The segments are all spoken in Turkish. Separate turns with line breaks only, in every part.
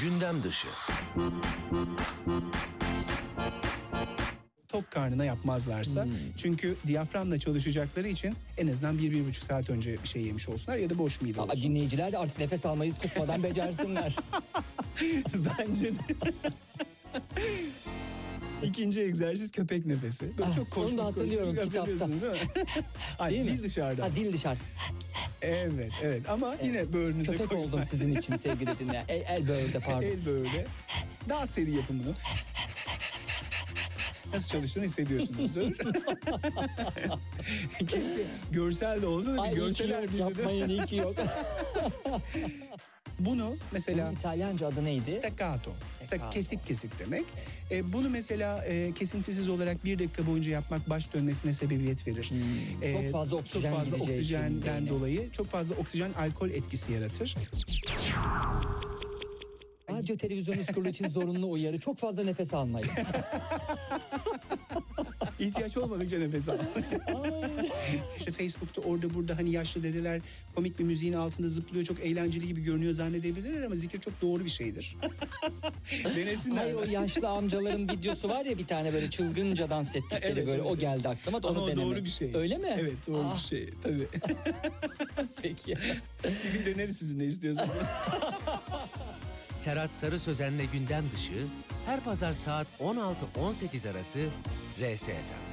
Gündem dışı.
tok karnına yapmazlarsa.
Hmm.
Çünkü diyaframla çalışacakları için en azından bir, bir buçuk saat önce bir şey yemiş olsunlar ya da boş mide
Aa,
olsun.
dinleyiciler de artık nefes almayı kusmadan becersinler.
Bence de. İkinci egzersiz köpek nefesi. Böyle
Ah,
çok
onu
koşmuş
da hatırlıyorum
koşmuş
kitapta.
değil mi? Ay,
Değil mi?
dil dışarıda.
Ha, dil dışarı.
Evet evet ama yine böğrünüze
Köpek
koyun.
oldum sizin için sevgili dinleyen. El, el böğürde pardon.
El böyle. Daha seri yapın bunu. Nasıl çalıştığını hissediyorsunuzdur. Keşke görsel de olsa da bir görseler bizi de.
yapmayın iyi ki yok.
Bunu mesela
Bunun İtalyanca adı neydi?
staccato.
Staccato.
Kesik kesik demek. E, bunu mesela e, kesintisiz olarak bir dakika boyunca yapmak baş dönmesine sebebiyet verir. E,
Hmm, çok fazla oksijen
Çok fazla
için
oksijenden dolayı çok fazla oksijen alkol etkisi yaratır.
Radyo televizyon kurulu için zorunlu uyarı. Çok fazla nefes almayın.
İhtiyaç olmadıkça nefes al. işte Facebook'ta orada burada hani yaşlı dedeler komik bir müziğin altında zıplıyor çok eğlenceli gibi görünüyor zannedebilirler ama zikir çok doğru bir şeydir. Denesinler.
Hayır o yaşlı amcaların videosu var ya bir tane böyle çılgınca dans ettikleri
Evet,
böyle
evet.
o geldi aklıma da onu
Ama o
denemek.
doğru bir şey.
Öyle mi?
Evet doğru
Ah,
bir şey tabii.
Peki.
bir gün deneriz sizin ne istiyorsanız.
Serhat Sarı Sözen'le gündem dışı her pazar saat 16-18 arası RSFM'de.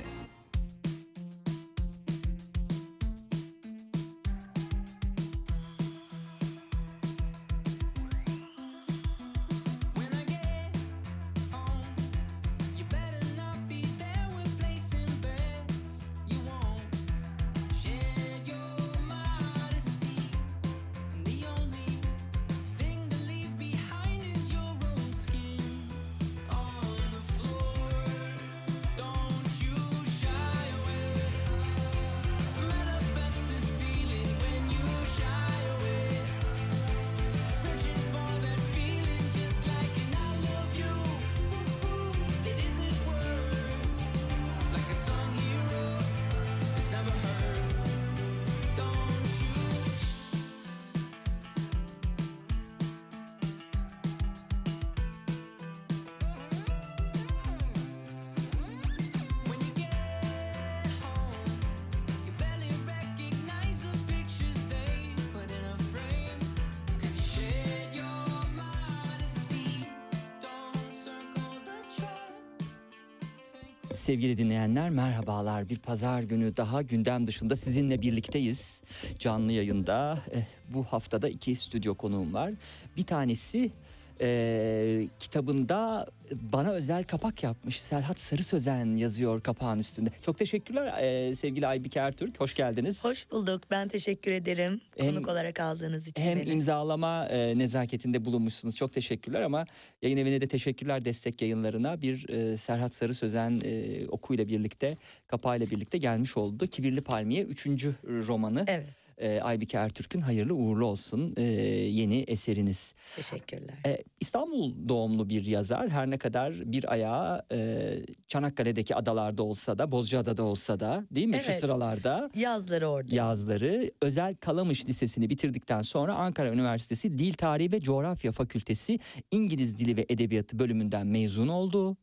Sevgili dinleyenler merhabalar. Bir pazar günü daha gündem dışında sizinle birlikteyiz. Canlı yayında. Eh, bu haftada iki stüdyo konuğum var. Bir tanesi eh, kitabında bana özel kapak yapmış. Serhat Sarı Sözen yazıyor kapağın üstünde. Çok teşekkürler eh, sevgili Aybike Ertürk. Hoş geldiniz.
Hoş bulduk. Ben teşekkür ederim
Hem-
konuk olarak aldığınız için
Hem
beni.
imzalama e, nezaketinde bulunmuşsunuz. Çok teşekkürler ama yayın evine de teşekkürler destek yayınlarına. Bir e, Serhat Sarı Sözen e, okuyla birlikte, kapağıyla birlikte gelmiş oldu. Kibirli Palmiye 3. romanı.
Evet.
E, Aybike Ertürk'ün hayırlı uğurlu olsun e, yeni eseriniz.
Teşekkürler.
E, İstanbul doğumlu bir yazar. Her ne kadar bir ayağı e, Çanakkale'deki adalarda olsa da, Bozcaada'da olsa da değil mi şu
Evet.
sıralarda?
Yazları orada.
yazları Özel Kalamış Lisesi'ni bitirdikten sonra Ankara Üniversitesi Dil Tarihi ve Coğrafya Fakültesi İngiliz Dili ve Edebiyatı bölümünden mezun oldu.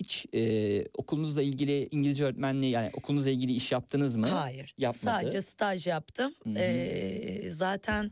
Hiç e, okulunuzla ilgili İngilizce öğretmenliği yani okulunuzla ilgili iş yaptınız mı?
Hayır.
Yapmadı.
Sadece staj yaptım. Ee, zaten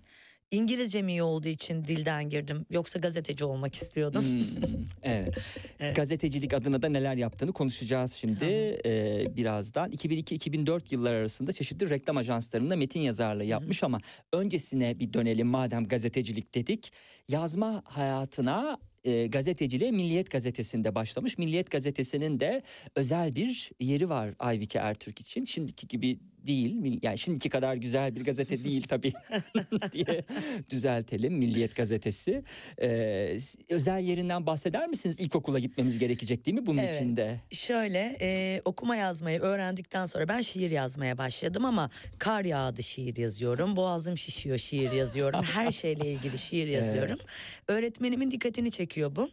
İngilizcem iyi olduğu için dilden girdim. Yoksa gazeteci olmak istiyordum.
Hmm, evet.
Evet.
Gazetecilik adına da neler yaptığını konuşacağız şimdi e, birazdan. 2002-2004 yıllar arasında çeşitli reklam ajanslarında metin yazarlığı yapmış ama öncesine bir dönelim madem gazetecilik dedik. Yazma hayatına e, gazeteciliğe Milliyet Gazetesi'nde başlamış. Milliyet Gazetesi'nin de özel bir yeri var Aybike Ertürk için. Şimdiki gibi değil. Yani şimdiki kadar güzel bir gazete değil tabii diye düzeltelim. Milliyet Gazetesi. Ee, özel yerinden bahseder misiniz? İlkokula gitmemiz gerekecek değil mi bunun
Evet.
için de?
Şöyle e, okuma yazmayı öğrendikten sonra ben şiir yazmaya başladım ama kar yağdı şiir yazıyorum. Boğazım şişiyor şiir yazıyorum. Her şeyle ilgili şiir yazıyorum. Öğretmenimin dikkatini çekiyor bu.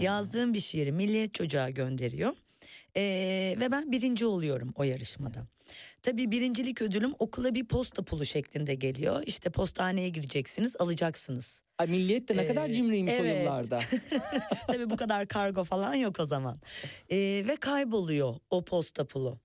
Yazdığım bir şiiri milliyet çocuğa gönderiyor. Ee, ve ben birinci oluyorum o yarışmada. Tabii birincilik ödülüm okula bir posta pulu şeklinde geliyor. İşte postaneye gireceksiniz, alacaksınız.
Ay milliyet de ne kadar
Ee,
cimriymiş o
evet.
yıllarda.
Tabii bu kadar kargo falan yok o zaman. Ee, ve kayboluyor o posta pulu.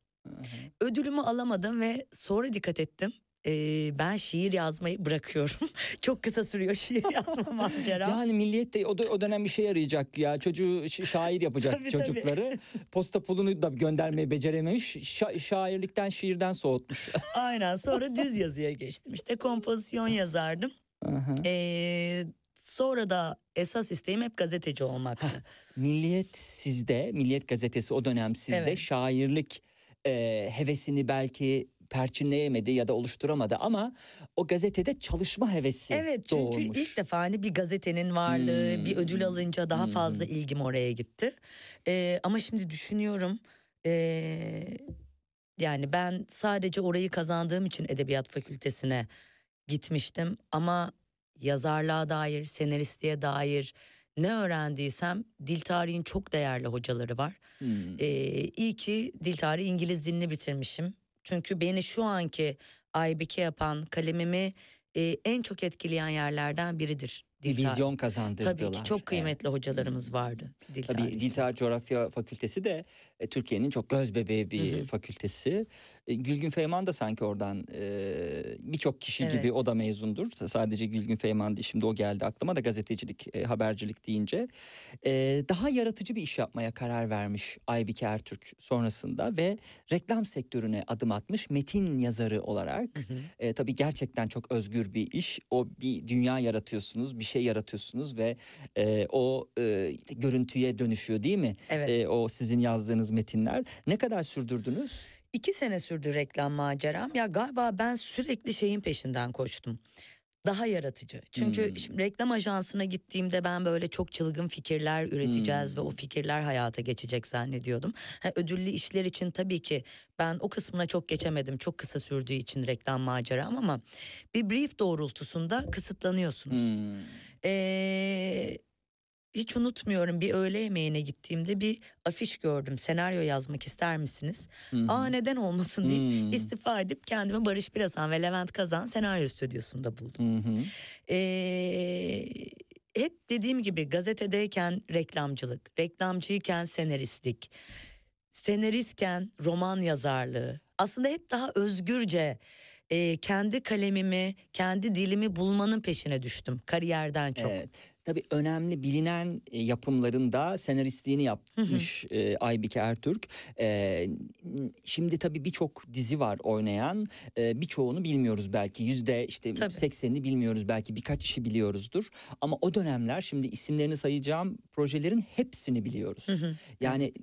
Ödülümü alamadım ve sonra dikkat ettim. Ee, ben şiir yazmayı bırakıyorum. Çok kısa sürüyor şiir yazma maceram.
Yani milliyet de o, da- o dönem bir şey arayacak ya. Çocuğu şair yapacak
Tabii, tabii.
çocukları. Posta pulunu da göndermeyi becerememiş. Şa- şairlikten şiirden soğutmuş.
Aynen sonra düz yazıya geçtim. İşte kompozisyon yazardım.
Aha.
Ee, sonra da esas isteğim hep gazeteci olmaktı.
Milliyet sizde, Milliyet gazetesi o dönem sizde
Evet.
şairlik e, hevesini belki perçinleyemedi ya da oluşturamadı ama o gazetede çalışma hevesi
Evet çünkü
doğurmuş.
ilk defa hani bir gazetenin varlığı
Hmm.
bir ödül alınca daha fazla ilgim oraya gitti. Ee, ama şimdi düşünüyorum ee, yani ben sadece orayı kazandığım için edebiyat fakültesine gitmiştim ama yazarlığa dair, senaristliğe dair ne öğrendiysem dil tarihin çok değerli hocaları var.
Hmm.
Ee, iyi ki dil tarihi İngiliz dilini bitirmişim. Çünkü beni şu anki Aybike yapan kalemimi e, en çok etkileyen yerlerden biridir.
bir
Dil
vizyon kazandırdılar.
Tabii ki çok kıymetli
Evet.
hocalarımız vardı dil
Tabii
tarihi.
Dil Tarih Coğrafya Fakültesi de e, Türkiye'nin çok göz bebeği bir
Hı hı.
fakültesi. E, Gülgün Feyman da sanki oradan e, birçok kişi
Evet.
gibi o da mezundur. Sadece Gülgün Feyman değil şimdi o geldi aklıma da gazetecilik, e, habercilik deyince. E, daha yaratıcı bir iş yapmaya karar vermiş Aybike Ertürk sonrasında ve reklam sektörüne adım atmış metin yazarı olarak. E, tabii gerçekten çok özgür bir iş. O bir dünya yaratıyorsunuz, bir şey yaratıyorsunuz ve e, o e, görüntüye dönüşüyor değil mi?
Evet.
E, o sizin yazdığınız metinler. Ne kadar sürdürdünüz?
İki sene sürdü reklam maceram. Ya galiba ben sürekli şeyin peşinden koştum. Daha yaratıcı. Çünkü
Hmm.
şimdi reklam ajansına gittiğimde ben böyle çok çılgın fikirler üreteceğiz ve
Hmm.
o fikirler hayata geçecek zannediyordum. Ha, ödüllü işler için tabii ki ben o kısmına çok geçemedim. Çok kısa sürdüğü için reklam maceram ama bir brief doğrultusunda kısıtlanıyorsunuz.
Hmm.
Ee, hiç unutmuyorum bir öğle yemeğine gittiğimde bir afiş gördüm. Senaryo yazmak ister misiniz?
Hı hı.
Aa neden olmasın diye
Hmm.
istifa edip kendimi Barış Birasan ve Levent Kazan senaryo stüdyosunda buldum. Ee, hep dediğim gibi gazetedeyken reklamcılık, reklamcıyken senaristlik, senaristken roman yazarlığı. Aslında hep daha özgürce e, kendi kalemimi, kendi dilimi bulmanın peşine düştüm kariyerden çok.
Evet. Tabii önemli bilinen e, yapımlarında senaristliğini yapmış e, Aybike Ertürk. E, şimdi tabii birçok dizi var oynayan. E, birçoğunu bilmiyoruz belki. Yüzde işte seksenini bilmiyoruz belki. Birkaç işi biliyoruzdur. Ama o dönemler şimdi isimlerini sayacağım projelerin hepsini biliyoruz. Yani e,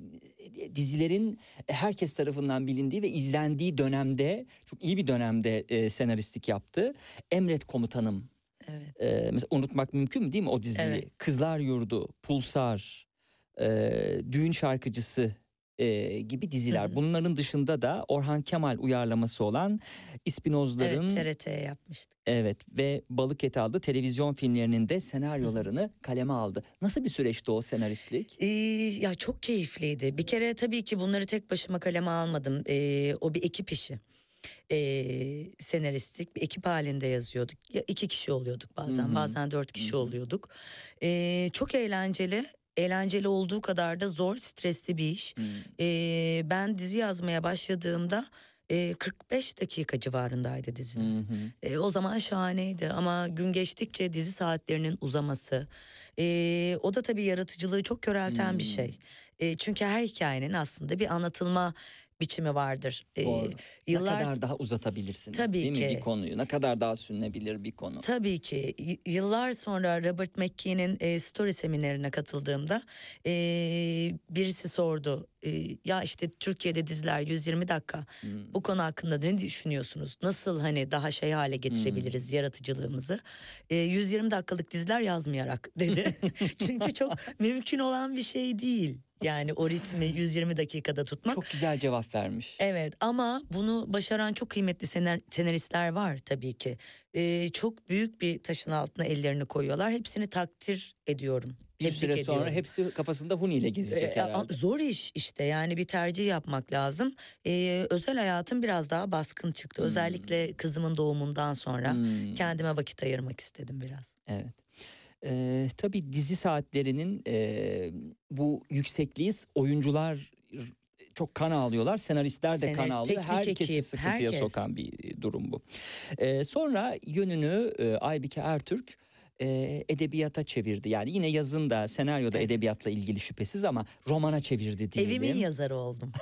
dizilerin herkes tarafından bilindiği ve izlendiği dönemde çok iyi bir dönemde e, senaristlik yaptı. Emret Komutanım
Evet.
ee, mesela unutmak mümkün mü değil mi o diziyi?
Evet.
Kızlar Yurdu, Pulsar, e, Düğün Şarkıcısı e, gibi diziler. Bunların dışında da Orhan Kemal uyarlaması olan İspinozların
Evet TRT'ye yapmıştık.
evet ve Balık Eti adlı televizyon filmlerinin de senaryolarını kaleme aldı. Nasıl bir süreçti o senaristlik?
Ee, ya çok keyifliydi. Bir kere tabii ki bunları tek başıma kaleme almadım. Ee, o bir ekip işi. Ee, senaristlik bir ekip halinde yazıyorduk. Ya iki kişi oluyorduk bazen,
Hı hı.
bazen dört kişi
Hı hı.
oluyorduk. Ee, çok eğlenceli. Eğlenceli olduğu kadar da zor, stresli bir iş.
Hmm.
Ee, ben dizi yazmaya başladığımda e, 45 dakika civarındaydı dizinin.
Hı hı.
E, o zaman şahaneydi ama gün geçtikçe dizi saatlerinin uzaması e, o da tabii yaratıcılığı çok körelten bir
Hmm.
şey. E, çünkü her hikayenin aslında bir anlatılma biçimi vardır. E,
Doğru.
yıllar
Ne kadar daha uzatabilirsiniz
Tabii
değil mi
ki.
bir konuyu? Ne kadar daha sünnebilir bir konu?
Tabii ki Y- yıllar sonra Robert McKee'nin e, story seminerine katıldığımda e, birisi sordu. E, ya işte Türkiye'de diziler 120 dakika.
Hmm.
Bu konu hakkında ne düşünüyorsunuz? Nasıl hani daha şey hale getirebiliriz yaratıcılığımızı? E, 120 dakikalık diziler yazmayarak dedi. Çünkü çok mümkün olan bir şey değil. Yani o ritmi 120 dakikada tutmak.
Çok güzel cevap vermiş.
Evet ama bunu başaran çok kıymetli senar- senaristler var tabii ki. Ee, çok büyük bir taşın altına ellerini koyuyorlar. Hepsini takdir ediyorum.
Bir
Tebrik
süre sonra
ediyorum.
hepsi kafasında Huni ile gezecek
Ee,
herhalde.
Zor iş işte yani bir tercih yapmak lazım. Ee, özel hayatım biraz daha baskın çıktı. Özellikle kızımın doğumundan sonra
Hmm.
kendime vakit ayırmak istedim biraz.
Evet. Ee, tabii dizi saatlerinin e, bu yüksekliği oyuncular çok kan ağlıyorlar. Senaristler de kan
Senarist,
ağlıyor.
teknik
Herkesi
ekip,
sıkıntıya
herkes.
sokan bir durum bu. Ee, sonra yönünü e, Aybike Ertürk e, edebiyata çevirdi. Yani yine yazında, senaryoda
Evet.
edebiyatla ilgili şüphesiz ama romana çevirdi diyelim.
Evimin yazarı oldum.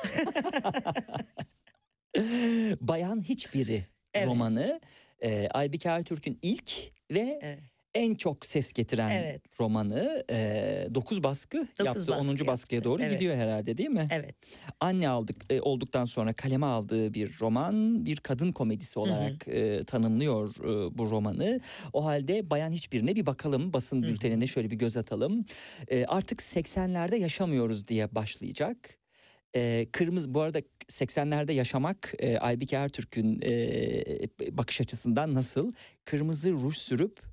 Bayan Hiçbiri
Evet.
romanı e, Aybike Ertürk'ün ilk ve
Evet.
En çok ses getiren
Evet.
romanı. 9 baskı
Dokuz
yaptı. 10.
baskı
baskıya
yaptı.
doğru
Evet.
gidiyor herhalde değil mi?
Evet.
Anne aldık e, olduktan sonra kaleme aldığı bir roman, bir kadın komedisi olarak e, tanımlıyor e, bu romanı. O halde Bayan Hiçbirine bir bakalım basın bültenine şöyle bir göz atalım. E, artık 80'lerde yaşamıyoruz diye başlayacak. E, kırmızı bu arada 80'lerde yaşamak e, Aybike Ertürk'ün e, bakış açısından nasıl? Kırmızı ruj sürüp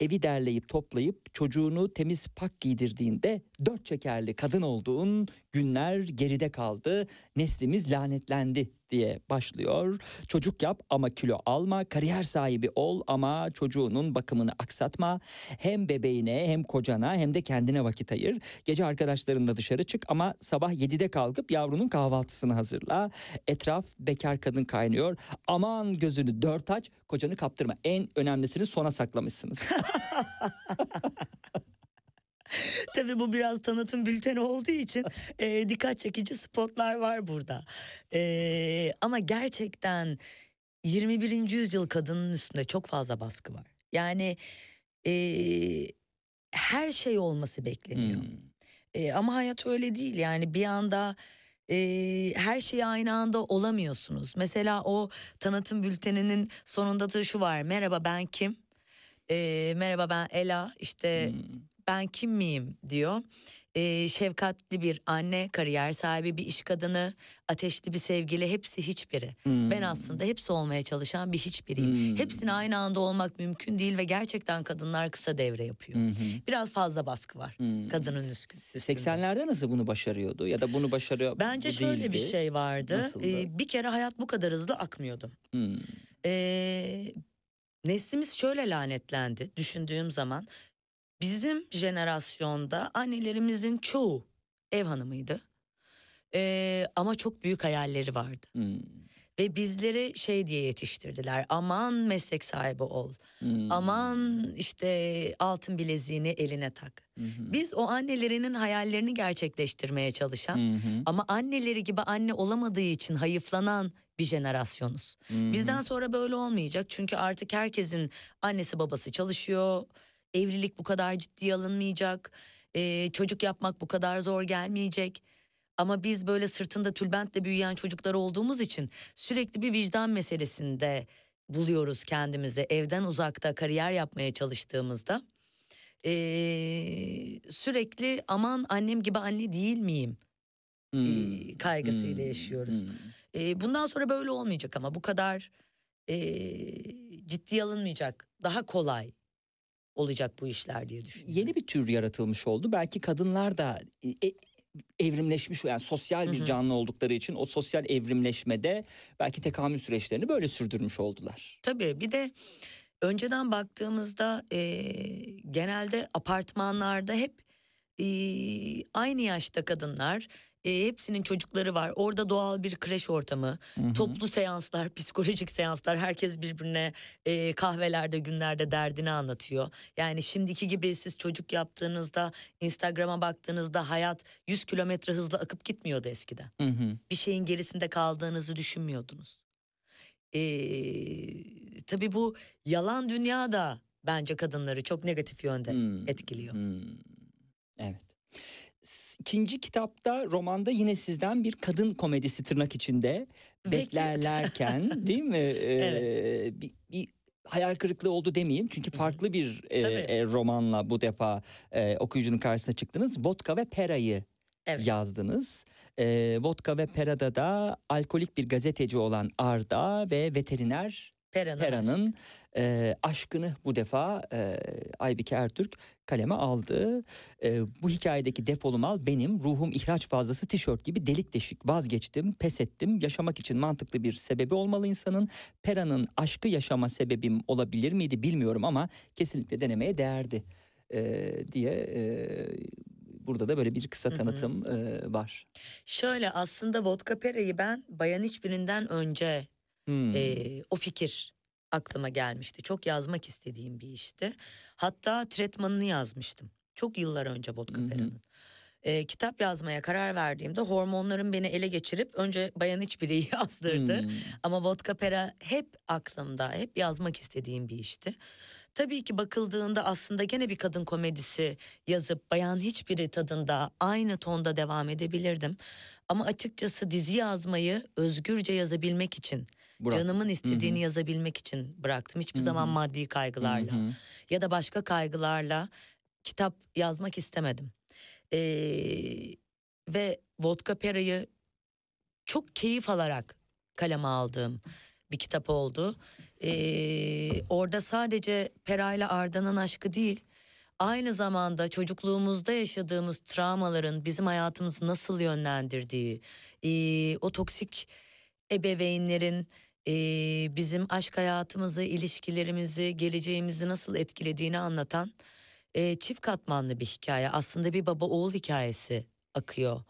evi derleyip toplayıp çocuğunu temiz pak giydirdiğinde dört çekerli kadın olduğun günler geride kaldı. Neslimiz lanetlendi diye başlıyor. Çocuk yap ama kilo alma, kariyer sahibi ol ama çocuğunun bakımını aksatma. Hem bebeğine hem kocana hem de kendine vakit ayır. Gece arkadaşlarınla dışarı çık ama sabah 7'de kalkıp yavrunun kahvaltısını hazırla. Etraf bekar kadın kaynıyor. Aman gözünü dört aç, kocanı kaptırma. En önemlisini sona saklamışsınız.
Tabii bu biraz tanıtım bülteni olduğu için e, dikkat çekici spotlar var burada. E, ama gerçekten 21. yüzyıl kadının üstünde çok fazla baskı var. Yani e, her şey olması bekleniyor.
Hmm.
E, ama hayat öyle değil yani bir anda e, her şeyi aynı anda olamıyorsunuz. Mesela o tanıtım bülteninin sonunda da şu var. Merhaba ben kim? E, merhaba ben Ela işte
Hmm.
Ben kim miyim diyor. E, şefkatli bir anne, kariyer sahibi bir iş kadını, ateşli bir sevgili hepsi hiçbiri.
Hmm.
Ben aslında hepsi olmaya çalışan bir hiçbiriyim.
Hmm.
Hepsine aynı anda olmak mümkün değil ve gerçekten kadınlar kısa devre yapıyor.
Hı.
Biraz fazla baskı var
Hmm.
kadının üstünde.
80'lerde nasıl bunu başarıyordu ya da bunu başarıyor
Bence
bu
şöyle bir şey vardı.
Nasıldı?
Ee, bir kere hayat bu kadar hızlı akmıyordu.
Hmm.
Ee, neslimiz şöyle lanetlendi düşündüğüm zaman. Bizim jenerasyonda annelerimizin çoğu ev hanımıydı. Ee, ama çok büyük hayalleri vardı.
Hmm.
Ve bizleri şey diye yetiştirdiler. Aman meslek sahibi ol.
Hmm.
Aman işte altın bileziğini eline tak.
Hı.
Biz o annelerinin hayallerini gerçekleştirmeye çalışan
hı.
ama anneleri gibi anne olamadığı için hayıflanan bir jenerasyonuz.
Hı.
Bizden sonra böyle olmayacak çünkü artık herkesin annesi babası çalışıyor. Evlilik bu kadar ciddiye alınmayacak. Ee, çocuk yapmak bu kadar zor gelmeyecek. Ama biz böyle sırtında tülbentle büyüyen çocuklar olduğumuz için sürekli bir vicdan meselesinde buluyoruz kendimizi. Evden uzakta kariyer yapmaya çalıştığımızda ee, sürekli aman annem gibi anne değil miyim?
Hmm.
e, kaygısıyla
Hmm.
yaşıyoruz.
Hmm.
Ee, bundan sonra böyle olmayacak ama bu kadar ee, ciddiye alınmayacak. Daha kolay olacak bu işler diye düşünüyorum.
Yeni bir tür yaratılmış oldu. Belki kadınlar da e, e, evrimleşmiş yani sosyal bir canlı oldukları için o sosyal evrimleşmede belki tekamül süreçlerini böyle sürdürmüş oldular.
Tabii bir de önceden baktığımızda ee, genelde apartmanlarda hep ee, aynı yaşta kadınlar ee, hepsinin çocukları var. Orada doğal bir kreş ortamı,
Hı hı.
toplu seanslar, psikolojik seanslar. Herkes birbirine e, kahvelerde, günlerde derdini anlatıyor. Yani şimdiki gibi siz çocuk yaptığınızda, Instagram'a baktığınızda hayat 100 kilometre hızla akıp gitmiyordu eskiden.
Hı hı.
Bir şeyin gerisinde kaldığınızı düşünmüyordunuz. E, tabii bu yalan dünya da bence kadınları çok negatif yönde
Hmm.
etkiliyor.
Hmm. Evet. İkinci kitapta romanda yine sizden bir kadın komedisi tırnak içinde beklerlerken değil mi? Ee,
Evet.
bir, bir hayal kırıklığı oldu demeyeyim. Çünkü farklı bir e, e, romanla bu defa e, okuyucunun karşısına çıktınız. Vodka ve Pera'yı
Evet.
yazdınız. Ee, Vodka ve Pera'da da alkolik bir gazeteci olan Arda ve veteriner
Pera'nın,
Pera'nın e, aşkını bu defa e, Aybike Ertürk kaleme aldı. E, bu hikayedeki defolum al benim ruhum ihraç fazlası tişört gibi delik deşik vazgeçtim pes ettim. Yaşamak için mantıklı bir sebebi olmalı insanın. Pera'nın aşkı yaşama sebebim olabilir miydi bilmiyorum ama kesinlikle denemeye değerdi e, diye e, burada da böyle bir kısa tanıtım e, var.
Şöyle aslında Vodka Pera'yı ben Bayan Hiçbirinden önce
Hmm.
Ee, o fikir aklıma gelmişti. Çok yazmak istediğim bir işti. Hatta tretmanını yazmıştım. Çok yıllar önce Vodka. Pera'nın. Ee, kitap yazmaya karar verdiğimde hormonlarım beni ele geçirip önce Bayan Hiçbiri'yi yazdırdı.
Hmm.
Ama Vodka Pera hep aklımda, hep yazmak istediğim bir işti. Tabii ki bakıldığında aslında gene bir kadın komedisi yazıp bayan hiçbiri tadında aynı tonda devam edebilirdim. Ama açıkçası dizi yazmayı özgürce yazabilmek için,
Burak.
canımın istediğini
Hı hı.
yazabilmek için bıraktım. Hiçbir
Hı
zaman maddi kaygılarla
Hı hı.
ya da başka kaygılarla kitap yazmak istemedim. Ee, ve Vodka Pera'yı çok keyif alarak kaleme aldığım bir kitap oldu. Ee, orada sadece Pera ile Arda'nın aşkı değil, aynı zamanda çocukluğumuzda yaşadığımız travmaların bizim hayatımızı nasıl yönlendirdiği, ee, o toksik ebeveynlerin ee, bizim aşk hayatımızı, ilişkilerimizi, geleceğimizi nasıl etkilediğini anlatan ee, çift katmanlı bir hikaye. Aslında bir baba oğul hikayesi akıyor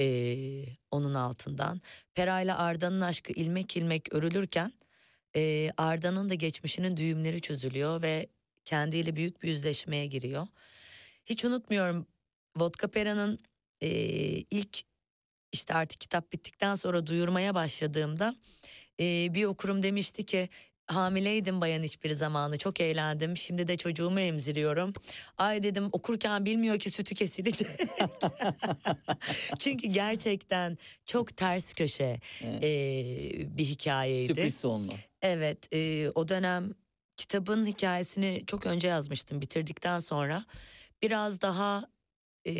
ee, onun altından. Pera ile Arda'nın aşkı ilmek ilmek örülürken ee, Arda'nın da geçmişinin düğümleri çözülüyor ve kendiyle büyük bir yüzleşmeye giriyor. Hiç unutmuyorum Vodka Pera'nın ee, ilk işte artık kitap bittikten sonra duyurmaya başladığımda ee, bir okurum demişti ki hamileydim bayan hiçbir zamanı çok eğlendim şimdi de çocuğumu emziriyorum. Ay dedim okurken bilmiyor ki sütü kesilecek. Çünkü gerçekten çok ters köşe
Evet.
ee, bir hikayeydi.
Sürpriz sonlu.
Evet e, o dönem kitabın hikayesini çok önce yazmıştım bitirdikten sonra biraz daha e,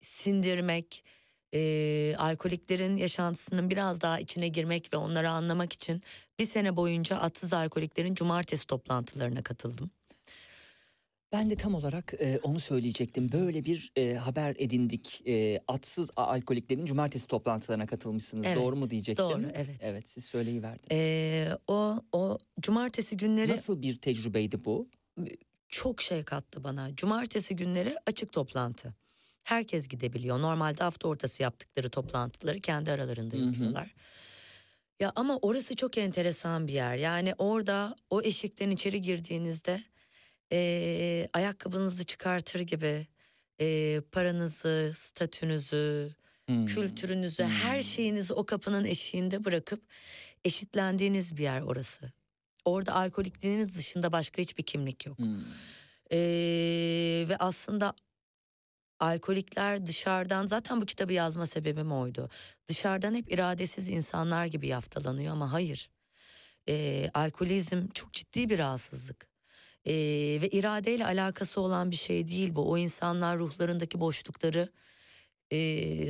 sindirmek e, alkoliklerin yaşantısının biraz daha içine girmek ve onları anlamak için bir sene boyunca atsız alkoliklerin cumartesi toplantılarına katıldım.
Ben de tam olarak e, onu söyleyecektim. Böyle bir e, haber edindik. E, atsız alkoliklerin cumartesi toplantılarına katılmışsınız.
Evet,
Doğru mu diyecektim?
doğru, evet.
Evet siz söyleyiverdiniz.
E, o o cumartesi günleri
Nasıl bir tecrübeydi bu?
çok şey kattı bana. Cumartesi günleri açık toplantı. Herkes gidebiliyor. Normalde hafta ortası yaptıkları toplantıları kendi aralarında yapıyorlar. Ya ama orası çok enteresan bir yer. Yani orada o eşikten içeri girdiğinizde eee, ayakkabınızı çıkartır gibi eee, paranızı, statünüzü,
Hmm.
kültürünüzü, her
Hmm.
şeyinizi o kapının eşiğinde bırakıp eşitlendiğiniz bir yer orası. Orada alkolikliğiniz dışında başka hiçbir kimlik yok.
Hmm.
Ee, ve aslında alkolikler dışarıdan zaten bu kitabı yazma sebebim oydu. Dışarıdan hep iradesiz insanlar gibi yaftalanıyor ama hayır. Ee, alkolizm çok ciddi bir rahatsızlık. Ee, ve iradeyle alakası olan bir şey değil bu. O insanlar ruhlarındaki boşlukları e,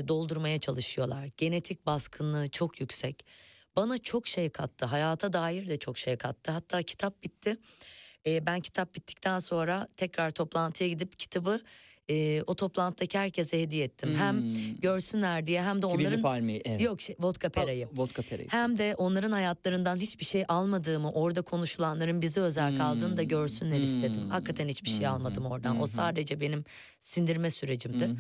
doldurmaya çalışıyorlar. Genetik baskınlığı çok yüksek. Bana çok şey kattı. Hayata dair de çok şey kattı. Hatta kitap bitti. E, ben kitap bittikten sonra tekrar toplantıya gidip kitabı e, o toplantıdaki herkese hediye ettim. Hem
Hmm.
görsünler diye hem de
Kibirli
onların
palmiye. Evet.
yok şey, vodka perayı.
Ha, Vodka perayı.
Hem de onların hayatlarından hiçbir şey almadığımı, orada konuşulanların bize özel kaldığını da
Hmm.
görsünler istedim.
Hmm.
Hakikaten hiçbir şey
Hmm.
almadım oradan.
Hmm.
O sadece benim sindirme sürecimdi.
Hı.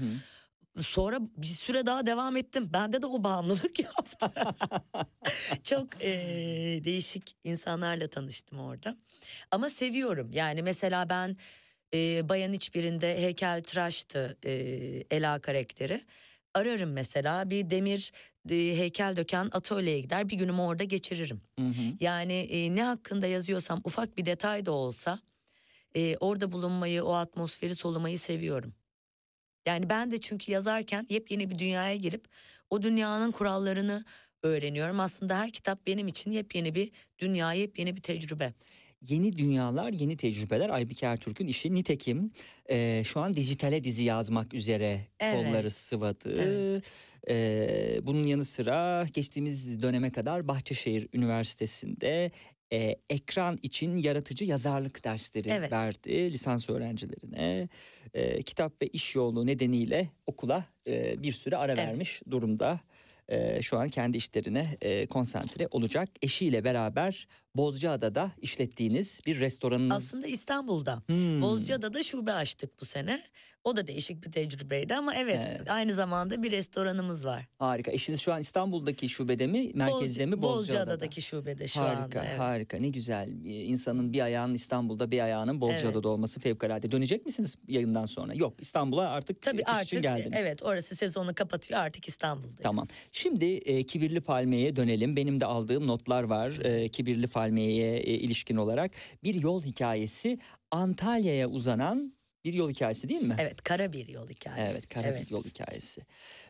Sonra bir süre daha devam ettim. Bende de o bağımlılık yaptı. Çok eee, değişik insanlarla tanıştım orada. Ama seviyorum. Yani mesela ben eee, Bayan hiçbirinde heykel tıraştı eee, Ela karakteri. Ararım mesela bir demir eee, heykel döken atölyeye gider bir günümü orada geçiririm.
Hı hı.
Yani e, ne hakkında yazıyorsam ufak bir detay da olsa e, orada bulunmayı, o atmosferi solumayı seviyorum. Yani ben de çünkü yazarken yepyeni bir dünyaya girip o dünyanın kurallarını öğreniyorum. Aslında her kitap benim için yepyeni bir dünya, yepyeni bir tecrübe.
Yeni dünyalar, yeni tecrübeler Aybike Ertürk'ün işi. Nitekim e, şu an dijitale dizi yazmak üzere
Evet.
kolları sıvadı.
Evet.
E, bunun yanı sıra geçtiğimiz döneme kadar Bahçeşehir Üniversitesi'nde e, ekran için yaratıcı yazarlık dersleri
Evet.
verdi lisans öğrencilerine. E, kitap ve iş yoğunluğu nedeniyle okula e, bir süre ara
Evet.
vermiş durumda. E, şu an kendi işlerine e, konsantre olacak. Eşiyle beraber Bozcaada'da işlettiğiniz bir restoranınız.
Aslında İstanbul'da.
Hmm.
Bozcaada'da şube açtık bu sene. O da değişik bir tecrübeydi ama evet,
Evet.
aynı zamanda bir restoranımız var.
Harika. Eşiniz şu an İstanbul'daki şubede mi, merkezde
Boz-
mi, Bozcaada'da?
Bozcaada'daki şubede şu
harika,
anda. evet.
harika. Ne güzel. İnsanın bir ayağının İstanbul'da, bir ayağının Bozcaada'da
Evet.
olması fevkalade. Dönecek misiniz yayından sonra? Yok, İstanbul'a artık
Tabii
iş için
artık
geldiniz.
evet orası sezonu kapatıyor artık İstanbul'dayız.
Tamam. Şimdi e, Kibirli Palmiye'ye dönelim. Benim de aldığım notlar var e, Kibirli Palmiye'ye e, ilişkin olarak. Bir yol hikayesi Antalya'ya uzanan bir yol hikayesi değil mi?
Evet kara bir yol hikayesi.
Evet, kara
Evet.
bir yol hikayesi.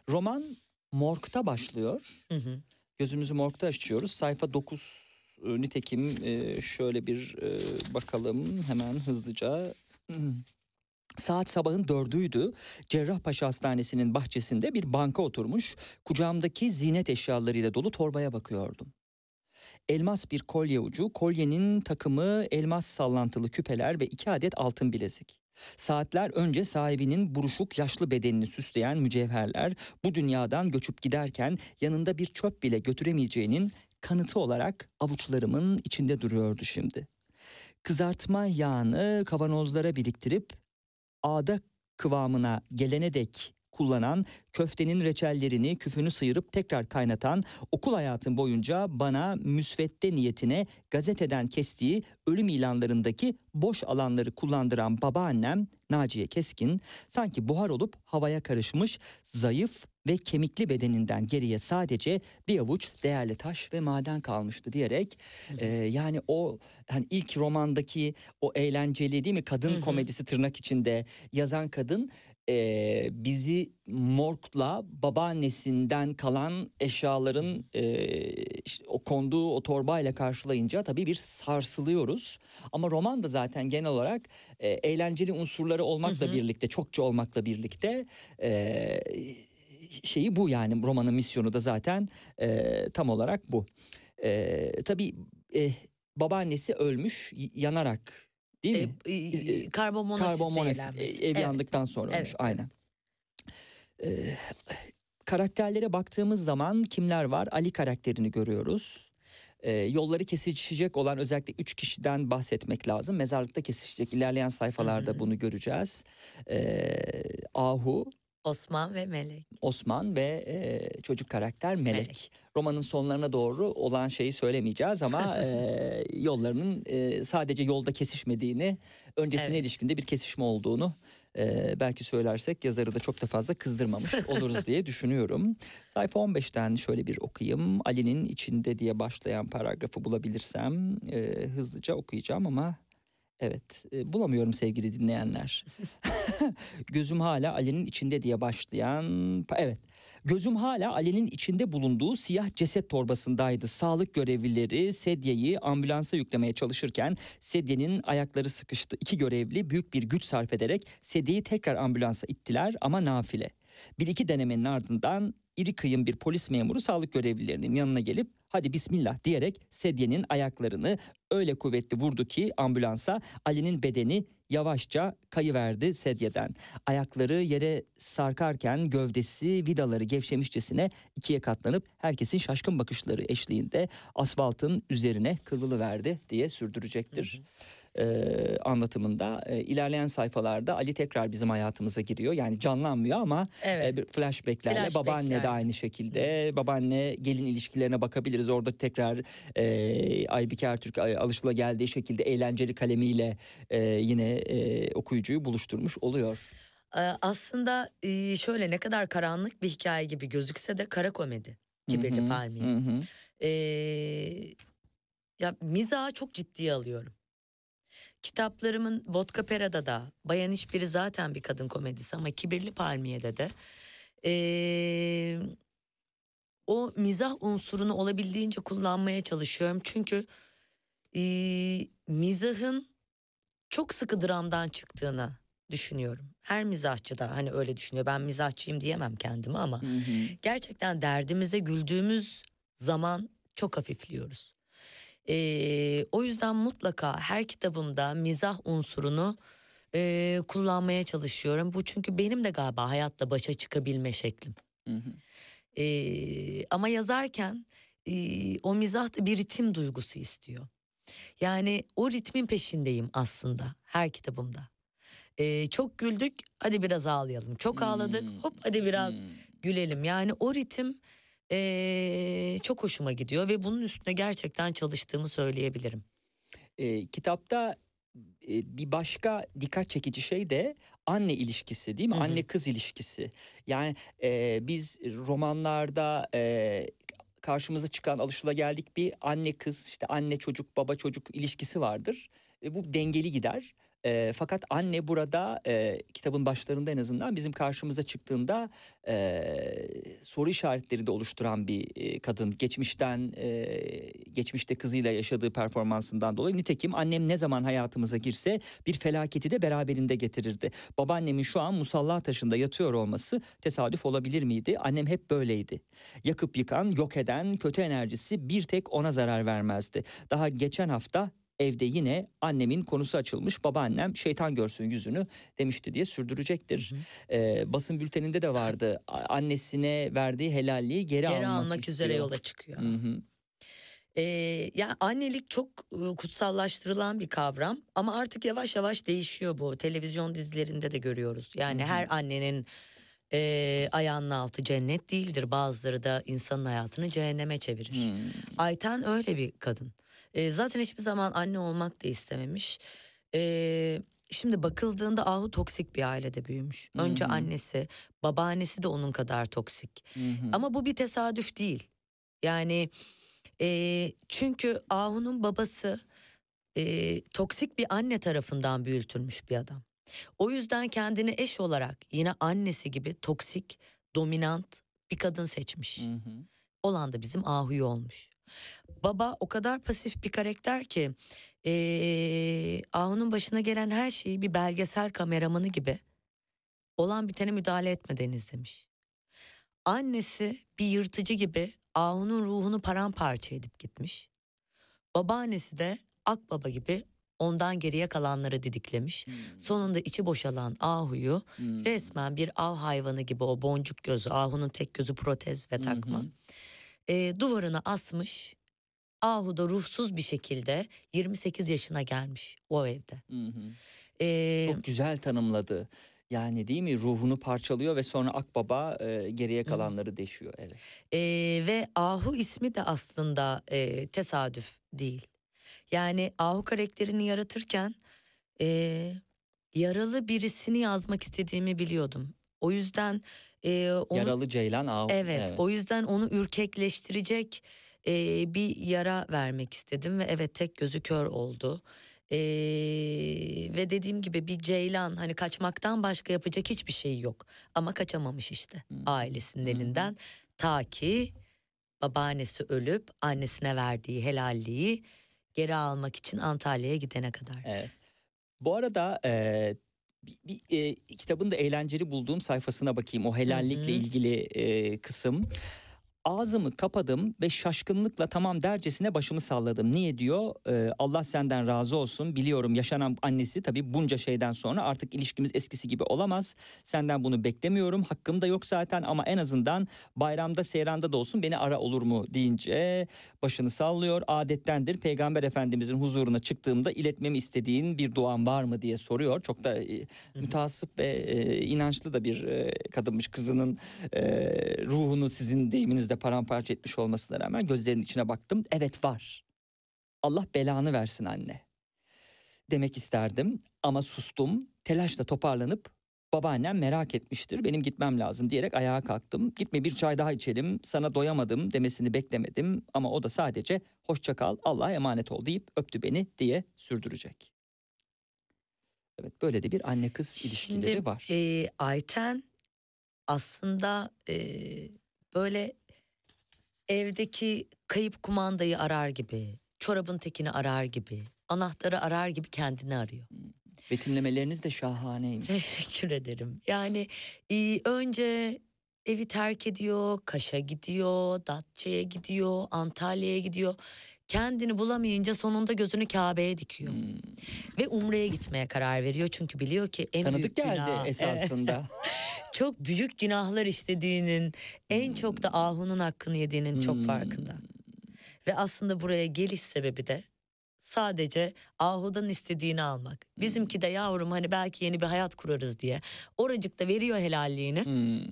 Roman Morg'da başlıyor.
Hı hı.
Gözümüzü morgda açıyoruz. Sayfa 9 e, nitekim e, şöyle bir e, bakalım hemen hızlıca. Saat sabahın dördüydü. Cerrahpaşa Hastanesi'nin bahçesinde bir banka oturmuş. Kucağımdaki zinet eşyalarıyla dolu torbaya bakıyordum. Elmas bir kolye ucu, kolyenin takımı elmas sallantılı küpeler ve iki adet altın bilezik. Saatler önce sahibinin buruşuk yaşlı bedenini süsleyen mücevherler bu dünyadan göçüp giderken yanında bir çöp bile götüremeyeceğinin kanıtı olarak avuçlarımın içinde duruyordu şimdi. Kızartma yağını kavanozlara biriktirip ağda kıvamına gelene dek kullanan, köftenin reçellerini, küfünü sıyırıp tekrar kaynatan, okul hayatım boyunca bana müsvedde niyetine gazeteden kestiği ölüm ilanlarındaki boş alanları kullandıran babaannem Naciye Keskin, sanki buhar olup havaya karışmış, zayıf ve kemikli bedeninden geriye sadece bir avuç değerli taş ve maden kalmıştı diyerek e, yani o hani ilk romandaki o eğlenceli değil mi? Kadın komedisi tırnak içinde yazan kadın e, bizi morgla babaannesinden kalan eşyaların e, işte o konduğu o torbayla karşılayınca tabii bir sarsılıyoruz. Ama roman da zaten genel olarak e, eğlenceli unsurları olmakla
Hı hı.
birlikte çokça olmakla birlikte e, şeyi bu yani romanın misyonu da zaten e, tam olarak bu. E, tabii e, babaannesi ölmüş yanarak değil mi?
E, e, e, karbonmonoksit
Karbonmonoksit e, ev
Evet.
yandıktan sonra olmuş
Evet, evet.
aynen. Ee, karakterlere baktığımız zaman kimler var? Ali karakterini görüyoruz. Ee, yolları kesişecek olan özellikle üç kişiden bahsetmek lazım. Mezarlıkta kesişecek. İlerleyen sayfalarda bunu göreceğiz. Ee, Ahu,
Osman ve Melek.
Osman ve e, çocuk karakter Melek.
Melek.
Romanın sonlarına doğru olan şeyi söylemeyeceğiz ama e, yollarının e, sadece yolda kesişmediğini, öncesine
Evet.
ilişkinde bir kesişme olduğunu e, belki söylersek yazarı da çok da fazla kızdırmamış oluruz diye düşünüyorum. Sayfa 15'ten şöyle bir okuyayım. Ali'nin içinde diye başlayan paragrafı bulabilirsem e, hızlıca okuyacağım ama evet e, bulamıyorum sevgili dinleyenler. Gözüm hala Ali'nin içinde diye başlayan evet Gözüm hala Ali'nin içinde bulunduğu siyah ceset torbasındaydı. Sağlık görevlileri sedyeyi ambulansa yüklemeye çalışırken sedyenin ayakları sıkıştı. İki görevli büyük bir güç sarf ederek sedyeyi tekrar ambulansa ittiler ama nafile. Bir iki denemenin ardından iri kıyım bir polis memuru sağlık görevlilerinin yanına gelip hadi bismillah diyerek sedyenin ayaklarını öyle kuvvetli vurdu ki ambulansa Ali'nin bedeni yavaşça kayıverdi sedyeden. Ayakları yere sarkarken gövdesi vidaları gevşemişçesine ikiye katlanıp herkesin şaşkın bakışları eşliğinde asfaltın üzerine kıvrılıverdi diye sürdürecektir. Ee, anlatımında Ee, ilerleyen sayfalarda Ali tekrar bizim hayatımıza giriyor. Yani canlanmıyor ama
Evet.
e, bir flashbacklerle
Flashbackler.
babaanne de aynı şekilde. Babaanne gelin ilişkilerine bakabiliriz. Orada tekrar e, Aybike Ertürk e, alışılageldiği şekilde eğlenceli kalemiyle e, yine e, okuyucuyu buluşturmuş oluyor.
Ee, Aslında e, şöyle ne kadar karanlık bir hikaye gibi gözükse de kara komedi. Kibirli Palmiye. Ee, ya mizahı çok ciddiye alıyorum. Kitaplarımın Vodka Pera'da da Bayan Hiçbiri zaten bir kadın komedisi ama Kibirli Palmiye'de de ee, o mizah unsurunu olabildiğince kullanmaya çalışıyorum. Çünkü e, mizahın çok sıkı dramdan çıktığını düşünüyorum. Her mizahçı da hani öyle düşünüyor. Ben mizahçıyım diyemem kendime ama
Hı hı.
gerçekten derdimize güldüğümüz zaman çok hafifliyoruz. Ee, o yüzden mutlaka her kitabımda mizah unsurunu e, kullanmaya çalışıyorum. Bu çünkü benim de galiba hayatla başa çıkabilme şeklim.
Hı hı.
Ee, ama yazarken e, o mizah da bir ritim duygusu istiyor. Yani o ritmin peşindeyim aslında her kitabımda. Ee, çok güldük hadi biraz ağlayalım. Çok ağladık
Hmm.
hop hadi biraz
Hmm.
gülelim. Yani o ritim eee, çok hoşuma gidiyor ve bunun üstüne gerçekten çalıştığımı söyleyebilirim.
E, kitapta e, bir başka dikkat çekici şey de anne ilişkisi değil mi?
Hı hı.
Anne kız ilişkisi. Yani e, biz romanlarda e, karşımıza çıkan alışılageldik bir anne kız işte anne çocuk baba çocuk ilişkisi vardır. E, bu dengeli gider. E, fakat anne burada e, kitabın başlarında en azından bizim karşımıza çıktığında e, soru işaretleri de oluşturan bir e, kadın. Geçmişten e, geçmişte kızıyla yaşadığı performansından dolayı nitekim annem ne zaman hayatımıza girse bir felaketi de beraberinde getirirdi. Babaannemin şu an musalla taşında yatıyor olması tesadüf olabilir miydi? Annem hep böyleydi. Yakıp yıkan, yok eden kötü enerjisi bir tek ona zarar vermezdi. Daha geçen hafta evde yine annemin konusu açılmış. Babaannem şeytan görsün yüzünü demişti diye sürdürecektir. Ee, basın bülteninde de vardı. Annesine verdiği helalliği geri,
Geri
almak,
almak
istiyor.
üzere yola çıkıyor.
Hı hı.
Eee yani annelik çok e, kutsallaştırılan bir kavram ama artık yavaş yavaş değişiyor bu. Televizyon dizilerinde de görüyoruz. Yani
Hı hı.
her annenin eee ayağının altı cennet değildir. Bazıları da insanın hayatını cehenneme çevirir.
Hmm.
Ayten öyle bir kadın. Ee, zaten hiçbir zaman anne olmak da istememiş. Ee, şimdi bakıldığında Ahu toksik bir ailede büyümüş. Önce
Hı hı.
annesi, babaannesi de onun kadar toksik.
Hı hı.
Ama bu bir tesadüf değil. Yani e, çünkü Ahu'nun babası e, toksik bir anne tarafından büyütülmüş bir adam. O yüzden kendini eş olarak yine annesi gibi toksik, dominant bir kadın seçmiş
Hı hı.
olan da bizim Ahu'yu olmuş. Baba o kadar pasif bir karakter ki eee Ahu'nun başına gelen her şeyi bir belgesel kameramanı gibi olan bitene müdahale etmeden izlemiş. Annesi bir yırtıcı gibi Ahu'nun ruhunu paramparça edip gitmiş. Babaannesi de Akbaba gibi ondan geriye kalanları didiklemiş. Sonunda içi boşalan Ahu'yu
Hmm.
resmen bir av hayvanı gibi o boncuk gözü, Ahu'nun tek gözü protez ve takma.
Hı.
E, duvarına asmış. Ahu da ruhsuz bir şekilde 28 yaşına gelmiş o evde.
Hı hı.
E,
Çok güzel tanımladı. Yani değil mi ruhunu parçalıyor ve sonra Akbaba e, geriye kalanları deşiyor. Evet.
e, ve Ahu ismi de aslında e, tesadüf değil. Yani Ahu karakterini yaratırken e, yaralı birisini yazmak istediğimi biliyordum. O yüzden e, onu,
Yaralı Ceylan Ahu.
Evet, o yüzden onu ürkekleştirecek e, bir yara vermek istedim ve evet tek gözü kör oldu. E, ve dediğim gibi bir ceylan hani kaçmaktan başka yapacak hiçbir şey yok. Ama kaçamamış işte
Hı.
ailesinin
hı.
elinden ta ki babaannesi ölüp annesine verdiği helalliği geri almak için Antalya'ya gidene kadar.
Evet. Bu arada e, bir, bir, e, kitabın da eğlenceli bulduğum sayfasına bakayım. O helallikle
Hı hı.
ilgili e, kısım. Ağzımı kapadım ve şaşkınlıkla tamam dercesine başımı salladım. Niye diyor? Ee, Allah senden razı olsun. Biliyorum yaşanan annesi tabii bunca şeyden sonra artık ilişkimiz eskisi gibi olamaz. Senden bunu beklemiyorum. Hakkım da yok zaten ama en azından bayramda seyranda da olsun beni ara olur mu deyince başını sallıyor. Adettendir Peygamber Efendimizin huzuruna çıktığımda iletmemi istediğin bir duan var mı diye soruyor. Çok da e, ve e, inançlı da bir e, kadınmış kızının e, ruhunu sizin deyiminizde paramparça etmiş olmasına rağmen gözlerinin içine baktım. Evet var. Allah belanı versin anne. Demek isterdim ama sustum. Telaşla toparlanıp babaannem merak etmiştir. Benim gitmem lazım diyerek ayağa kalktım. Gitme bir çay daha içelim. Sana doyamadım demesini beklemedim ama o da sadece hoşça kal Allah'a emanet ol deyip öptü beni diye sürdürecek. Evet böyle de bir anne kız ilişkileri
Şimdi,
var.
e, Ayten aslında e, böyle evdeki kayıp kumandayı arar gibi çorabın tekini arar gibi, anahtarı arar gibi kendini arıyor.
Betimlemeleriniz de şahaneymiş.
Teşekkür ederim. Yani e, önce evi terk ediyor, Kaş'a gidiyor, Datça'ya gidiyor, Antalya'ya gidiyor. Kendini bulamayınca sonunda gözünü Kabe'ye dikiyor.
Hmm.
Ve Umre'ye gitmeye karar veriyor. Çünkü biliyor ki en
Tanıdık
büyük
geldi
günah...
Esasında.
çok büyük günahlar işlediğinin, en çok da Ahu'nun hakkını yediğinin çok
Hmm.
farkında. Ve aslında buraya geliş sebebi de sadece Ahu'dan istediğini almak. Bizimki de yavrum hani belki yeni bir hayat kurarız diye. Oracıkta veriyor helalliğini
Hmm.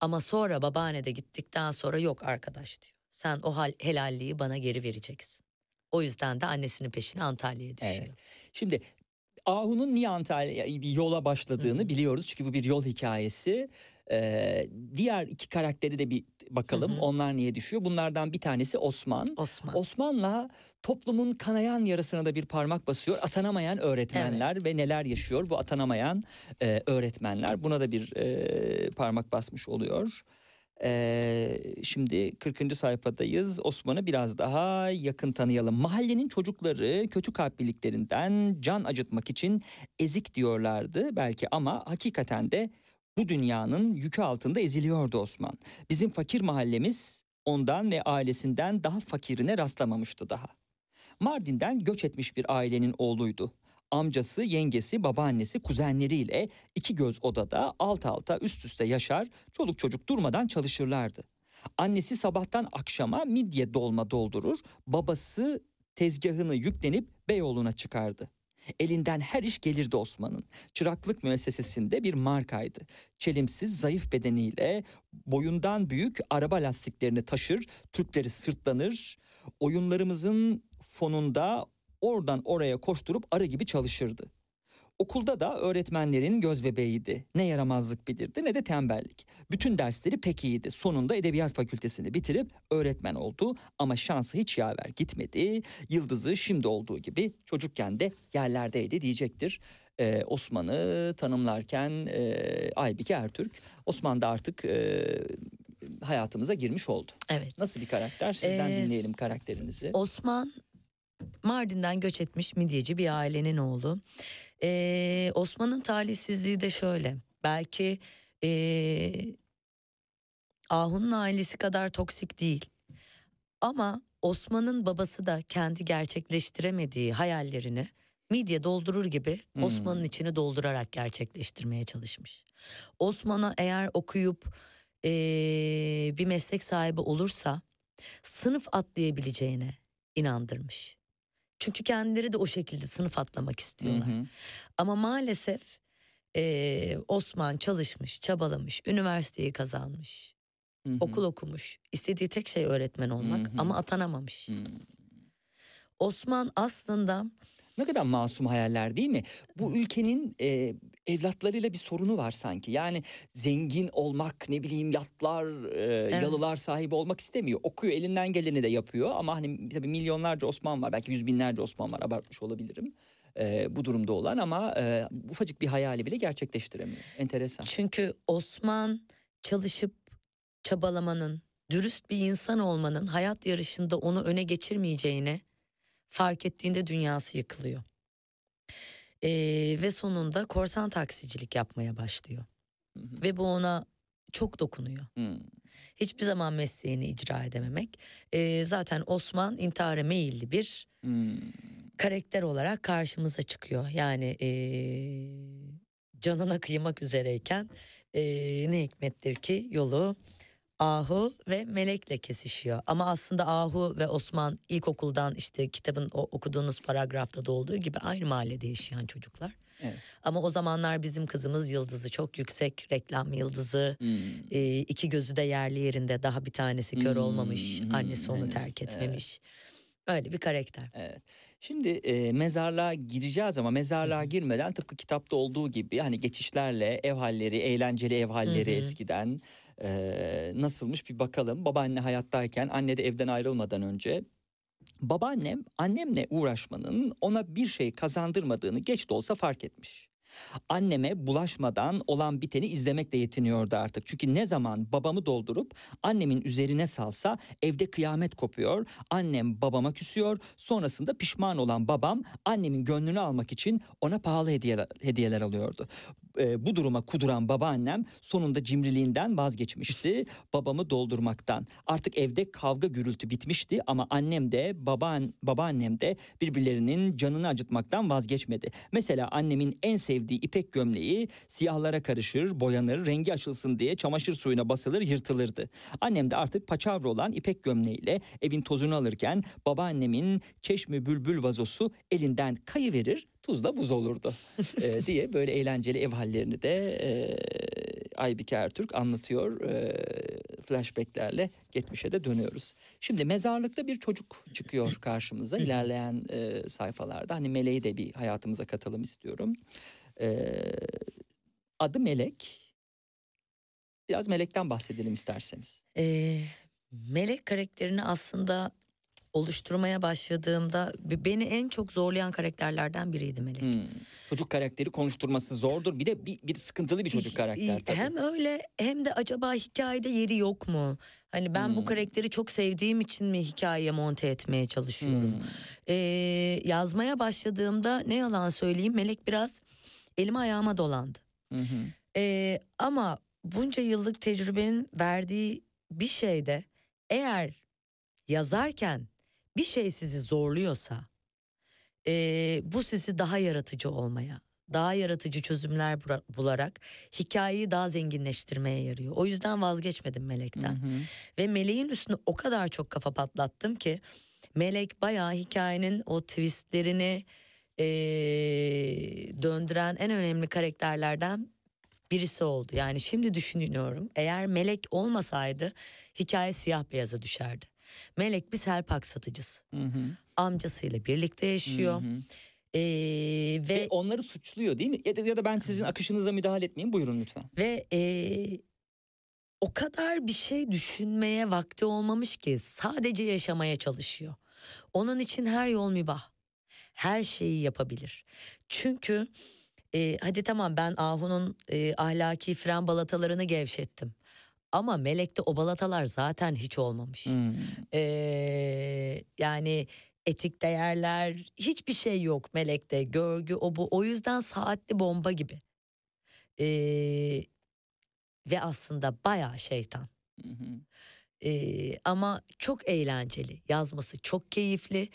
ama sonra babaanne de gittikten sonra yok arkadaş diyor. Sen o hal, helalliği bana geri vereceksin. O yüzden de annesinin peşine Antalya'ya düşüyor.
Evet. Şimdi Ahu'nun niye Antalya'ya bir yola başladığını
Hı hı.
biliyoruz. Çünkü bu bir yol hikayesi. Ee, diğer iki karakteri de bir bakalım.
Hı hı.
Onlar niye düşüyor? Bunlardan bir tanesi Osman.
Osman.
Osman'la toplumun kanayan yarasına da bir parmak basıyor. Atanamayan öğretmenler ve neler yaşıyor bu atanamayan e, öğretmenler. Buna da bir e, parmak basmış oluyor. E, şimdi 40. sayfadayız. Osman'ı biraz daha yakın tanıyalım. Mahallenin çocukları kötü kalpliliklerinden can acıtmak için ezik diyorlardı belki ama hakikaten de bu dünyanın yükü altında eziliyordu Osman. Bizim fakir mahallemiz ondan ve ailesinden daha fakirine rastlamamıştı daha. Mardin'den göç etmiş bir ailenin oğluydu. Amcası, yengesi, babaannesi, kuzenleriyle iki göz odada alt alta üst üste yaşar, çoluk çocuk durmadan çalışırlardı. Annesi sabahtan akşama midye dolma doldurur, babası tezgahını yüklenip Beyoğlu'na çıkardı. Elinden her iş gelirdi Osman'ın. Çıraklık müessesesinde bir markaydı. Çelimsiz, zayıf bedeniyle boyundan büyük araba lastiklerini taşır, Türkleri sırtlanır, oyunlarımızın fonunda oradan oraya koşturup arı gibi çalışırdı. Okulda da öğretmenlerin göz bebeğiydi. Ne yaramazlık bilirdi ne de tembellik. Bütün dersleri pek iyiydi. Sonunda edebiyat fakültesini bitirip öğretmen oldu ama şansı hiç yaver gitmedi. Yıldızı şimdi olduğu gibi çocukken de yerlerdeydi diyecektir. Ee, Osman'ı tanımlarken e, Aybike Ertürk. Osman da artık e, hayatımıza girmiş oldu.
Evet.
Nasıl bir karakter? Sizden
Ee,
dinleyelim karakterinizi.
Osman Mardin'den göç etmiş midyeci bir ailenin oğlu. Ee, Osman'ın talihsizliği de şöyle. Belki ee, Ahu'nun ailesi kadar toksik değil. Ama Osman'ın babası da kendi gerçekleştiremediği hayallerini midye doldurur gibi
Hmm.
Osman'ın içini doldurarak gerçekleştirmeye çalışmış. Osman'a eğer okuyup ee, bir meslek sahibi olursa sınıf atlayabileceğine inandırmış. Çünkü kendileri de o şekilde sınıf atlamak istiyorlar.
Hı hı.
Ama maalesef eee, Osman çalışmış, çabalamış, üniversiteyi kazanmış,
Hı hı.
okul okumuş. İstediği tek şey öğretmen olmak
Hı hı.
ama atanamamış.
Hı.
Osman aslında
Ne kadar masum hayaller değil mi? Bu ülkenin e, evlatlarıyla bir sorunu var sanki. Yani zengin olmak, ne bileyim yatlar, e, yalılar sahibi olmak istemiyor. Okuyor, elinden geleni de yapıyor. Ama hani tabii milyonlarca Osman var, belki yüz binlerce Osman var. Abartmış olabilirim e, bu durumda olan ama e, ufacık bir hayali bile gerçekleştiremiyor. Enteresan.
çünkü Osman çalışıp çabalamanın, dürüst bir insan olmanın hayat yarışında onu öne geçirmeyeceğini fark ettiğinde dünyası yıkılıyor. Eee, ve sonunda korsan taksicilik yapmaya başlıyor.
Hı hı.
Ve bu ona çok dokunuyor.
Hı.
Hiçbir zaman mesleğini icra edememek. Ee, zaten Osman intihara meyilli bir
Hı.
karakter olarak karşımıza çıkıyor. Yani ee, canına kıymak üzereyken ee, ne hikmettir ki yolu Ahu ve Melek'le kesişiyor. Ama aslında Ahu ve Osman ilkokuldan işte kitabın o okuduğunuz paragrafta da olduğu gibi aynı mahallede yaşayan çocuklar.
Evet.
Ama o zamanlar bizim kızımız yıldızı çok yüksek reklam yıldızı.
Hı.
Ee, iki gözü de yerli yerinde daha bir tanesi kör
Hmm,
olmamış
hmm,
annesi onu
henüz,
terk
evet.
Öyle bir karakter
Evet. Şimdi e, mezarlığa gireceğiz ama mezarlığa girmeden tıpkı kitapta olduğu gibi hani geçişlerle ev halleri, eğlenceli ev halleri
Hı hı.
eskiden e, nasılmış bir bakalım. Babaanne hayattayken anne de evden ayrılmadan önce babaannem annemle uğraşmanın ona bir şey kazandırmadığını geç de olsa fark etmiş. Anneme bulaşmadan olan biteni izlemekle yetiniyordu artık. Çünkü ne zaman babamı doldurup annemin üzerine salsa evde kıyamet kopuyor. Annem babama küsüyor. Sonrasında pişman olan babam annemin gönlünü almak için ona pahalı hediyeler, hediyeler alıyordu. Ee, bu duruma kuduran babaannem sonunda cimriliğinden vazgeçmişti. Babamı doldurmaktan. Artık evde kavga gürültü bitmişti ama annem de babaan, babaannem de birbirlerinin canını acıtmaktan vazgeçmedi. Mesela annemin en sevdiği ipek gömleği siyahlara karışır, boyanır, rengi açılsın diye çamaşır suyuna basılır, yırtılırdı. Annem de artık paçavra olan ipek gömleğiyle evin tozunu alırken babaannemin çeşmi bülbül vazosu elinden kayıverir, tuzla buz olurdu Ee, diye böyle eğlenceli ev hallerini de e, Aybike Ertürk anlatıyor. E, flashbacklerle geçmişe de dönüyoruz. Şimdi mezarlıkta bir çocuk çıkıyor karşımıza ilerleyen e, sayfalarda. Hani Meleği de bir hayatımıza katalım istiyorum. E, adı Melek. Biraz Melek'ten bahsedelim isterseniz.
Ee, Melek karakterini aslında oluşturmaya başladığımda be- beni en çok zorlayan karakterlerden biriydi Melek.
Hmm. Çocuk karakteri konuşturması zordur. Bir de bir, bir sıkıntılı bir çocuk karakter tabii.
Hem öyle hem de acaba hikayede yeri yok mu? Hani ben
Hmm.
bu karakteri çok sevdiğim için mi hikayeye monte etmeye çalışıyorum?
Hmm.
Ee, yazmaya başladığımda ne yalan söyleyeyim Melek biraz elime ayağıma dolandı.
Hı hı.
Ee, ama bunca yıllık tecrübenin verdiği bir şeyde eğer yazarken bir şey sizi zorluyorsa ee, bu sizi daha yaratıcı olmaya, daha yaratıcı çözümler bularak hikayeyi daha zenginleştirmeye yarıyor. O yüzden vazgeçmedim Melek'ten.
Hı hı.
Ve Meleğin üstüne o kadar çok kafa patlattım ki Melek bayağı hikayenin o twistlerini eee, döndüren en önemli karakterlerden birisi oldu. Yani şimdi düşünüyorum eğer Melek olmasaydı hikaye siyah beyaza düşerdi. Melek bir selpak satıcısı.
Hı hı.
Amcasıyla birlikte yaşıyor.
Hı hı.
Eee,
Ve
ve
onları suçluyor değil mi? Ya da, ya da ben sizin akışınıza müdahale etmeyeyim. Buyurun lütfen.
Ve eee, o kadar bir şey düşünmeye vakti olmamış ki sadece yaşamaya çalışıyor. Onun için her yol mübah. Her şeyi yapabilir. Çünkü eee, hadi tamam ben Ahu'nun eee, ahlaki fren balatalarını gevşettim. Ama Melek'te o balatalar zaten hiç olmamış.
Hmm.
Eee, yani etik değerler hiçbir şey yok Melek'te. Görgü o bu. O yüzden saatli bomba gibi. Eee, ve aslında bayağı şeytan.
Hı hı.
Eee, ama çok eğlenceli. Yazması çok keyifli.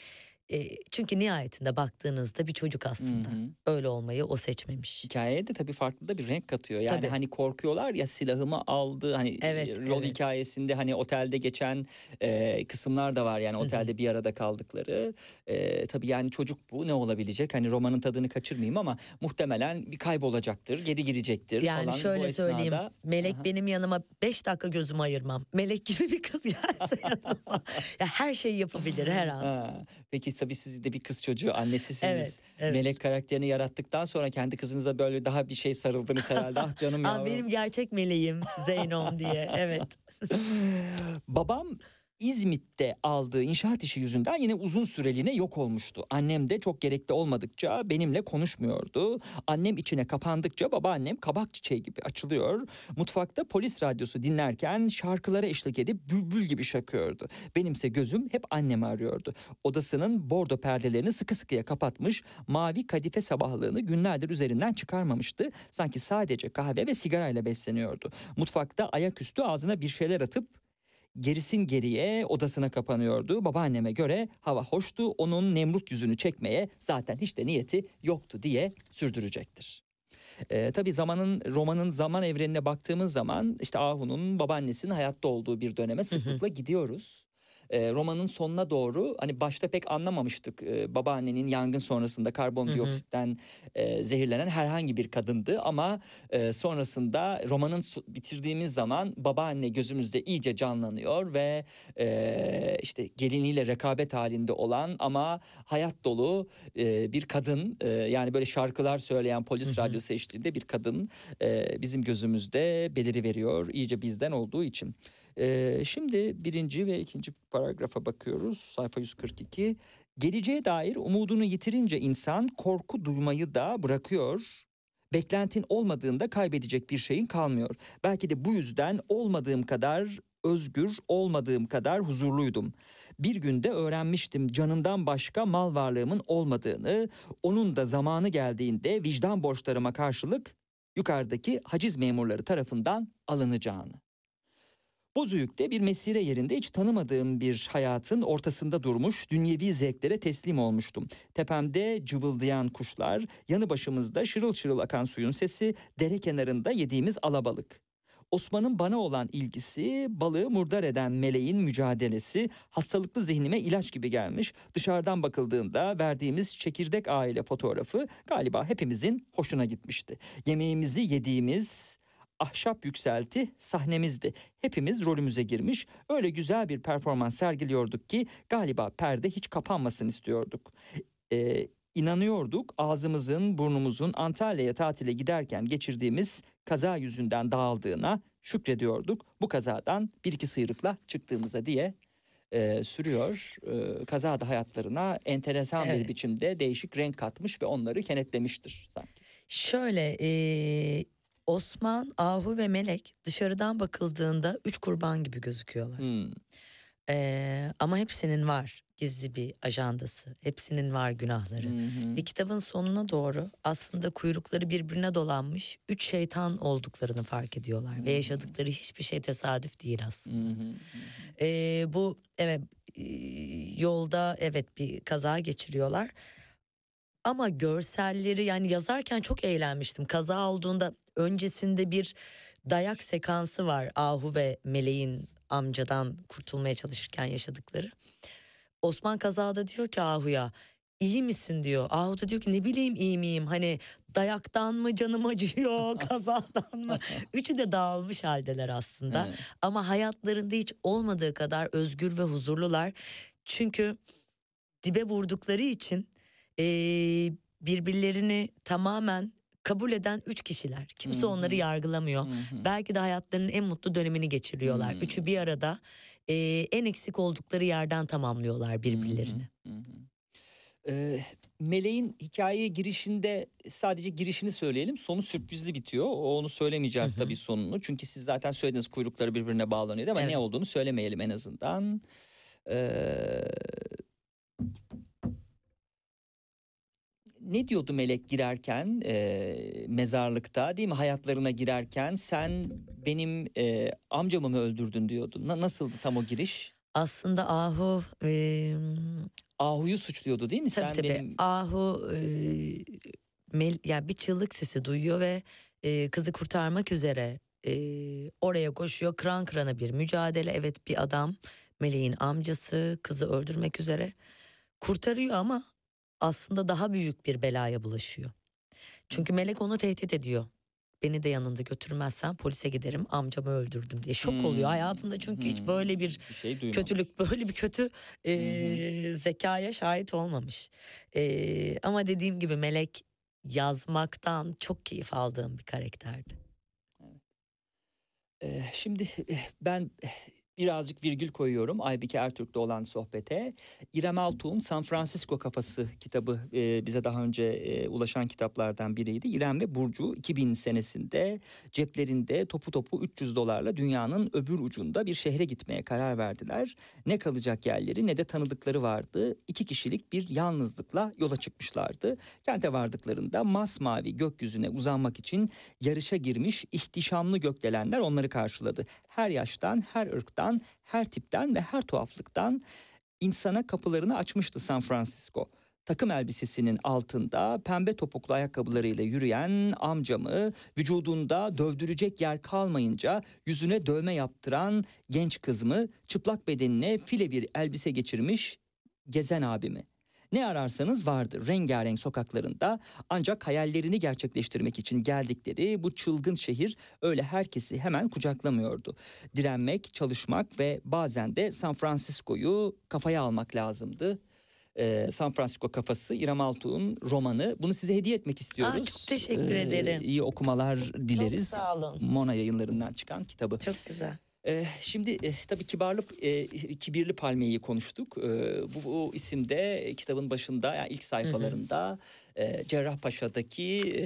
Çünkü nihayetinde baktığınızda bir çocuk aslında.
Hı hı.
Öyle olmayı o seçmemiş.
Hikayeye de tabii farklı da bir renk katıyor. Yani
Tabii.
hani korkuyorlar ya silahımı aldı. Hani
Evet,
yol
evet.
hikayesinde hani otelde geçen e, kısımlar da var. Yani
Hı hı.
otelde bir arada kaldıkları. E, tabii yani çocuk bu ne olabilecek? Hani romanın tadını kaçırmayayım ama muhtemelen bir kaybolacaktır. Geri girecektir
Yani
falan. Bu
şöyle söyleyeyim.
esnada-
Melek
Aha.
benim yanıma beş dakika gözümü ayırmam. Melek gibi bir kız gelse yanıma. ya her şeyi yapabilir her an.
Ha, peki tabii siz de bir kız çocuğu annesisiniz.
Evet, evet.
Melek karakterini yarattıktan sonra kendi kızınıza böyle daha bir şey sarıldınız herhalde. Ah canım yavrum.
benim gerçek meleğim Zeynom diye evet.
Babam İzmit'te aldığı inşaat işi yüzünden yine uzun süreliğine yok olmuştu. Annem de çok gerekli olmadıkça benimle konuşmuyordu. Annem içine kapandıkça babaannem kabak çiçeği gibi açılıyor. Mutfakta polis radyosu dinlerken şarkılara eşlik edip bülbül gibi şakıyordu. Benimse gözüm hep annemi arıyordu. Odasının bordo perdelerini sıkı sıkıya kapatmış, mavi kadife sabahlığını günlerdir üzerinden çıkarmamıştı. Sanki sadece kahve ve sigarayla besleniyordu. Mutfakta ayaküstü ağzına bir şeyler atıp gerisin geriye odasına kapanıyordu. Babaanneme göre hava hoştu. Onun Nemrut yüzünü çekmeye zaten hiç de niyeti yoktu diye sürdürecektir. Ee, tabii zamanın romanın zaman evrenine baktığımız zaman işte Ahu'nun babaannesinin hayatta olduğu bir döneme sıklıkla gidiyoruz. Ee, romanın sonuna doğru hani başta pek anlamamıştık ee, babaannenin yangın sonrasında karbondioksitten e, zehirlenen herhangi bir kadındı ama e, sonrasında romanın bitirdiğimiz zaman babaanne gözümüzde iyice canlanıyor ve e, işte geliniyle rekabet halinde olan ama hayat dolu e, bir kadın e, yani böyle şarkılar söyleyen polis radyosu eşliğinde bir kadın e, bizim gözümüzde beliri veriyor iyice bizden olduğu için. E, şimdi birinci ve ikinci paragrafa bakıyoruz sayfa 142. Geleceğe dair umudunu yitirince insan korku duymayı da bırakıyor. Beklentin olmadığında kaybedecek bir şeyin kalmıyor. Belki de bu yüzden olmadığım kadar özgür, olmadığım kadar huzurluydum. Bir günde öğrenmiştim canımdan başka mal varlığımın olmadığını, onun da zamanı geldiğinde vicdan borçlarıma karşılık yukarıdaki haciz memurları tarafından alınacağını. Bozüyük'te bir mesire yerinde hiç tanımadığım bir hayatın ortasında durmuş dünyevi zevklere teslim olmuştum. Tepemde cıvıldayan kuşlar, yanı başımızda şırıl şırıl akan suyun sesi, dere kenarında yediğimiz alabalık. Osman'ın bana olan ilgisi, balığı murdar eden meleğin mücadelesi hastalıklı zihnime ilaç gibi gelmiş. Dışarıdan bakıldığında verdiğimiz çekirdek aile fotoğrafı galiba hepimizin hoşuna gitmişti. Yemeğimizi yediğimiz ahşap yükselti sahnemizdi. Hepimiz rolümüze girmiş. Öyle güzel bir performans sergiliyorduk ki galiba perde hiç kapanmasın istiyorduk. Ee, inanıyorduk ağzımızın burnumuzun Antalya'ya tatile giderken geçirdiğimiz kaza yüzünden dağıldığına şükrediyorduk. Bu kazadan bir iki sıyrıkla çıktığımıza diye e, sürüyor. E, kaza da hayatlarına enteresan bir
Evet.
biçimde değişik renk katmış ve onları kenetlemiştir sanki.
Şöyle e, Osman, Ahu ve Melek dışarıdan bakıldığında üç kurban gibi gözüküyorlar.
Hmm.
E, ama hepsinin var gizli bir ajandası. Hepsinin var günahları.
Hı hı.
Ve kitabın sonuna doğru aslında kuyrukları birbirine dolanmış üç şeytan olduklarını fark ediyorlar. Ve yaşadıkları hiçbir şey tesadüf değil aslında.
Hı hı.
Ee, bu evet e, yolda evet bir kaza geçiriyorlar. Ama görselleri yani yazarken çok eğlenmiştim. Kaza olduğunda öncesinde bir dayak sekansı var. Ahu ve Meleğin amcadan kurtulmaya çalışırken yaşadıkları. Osman kazada diyor ki Ahu'ya iyi misin diyor. Ahu da diyor ki ne bileyim iyi miyim hani dayaktan mı canım acıyor kazadan mı? Üçü de dağılmış haldeler aslında.
Evet.
Ama hayatlarında hiç olmadığı kadar özgür ve huzurlular. Çünkü dibe vurdukları için eee, birbirlerini tamamen kabul eden üç kişiler. Kimse
Hı hı.
onları yargılamıyor.
Hı hı.
Belki de hayatlarının en mutlu dönemini geçiriyorlar.
Hmm.
Üçü bir arada eee, en eksik oldukları yerden tamamlıyorlar birbirlerini.
Hı hı. Ee, Meleğin hikayeye girişinde sadece girişini söyleyelim. Sonu sürprizli bitiyor. Onu söylemeyeceğiz
Hı hı.
tabii sonunu. Çünkü siz zaten söylediniz kuyrukları birbirine bağlanıyor ama
Evet.
ne olduğunu söylemeyelim en azından. Ee, ne diyordu Melek girerken e, mezarlıkta değil mi hayatlarına girerken sen benim e, amcamı mı öldürdün diyordu. Na- nasıldı tam o giriş?
Aslında Ahu eee
Ahu'yu suçluyordu değil mi?
Tabii
sen
tabii.
benim
Ahu e, mel, yani bir çığlık sesi duyuyor ve e, kızı kurtarmak üzere e, oraya koşuyor. Kıran kırana bir mücadele. Evet bir adam Meleğin amcası kızı öldürmek üzere kurtarıyor ama aslında daha büyük bir belaya bulaşıyor. Çünkü Melek onu tehdit ediyor. Beni de yanında götürmezsen polise giderim amcamı öldürdüm diye. Şok oluyor
Hmm,
hayatında çünkü hiç
hmm,
böyle bir
bir şey duymamış.
kötülük böyle bir kötü e, zekaya şahit olmamış. E, ama dediğim gibi Melek yazmaktan çok keyif aldığım bir karakterdi.
Ee, şimdi eh, ben eh, birazcık virgül koyuyorum Aybike Ertürk'le olan sohbete. İrem Altuğ'un San Francisco Kafası kitabı e, bize daha önce e, ulaşan kitaplardan biriydi. İrem ve Burcu 2000 senesinde ceplerinde topu topu 300 dolarla dünyanın öbür ucunda bir şehre gitmeye karar verdiler. Ne kalacak yerleri ne de tanıdıkları vardı. İki kişilik bir yalnızlıkla yola çıkmışlardı. Kente vardıklarında masmavi gökyüzüne uzanmak için yarışa girmiş ihtişamlı gökdelenler onları karşıladı. Her yaştan, her ırktan, her tipten ve her tuhaflıktan insana kapılarını açmıştı San Francisco. Takım elbisesinin altında pembe topuklu ayakkabılarıyla yürüyen amcamı, vücudunda dövdürecek yer kalmayınca yüzüne dövme yaptıran genç kız mı, çıplak bedenine file bir elbise geçirmiş gezen abimi. Ne ararsanız vardı rengarenk sokaklarında ancak hayallerini gerçekleştirmek için geldikleri bu çılgın şehir öyle herkesi hemen kucaklamıyordu. Direnmek, çalışmak ve bazen de San Francisco'yu kafaya almak lazımdı. Ee, San Francisco kafası İrem Altuğ'un romanı. Bunu size hediye etmek istiyoruz.
çok teşekkür ederim.
İyi okumalar dileriz.
Çok sağ olun.
Mona yayınlarından çıkan kitabı.
Çok güzel.
Ee, şimdi e, tabii kibarlı e, kibirli palmiyeyi konuştuk. Bu, bu isim de kitabın başında yani ilk sayfalarında e, Cerrahpaşa'daki e,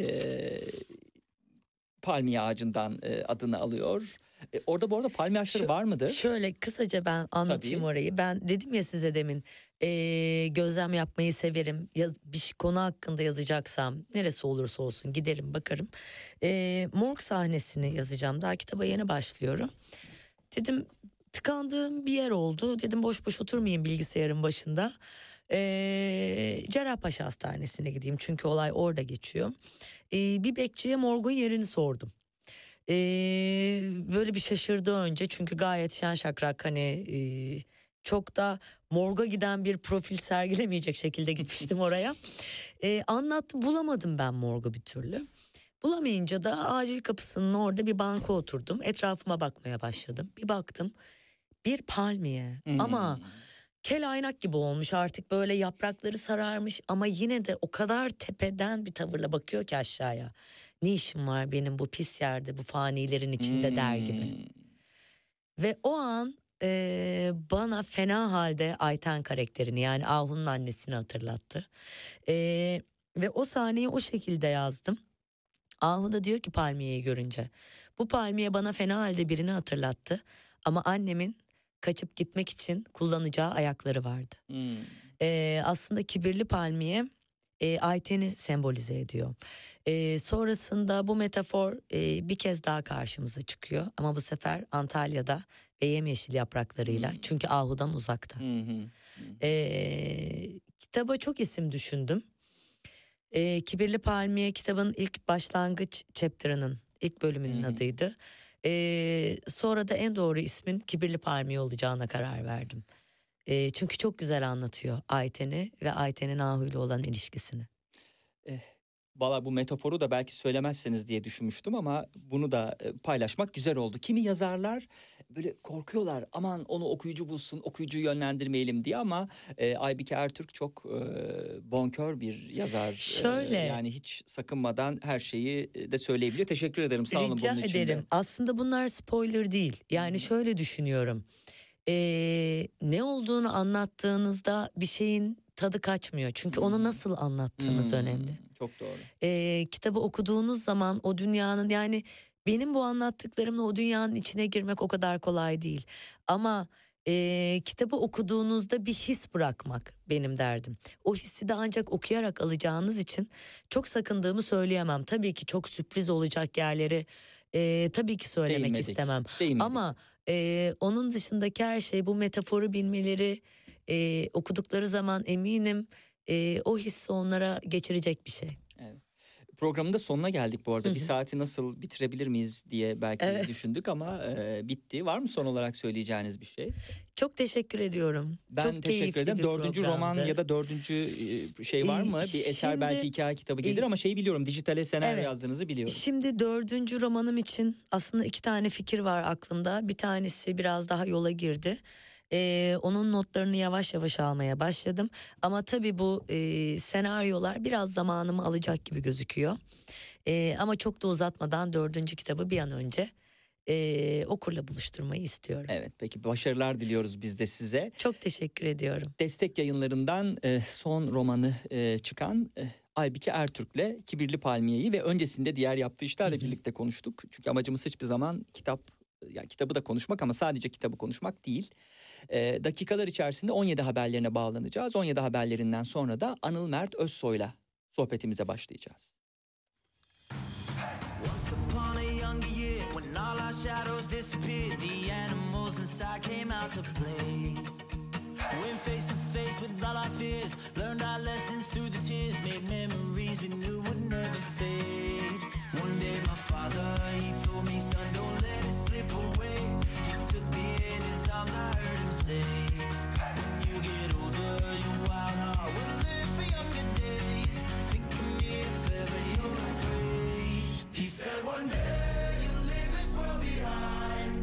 palmiye ağacından e, adını alıyor. E, orada bu arada palmiye ağaçları
Şu-
var mıdır?
Şöyle kısaca ben anlatayım
Tabii.
orayı. Ben dedim ya size demin gözlem yapmayı severim. Yaz, bir konu hakkında yazacaksam neresi olursa olsun giderim bakarım. Morg sahnesini yazacağım. Daha kitaba yeni başlıyorum. Dedim tıkandığım bir yer oldu. Dedim boş boş oturmayayım bilgisayarın başında. Eee Cerrahpaşa Hastanesi'ne gideyim çünkü olay orada geçiyor. Eee, bir bekçiye morgun yerini sordum. Eee, böyle bir şaşırdı önce çünkü gayet şen şakrak hani eee, çok da morga giden bir profil sergilemeyecek şekilde gitmiştim oraya. Eee anlattı bulamadım ben morgu bir türlü. Bulamayınca da acil kapısının orada bir banka oturdum. Etrafıma bakmaya başladım. Bir baktım bir palmiye
Hmm.
ama kel aynak gibi olmuş artık böyle yaprakları sararmış ama yine de o kadar tepeden bir tavırla bakıyor ki aşağıya. Ne işim var benim bu pis yerde bu fanilerin içinde der gibi.
Hmm.
Ve o an e, bana fena halde Ayten karakterini yani Ahu'nun annesini hatırlattı. E, ve o sahneyi o şekilde yazdım. Ahu da diyor ki palmiyeyi görünce. Bu palmiye bana fena halde birini hatırlattı. Ama annemin kaçıp gitmek için kullanacağı ayakları vardı.
Hmm.
Ee, aslında kibirli palmiye e, Ayten'i sembolize ediyor. Ee, sonrasında bu metafor e, bir kez daha karşımıza çıkıyor. Ama bu sefer Antalya'da ve yemyeşil yapraklarıyla.
Hmm.
Çünkü Ahu'dan uzakta.
Hı hı.
Ee, kitaba çok isim düşündüm. Ee, Kibirli Palmiye kitabın ilk başlangıç chapter'ının ilk bölümünün
hı.
adıydı. Ee, sonra da en doğru ismin Kibirli Palmiye olacağına karar verdim. Ee, çünkü çok güzel anlatıyor Ayten'i ve Ayten'in Ahu ile olan ilişkisini.
Valla bu metaforu da belki söylemezseniz diye düşünmüştüm ama bunu da e, paylaşmak güzel oldu. Kimi yazarlar böyle korkuyorlar aman onu okuyucu bulsun okuyucuyu yönlendirmeyelim diye ama e, Aybike Ertürk çok e, bonkör bir yazar. E,
Şöyle.
yani hiç sakınmadan her şeyi e, de söyleyebiliyor. Teşekkür ederim sağ olun
Rica
bunun için de.
ederim. Aslında bunlar spoiler değil. Yani şöyle düşünüyorum. Ee, ne olduğunu anlattığınızda bir şeyin tadı kaçmıyor. Çünkü onu
Hmm.
nasıl anlattığınız
Hmm,
önemli.
Çok doğru.
Ee, kitabı okuduğunuz zaman o dünyanın yani benim bu anlattıklarımla o dünyanın içine girmek o kadar kolay değil. Ama e, kitabı okuduğunuzda bir his bırakmak benim derdim. O hissi de ancak okuyarak alacağınız için çok sakındığımı söyleyemem. Tabii ki çok sürpriz olacak yerleri e, tabii ki söylemek
Değinmedik.
istemem.
Değinmedik.
Ama e, onun dışındaki her şey bu metaforu bilmeleri e, okudukları zaman eminim e, o hissi onlara geçirecek bir şey.
Programın da sonuna geldik bu arada.
Hı
Bir saati nasıl bitirebilir miyiz diye belki
Evet.
düşündük ama e, bitti. Var mı son olarak söyleyeceğiniz bir şey?
Çok teşekkür ediyorum.
Ben
Çok
teşekkür ederim. Dördüncü roman
programdı.
ya da dördüncü şey var mı? Bir eser belki
şimdi-
hikaye kitabı gelir ama şeyi biliyorum. Dijitale senaryo
evet.
yazdığınızı biliyorum.
Şimdi dördüncü romanım için aslında iki tane fikir var aklımda. Bir tanesi biraz daha yola girdi. Ee, onun notlarını yavaş yavaş almaya başladım. Ama tabii bu e, senaryolar biraz zamanımı alacak gibi gözüküyor. Ee, ama çok da uzatmadan dördüncü kitabı bir an önce e, okurla buluşturmayı istiyorum.
Evet peki başarılar diliyoruz biz de size.
Çok teşekkür ediyorum.
Destek yayınlarından e, son romanı e, çıkan e, Aybike Ertürk'le Kibirli Palmiye'yi ve öncesinde diğer yaptığı işlerle birlikte konuştuk. Çünkü amacımız hiçbir zaman kitap yani kitabı da konuşmak ama sadece kitabı konuşmak değil. E, dakikalar içerisinde 17 haberlerine bağlanacağız. 17 haberlerinden sonra da Anıl Mert Özsoy'la sohbetimize başlayacağız.
Went face to face with all our fears, learned our lessons through the tears, made memories we knew would never fade. One day, my father, he told me, son, don't let it slip away. He took me in his arms, I heard him say, When you get older, your wild heart will live for younger days. Think of me if ever you're afraid. He said, One day you'll leave this world behind,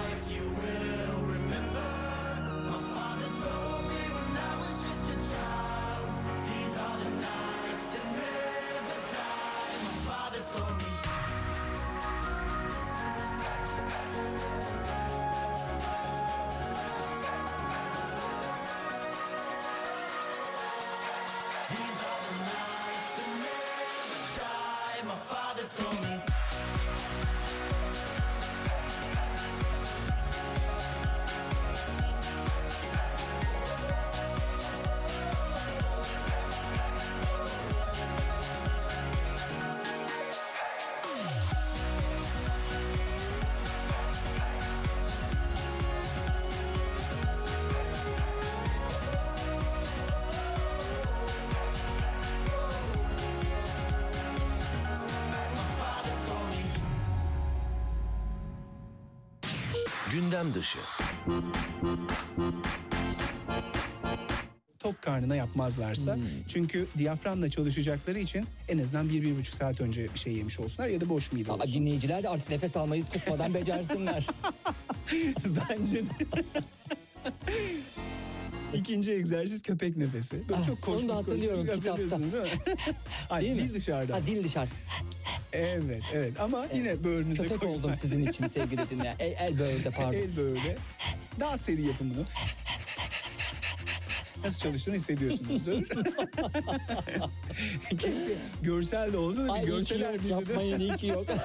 Gündem dışı.
tok karnına yapmazlarsa.
Hmm.
Çünkü diyaframla çalışacakları için en azından bir, bir buçuk saat önce bir şey yemiş olsunlar ya da boş mide
Aa,
olsun.
dinleyiciler de artık nefes almayı kusmadan becersinler.
Bence de. İkinci egzersiz köpek nefesi. Böyle
Ah,
çok
onu da
koşmuş
hatırlıyorum
koşmuş
kitapta.
hatırlıyorsunuz değil mi? Ay,
Değil mi?
dil dışarıda.
Ha, dil dışarı.
Evet evet ama yine böğrünüze
Köpek
koyun.
oldum sizin için sevgili dinleyen. El, el böğürde pardon.
El böyle. Daha seri yapın bunu. Nasıl çalıştığını hissediyorsunuzdur. Keşke görsel de olsa da bir
Ay
görseler bizi de.
yapmayın iyi ki yok.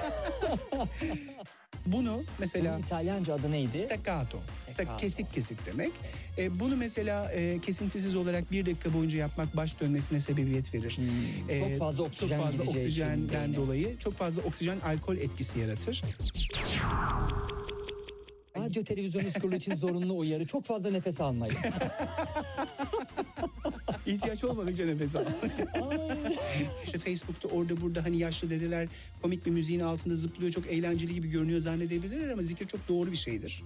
Bunu mesela
Bunun İtalyanca adı neydi?
Staccato.
Staccato.
Sta- kesik kesik demek. E, bunu mesela e, kesintisiz olarak bir dakika boyunca yapmak baş dönmesine sebebiyet verir. E,
Hmm. Çok fazla oksijen
Çok fazla oksijenden dolayı çok fazla oksijen alkol etkisi yaratır.
Radyo televizyonunuz kurulu için zorunlu uyarı. Çok fazla nefes almayın.
İhtiyaç olmadıkça nefes al. işte Facebook'ta orada burada hani yaşlı dedeler komik bir müziğin altında zıplıyor çok eğlenceli gibi görünüyor zannedebilirler ama zikir çok doğru bir şeydir.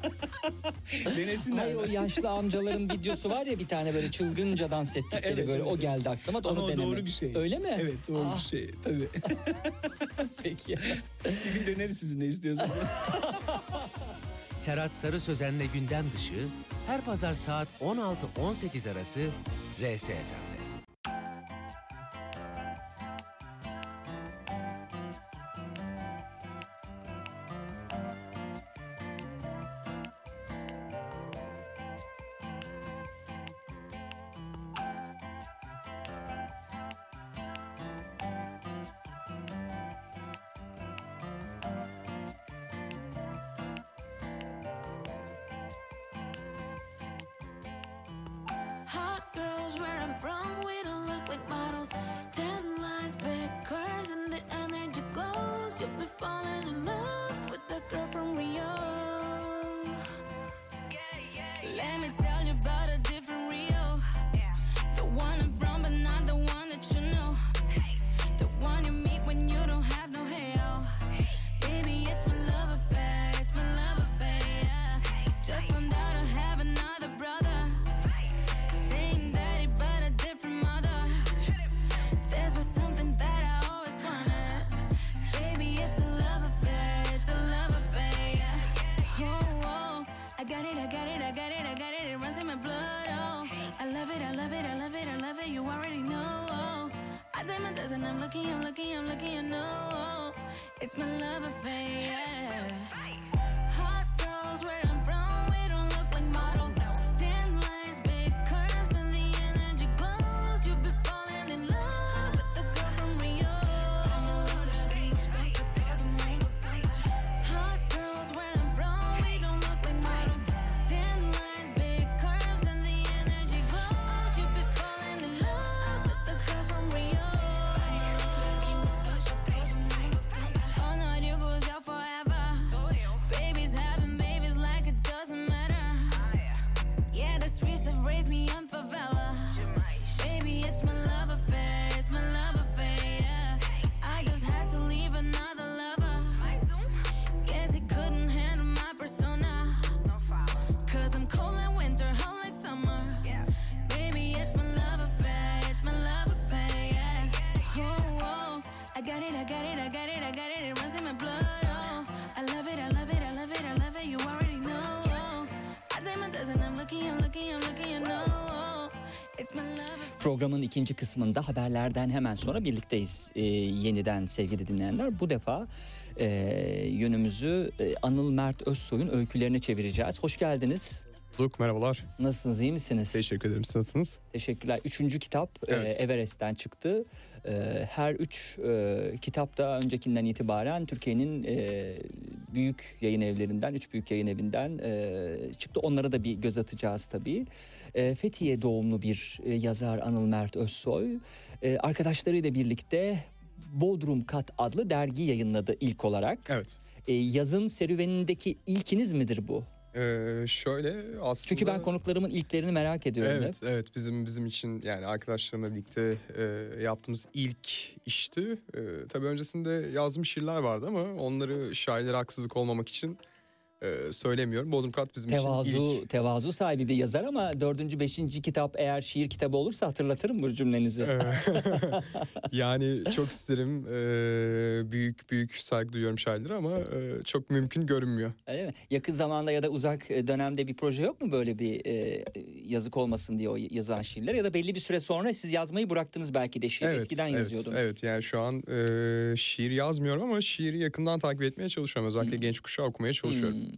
Denesinler.
Hayır o yaşlı amcaların videosu var ya bir tane böyle çılgınca dans ettikleri
Evet,
böyle
evet,
o geldi aklıma da
Ama
onu
o
deneme.
doğru bir şey.
Öyle mi?
Evet doğru
Ah,
bir şey tabii.
Peki.
bir gün deneriz sizin ne istiyorsanız.
Serhat Sarı Sözen'le gündem dışı her pazar saat 16-18 arası RSFM'de.
You'll be falling in love Valley.
Programın ikinci kısmında haberlerden hemen sonra birlikteyiz e, yeniden sevgili dinleyenler. Bu defa e, yönümüzü e, Anıl Mert Özsoy'un öykülerine çevireceğiz. Hoş geldiniz.
Bulduk merhabalar.
Nasılsınız iyi misiniz?
Teşekkür ederim. Siz nasılsınız?
Teşekkürler. Üçüncü kitap e,
Evet.
Everest'ten çıktı. E, her üç e, kitap da öncekinden itibaren Türkiye'nin e, büyük yayın evlerinden, üç büyük yayın evinden e, çıktı. Onlara da bir göz atacağız tabii. E, Fethiye doğumlu bir e, yazar Anıl Mert Özsoy. E, arkadaşlarıyla birlikte Bodrum Kat adlı dergi yayınladı ilk olarak.
Evet.
E, yazın serüvenindeki ilkiniz midir bu?
Ee, şöyle aslında...
Çünkü ben konuklarımın ilklerini merak ediyorum hep.
Evet, evet bizim bizim için yani arkadaşlarımla birlikte e, yaptığımız ilk işti. E, tabii öncesinde yazdığım şiirler vardı ama onları şairlere haksızlık olmamak için e, söylemiyorum. Bodrum Kat bizim için
Tevazu,
ilk.
tevazu sahibi bir yazar ama dördüncü, beşinci kitap eğer şiir kitabı olursa hatırlatırım bu cümlenizi.
yani çok isterim. e, büyük büyük saygı duyuyorum şairlere ama e, çok mümkün görünmüyor.
Öyle mi? Yakın zamanda ya da uzak dönemde bir proje yok mu böyle bir e, yazık olmasın diye o yazan şiirler ya da belli bir süre sonra siz yazmayı bıraktınız belki de şiir eskiden
evet,
yazıyordunuz.
Evet yani şu an e, şiir yazmıyorum ama şiiri yakından takip etmeye çalışıyorum. Özellikle genç kuşağı okumaya çalışıyorum.
Hmm.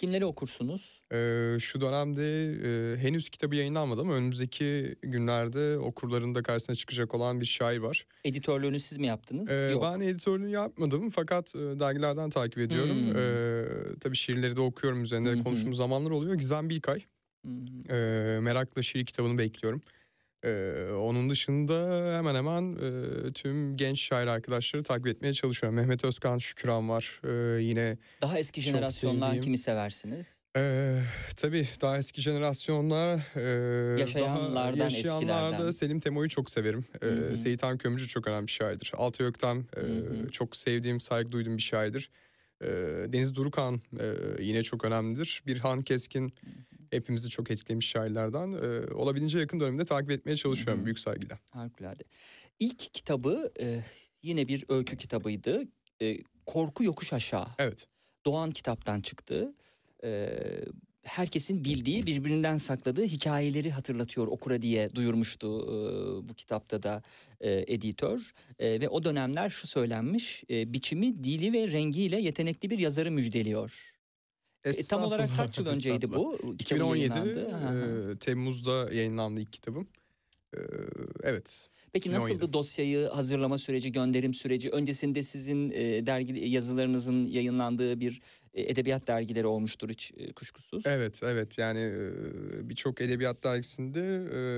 Kimleri okursunuz?
E, şu dönemde e, henüz kitabı yayınlanmadı ama önümüzdeki günlerde okurların karşısına çıkacak olan bir şair var.
Editörlüğünü siz mi yaptınız?
E,
Yok.
ben editörlüğünü yapmadım fakat e, dergilerden takip ediyorum.
Hmm.
E, tabii şiirleri de okuyorum üzerinde
hı.
konuştuğumuz zamanlar oluyor. Gizem Bilkay.
Hmm.
E, merakla şiir kitabını bekliyorum. E, onun dışında hemen hemen e, tüm genç şair arkadaşları takip etmeye çalışıyorum. Mehmet Özkan Şükran var. E, yine
Daha eski jenerasyondan kimi seversiniz?
e, tabii daha eski jenerasyonlar e,
Yaşayanlardan,
daha yaşayanlarda
eskilerden.
Selim Temo'yu çok severim. E,
Hı hı.
Seyit Han Kömürcü çok önemli bir şairdir. Altı Öktem e,
Hı hı.
çok sevdiğim, saygı duyduğum bir şairdir. E, Deniz Durukan e, yine çok önemlidir. Birhan Keskin hepimizi çok etkilemiş şairlerden. E, olabildiğince yakın dönemde takip etmeye çalışıyorum
Hı hı.
büyük saygıyla.
Harikulade. İlk kitabı e, yine bir öykü kitabıydı. E, Korku Yokuş Aşağı.
Evet.
Doğan kitaptan çıktı. Ee, herkesin bildiği birbirinden sakladığı hikayeleri hatırlatıyor okura diye duyurmuştu e, bu kitapta da e, editör. E, ve o dönemler şu söylenmiş e, biçimi, dili ve rengiyle yetenekli bir yazarı müjdeliyor. E, tam olarak kaç yıl önceydi bu? kitabın
2017
yayınlandığı? Hı hı.
e, Temmuz'da yayınlandı ilk kitabım. E, evet.
Peki
2017.
nasıldı dosyayı hazırlama süreci, gönderim süreci? Öncesinde sizin e, dergi yazılarınızın yayınlandığı bir e, edebiyat dergileri olmuştur hiç e, kuşkusuz.
Evet, evet. Yani e, birçok edebiyat dergisinde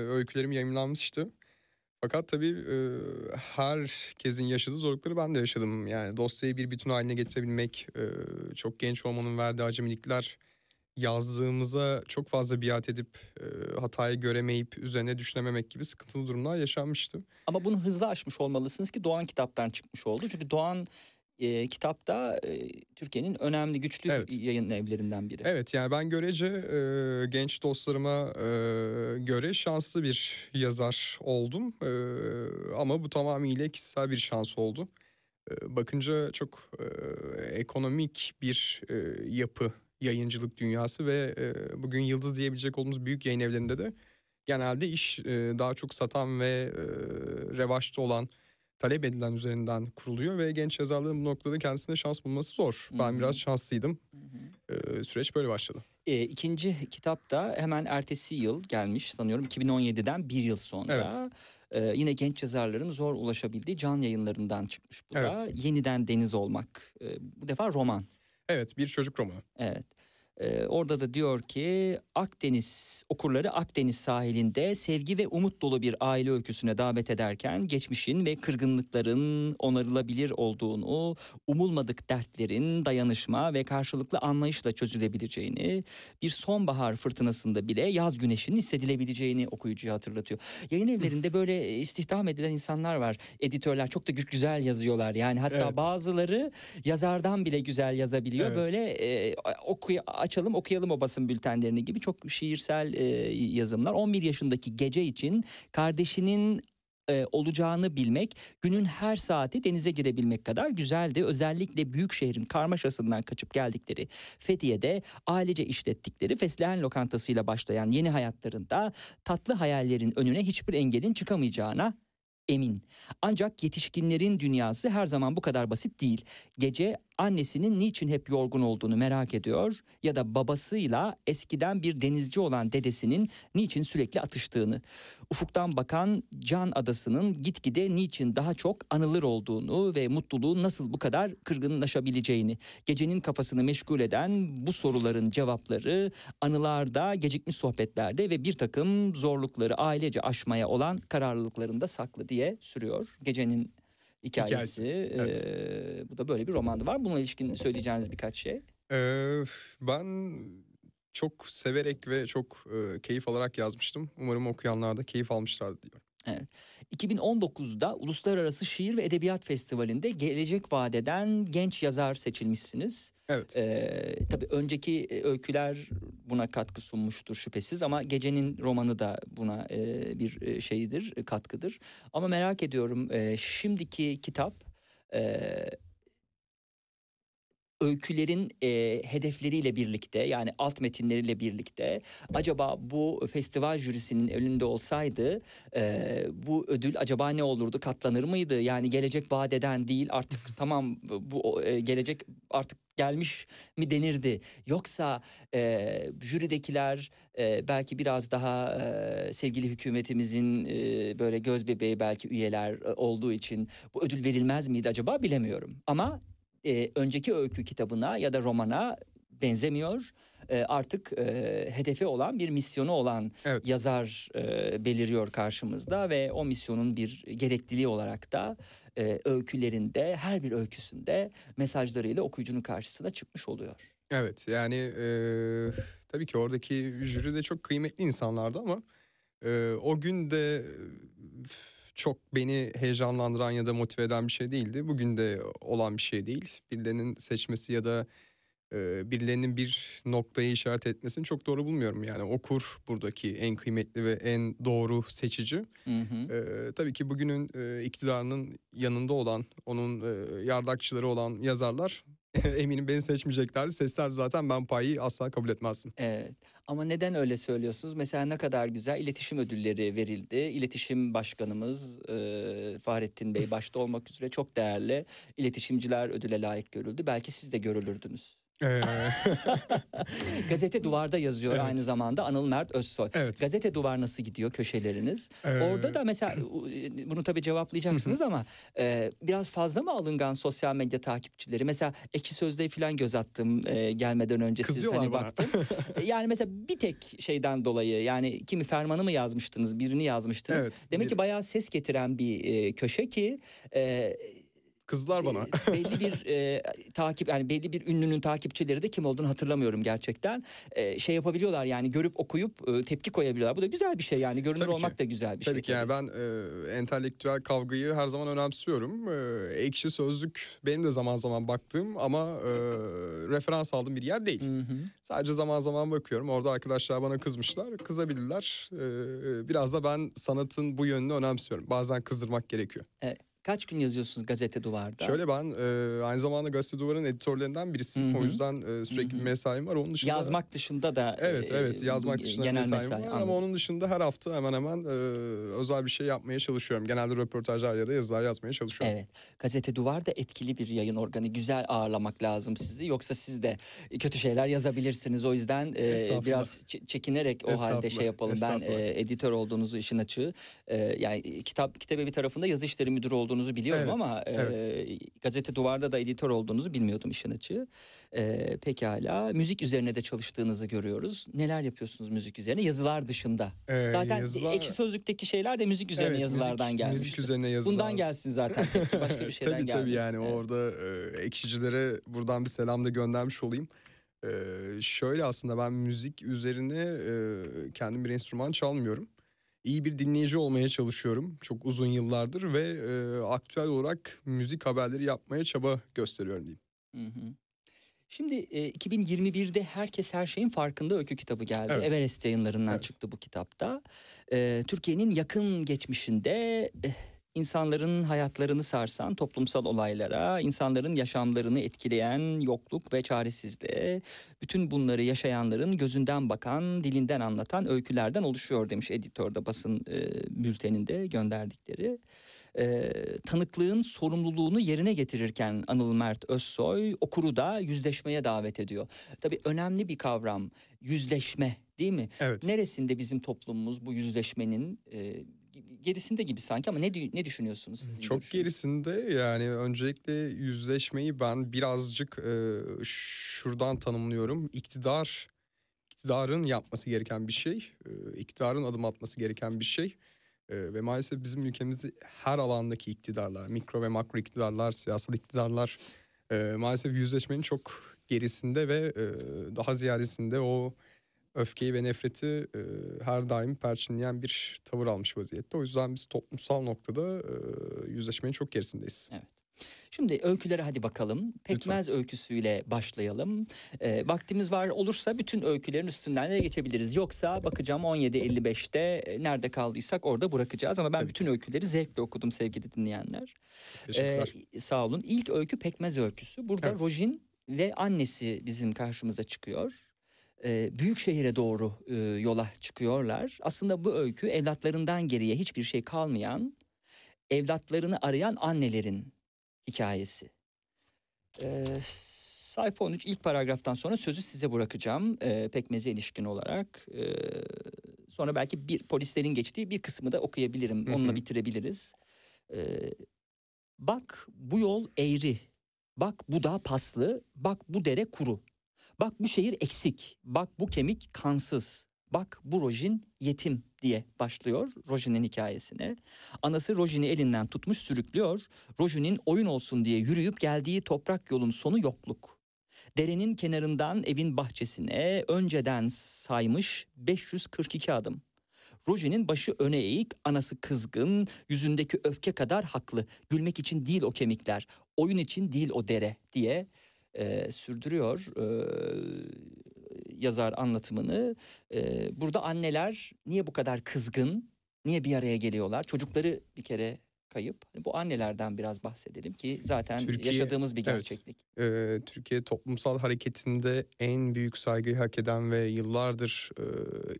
öykülerim yayınlanmıştı. Fakat tabii e, herkesin yaşadığı zorlukları ben de yaşadım. Yani dosyayı bir bütün haline getirebilmek, e, çok genç olmanın verdiği acemilikler, yazdığımıza çok fazla biat edip e, hatayı göremeyip üzerine düşünememek gibi sıkıntılı durumlar yaşanmıştı.
Ama bunu hızlı aşmış olmalısınız ki Doğan kitaptan çıkmış oldu. Çünkü Doğan e, kitapta e, Türkiye'nin önemli güçlü
Evet.
yayın evlerinden biri.
Evet yani ben görece e, genç dostlarıma e, göre şanslı bir yazar oldum. E, ama bu tamamıyla kişisel bir şans oldu. E, bakınca çok e, ekonomik bir e, yapı yayıncılık dünyası ve e, bugün yıldız diyebilecek olduğumuz büyük yayın evlerinde de genelde iş e, daha çok satan ve e, revaçta olan talep edilen üzerinden kuruluyor ve genç yazarların bu noktada kendisine şans bulması zor.
Hı hı.
Ben biraz şanslıydım.
Hı hı.
Ee, süreç böyle başladı.
E, ikinci kitap da hemen ertesi yıl gelmiş sanıyorum 2017'den bir yıl sonra. E, yine genç yazarların zor ulaşabildiği can yayınlarından çıkmış bu da.
Evet.
Yeniden Deniz Olmak. E, bu defa roman.
Evet bir çocuk romanı.
Evet. Ee, orada da diyor ki Akdeniz okurları Akdeniz sahilinde sevgi ve umut dolu bir aile öyküsüne davet ederken geçmişin ve kırgınlıkların onarılabilir olduğunu, umulmadık dertlerin dayanışma ve karşılıklı anlayışla çözülebileceğini, bir sonbahar fırtınasında bile yaz güneşinin hissedilebileceğini okuyucuya hatırlatıyor. Yayın evlerinde böyle istihdam edilen insanlar var. Editörler çok da gü- güzel yazıyorlar. Yani hatta
Evet.
bazıları yazardan bile güzel yazabiliyor.
Evet.
Böyle e, okuy açalım okuyalım o basın bültenlerini gibi çok şiirsel e, yazımlar. 11 yaşındaki gece için kardeşinin e, olacağını bilmek, günün her saati denize girebilmek kadar güzeldi. Özellikle büyük şehrin karmaşasından kaçıp geldikleri Fethiye'de ailece işlettikleri fesleğen lokantasıyla başlayan yeni hayatlarında tatlı hayallerin önüne hiçbir engelin çıkamayacağına emin. Ancak yetişkinlerin dünyası her zaman bu kadar basit değil. Gece annesinin niçin hep yorgun olduğunu merak ediyor ya da babasıyla eskiden bir denizci olan dedesinin niçin sürekli atıştığını. Ufuktan bakan Can Adası'nın gitgide niçin daha çok anılır olduğunu ve mutluluğun nasıl bu kadar kırgınlaşabileceğini. Gecenin kafasını meşgul eden bu soruların cevapları anılarda, gecikmiş sohbetlerde ve bir takım zorlukları ailece aşmaya olan kararlılıklarında saklı diye sürüyor. Gecenin hikayesi.
Hikayesi, evet.
Ee, bu da böyle bir romandı. Var buna ilişkin söyleyeceğiniz birkaç şey?
Ee, ben çok severek ve çok e, keyif alarak yazmıştım. Umarım okuyanlar da keyif almışlardır diyorum.
2019'da Uluslararası Şiir ve Edebiyat Festivali'nde gelecek vadeden genç yazar seçilmişsiniz.
Evet.
Ee, tabii önceki e, öyküler buna katkı sunmuştur şüphesiz ama Gecenin romanı da buna e, bir e, şeyidir, e, katkıdır. Ama merak ediyorum e, şimdiki kitap e, öykülerin e, hedefleriyle birlikte yani alt metinleriyle birlikte acaba bu festival jürisinin önünde olsaydı e, bu ödül acaba ne olurdu katlanır mıydı? Yani gelecek vadeden değil artık tamam bu e, gelecek artık gelmiş mi denirdi? Yoksa e, jüridekiler e, belki biraz daha e, sevgili hükümetimizin e, böyle göz bebeği belki üyeler e, olduğu için bu ödül verilmez miydi acaba bilemiyorum. Ama e, önceki öykü kitabına ya da romana benzemiyor. E, artık e, hedefi olan bir misyonu olan
Evet.
yazar e, beliriyor karşımızda ve o misyonun bir gerekliliği olarak da e, öykülerinde her bir öyküsünde mesajlarıyla okuyucunun karşısına çıkmış oluyor.
Evet yani e, tabii ki oradaki jüri de çok kıymetli insanlardı ama e, o gün de e, çok beni heyecanlandıran ya da motive eden bir şey değildi. Bugün de olan bir şey değil. Birilerinin seçmesi ya da e, birilerinin bir noktayı işaret etmesini çok doğru bulmuyorum. Yani okur buradaki en kıymetli ve en doğru seçici.
Hı hı.
Ee, tabii ki bugünün e, iktidarının yanında olan, onun e, yardakçıları olan yazarlar eminim beni seçmeyeceklerdi. Seçser zaten ben payı asla kabul etmezdim.
Evet. Ama neden öyle söylüyorsunuz? Mesela ne kadar güzel iletişim ödülleri verildi. İletişim başkanımız e, Fahrettin Bey başta olmak üzere çok değerli iletişimciler ödüle layık görüldü. Belki siz de görülürdünüz.
Ee,
Gazete Duvar'da yazıyor
Evet.
aynı zamanda Anıl Mert Özsoy.
evet.
Gazete Duvar nasıl gidiyor köşeleriniz?
Ee,
Orada da mesela u- bunu tabii cevaplayacaksınız ama e, biraz fazla mı alıngan sosyal medya takipçileri? Mesela Ekşi Sözlüğe falan göz attım e, gelmeden önce siz hani
bana.
baktım. E, yani mesela bir tek şeyden dolayı yani kimi fermanı mı yazmıştınız birini yazmıştınız.
Evet.
Demek
bir-
ki bayağı ses getiren bir e, köşe ki e,
Kızlar bana.
e, belli bir e, takip yani belli bir ünlünün takipçileri de kim olduğunu hatırlamıyorum gerçekten. E, şey yapabiliyorlar yani görüp okuyup e, tepki koyabiliyorlar. Bu da güzel bir şey yani görünür
Tabii ki.
olmak da güzel bir şey.
Tabii ki yani ben e, entelektüel kavgayı her zaman önemsiyorum. E, ekşi sözlük benim de zaman zaman baktığım ama e, referans aldığım bir yer değil.
Hı hı.
Sadece zaman zaman bakıyorum. Orada arkadaşlar bana kızmışlar. Kızabilirler. E, biraz da ben sanatın bu yönünü önemsiyorum. Bazen kızdırmak gerekiyor.
Kaç gün yazıyorsunuz gazete duvarda?
Şöyle ben e, aynı zamanda Gazete Duvar'ın editörlerinden birisiyim.
Hı hı.
O yüzden e, sürekli
Hı hı.
bir mesaim var. Onun dışında
yazmak dışında da
Evet
e,
evet yazmak
e,
dışında
genel
mesaim
mesai
var
anladım.
ama onun dışında her hafta hemen hemen e, özel bir şey yapmaya çalışıyorum. Genelde röportajlar ya da yazılar yazmaya çalışıyorum.
Evet. Gazete Duvar da etkili bir yayın organı. Güzel ağırlamak lazım sizi. Yoksa siz de kötü şeyler yazabilirsiniz. O yüzden e, biraz çekinerek o halde şey yapalım. Ben e, editör olduğunuzu işin açığı. E, yani kitap kitabe bir tarafında yazı işleri müdürü olduğunuzu biliyorum
Evet,
ama e,
evet.
Gazete Duvar'da da editör olduğunuzu bilmiyordum işin açığı. E, pekala. Müzik üzerine de çalıştığınızı görüyoruz. Neler yapıyorsunuz müzik üzerine? Yazılar dışında.
Ee,
Zaten
yazılar-
ekşi sözlükteki şeyler de müzik üzerine
Evet,
yazılardan gelmiş.
Müzik üzerine yazılar.
Bundan gelsin zaten. Tepki başka bir şeyden
tabii tabii
gelmesin.
yani
Evet.
orada e, ekşicilere buradan bir selam da göndermiş olayım. E, şöyle aslında ben müzik üzerine e, kendim bir enstrüman çalmıyorum. İyi bir dinleyici olmaya çalışıyorum çok uzun yıllardır ve e, aktüel olarak müzik haberleri yapmaya çaba gösteriyorum diyeyim.
Hı hı. Şimdi e, 2021'de herkes her şeyin farkında öykü kitabı geldi.
Evet.
Everest yayınlarından
Evet.
çıktı bu kitapta. E, Türkiye'nin yakın geçmişinde eh, insanların hayatlarını sarsan toplumsal olaylara, insanların yaşamlarını etkileyen yokluk ve çaresizliğe, bütün bunları yaşayanların gözünden bakan, dilinden anlatan öykülerden oluşuyor demiş editör de basın e, bülteninde gönderdikleri. E, tanıklığın sorumluluğunu yerine getirirken Anıl Mert Özsoy okuru da yüzleşmeye davet ediyor. Tabii önemli bir kavram yüzleşme değil mi?
Evet.
Neresinde bizim toplumumuz bu yüzleşmenin e, gerisinde gibi sanki ama ne ne düşünüyorsunuz sizin
Çok gerisinde yani öncelikle yüzleşmeyi ben birazcık e, şuradan tanımlıyorum. İktidar, iktidarın yapması gereken bir şey, e, iktidarın adım atması gereken bir şey. E, ve maalesef bizim ülkemizde her alandaki iktidarlar, mikro ve makro iktidarlar, siyasal iktidarlar e, maalesef yüzleşmenin çok gerisinde ve e, daha ziyadesinde o öfkeyi ve nefreti e, her daim perçinleyen bir tavır almış vaziyette. O yüzden biz toplumsal noktada e, yüzleşmenin çok gerisindeyiz.
Şimdi öykülere hadi bakalım. Pekmez öyküsüyle başlayalım. Ee, vaktimiz var olursa bütün öykülerin üstünden de geçebiliriz. Yoksa bakacağım 17.55'te e, nerede kaldıysak orada bırakacağız. Ama ben
Tabii
bütün öyküleri zevkle okudum sevgili dinleyenler.
Teşekkürler.
Ee, sağ olun. İlk öykü Pekmez öyküsü. Burada
Evet.
Rojin ve annesi bizim karşımıza çıkıyor. Büyük şehire doğru e, yola çıkıyorlar. Aslında bu öykü evlatlarından geriye hiçbir şey kalmayan, evlatlarını arayan annelerin hikayesi. Ee, sayfa 13 ilk paragraftan sonra sözü size bırakacağım e, pekmeze ilişkin olarak. Ee, sonra belki bir polislerin geçtiği bir kısmı da okuyabilirim.
Hı hı.
Onunla bitirebiliriz. Ee, bak bu yol eğri. Bak bu dağ paslı. Bak bu dere kuru. Bak bu şehir eksik. Bak bu kemik kansız. Bak bu Rojin yetim diye başlıyor Rojin'in hikayesine. Anası Rojin'i elinden tutmuş sürüklüyor. Rojin'in oyun olsun diye yürüyüp geldiği toprak yolun sonu yokluk. Derenin kenarından evin bahçesine önceden saymış 542 adım. Rojin'in başı öne eğik, anası kızgın, yüzündeki öfke kadar haklı. Gülmek için değil o kemikler, oyun için değil o dere diye e, sürdürüyor e, yazar anlatımını. E, burada anneler niye bu kadar kızgın, niye bir araya geliyorlar? Çocukları bir kere kayıp. Hani bu annelerden biraz bahsedelim ki zaten
Türkiye-
yaşadığımız bir
evet.
gerçeklik.
Ee, Türkiye toplumsal hareketinde en büyük saygıyı hak eden ve yıllardır e,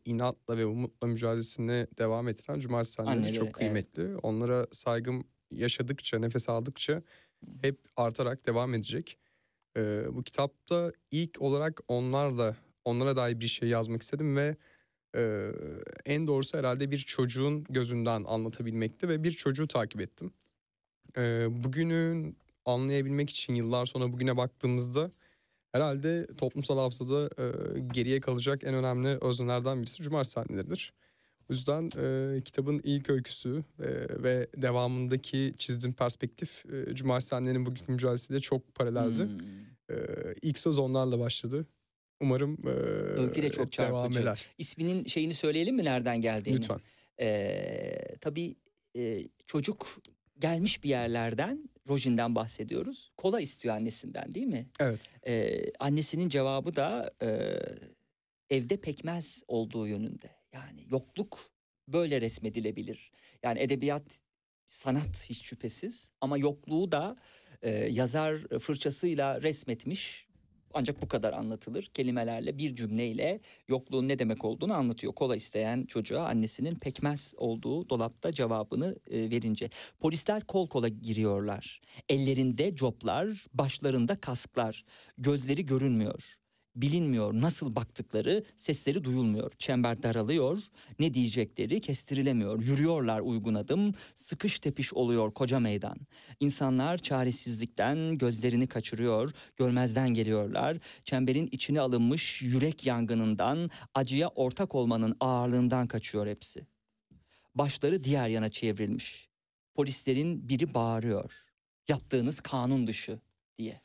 inatla ve umutla mücadelesine devam ettiren cumartesi anneleri
Anneleri,
çok
evet.
kıymetli. Onlara saygım yaşadıkça, nefes aldıkça hep artarak devam edecek. Ee, bu kitapta ilk olarak onlarla, onlara dair bir şey yazmak istedim ve e, en doğrusu herhalde bir çocuğun gözünden anlatabilmekti ve bir çocuğu takip ettim. Ee, bugünün anlayabilmek için yıllar sonra bugüne baktığımızda herhalde toplumsal hafızada e, geriye kalacak en önemli öznelerden birisi Cumartesi sahneleridir. O yüzden e, kitabın ilk öyküsü e, ve devamındaki çizdiğim perspektif e, Cumartesi sahnelerinin bugünkü mücadelesiyle çok paraleldi.
Hmm.
E, ilk söz onlarla başladı. Umarım e,
Öykü de çok
devam
çarpıcı.
eder.
İsminin şeyini söyleyelim mi nereden geldiğini?
Lütfen.
Ee, tabii e, çocuk gelmiş bir yerlerden Rojin'den bahsediyoruz. Kola istiyor annesinden değil mi?
Evet.
Ee, annesinin cevabı da e, evde pekmez olduğu yönünde. Yani yokluk böyle resmedilebilir. Yani edebiyat sanat hiç şüphesiz ama yokluğu da e, yazar fırçasıyla resmetmiş. Ancak bu kadar anlatılır. Kelimelerle bir cümleyle yokluğun ne demek olduğunu anlatıyor. Kola isteyen çocuğa annesinin pekmez olduğu dolapta cevabını e, verince. Polisler kol kola giriyorlar. Ellerinde coplar, başlarında kasklar. Gözleri görünmüyor. Bilinmiyor nasıl baktıkları, sesleri duyulmuyor. Çember daralıyor, ne diyecekleri kestirilemiyor. Yürüyorlar uygun adım, sıkış tepiş oluyor koca meydan. İnsanlar çaresizlikten gözlerini kaçırıyor, görmezden geliyorlar. Çemberin içine alınmış yürek yangınından, acıya ortak olmanın ağırlığından kaçıyor hepsi. Başları diğer yana çevrilmiş. Polislerin biri bağırıyor. Yaptığınız kanun dışı diye.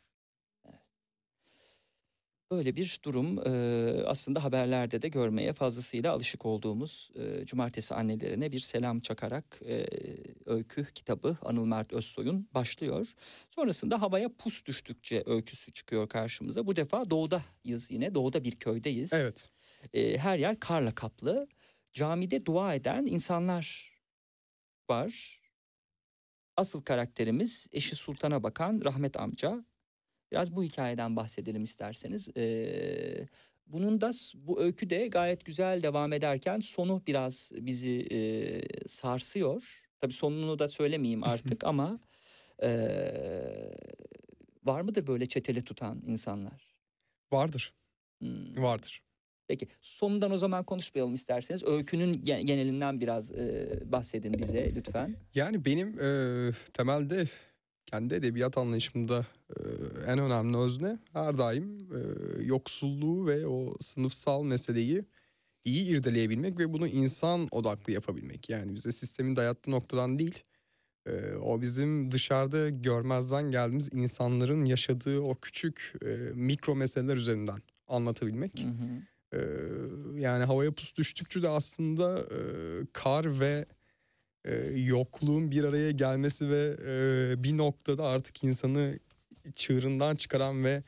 Böyle bir durum e, aslında haberlerde de görmeye fazlasıyla alışık olduğumuz e, cumartesi annelerine bir selam çakarak e, öykü kitabı Anıl Mert Özsoy'un başlıyor. Sonrasında havaya pus düştükçe öyküsü çıkıyor karşımıza. Bu defa doğudayız yine doğuda bir köydeyiz.
Evet.
E, her yer karla kaplı. Camide dua eden insanlar var. Asıl karakterimiz eşi Sultan'a bakan Rahmet amca. Biraz bu hikayeden bahsedelim isterseniz. Ee, bunun da bu öykü de gayet güzel devam ederken sonu biraz bizi e, sarsıyor. Tabii sonunu da söylemeyeyim artık ama e, var mıdır böyle çeteli tutan insanlar?
Vardır.
Hmm.
Vardır.
Peki sonundan o zaman konuşmayalım isterseniz. Öykünün ge- genelinden biraz e, bahsedin bize lütfen.
Yani benim e, temelde kendi edebiyat anlayışımda e, en önemli özne her daim e, yoksulluğu ve o sınıfsal meseleyi iyi irdeleyebilmek ve bunu insan odaklı yapabilmek. Yani bize sistemin dayattığı noktadan değil, e, o bizim dışarıda görmezden geldiğimiz insanların yaşadığı o küçük e, mikro meseleler üzerinden anlatabilmek.
Hı hı.
Ee, yani havaya pus düştükçe de aslında e, kar ve e, yokluğun bir araya gelmesi ve e, bir noktada artık insanı çığırından çıkaran ve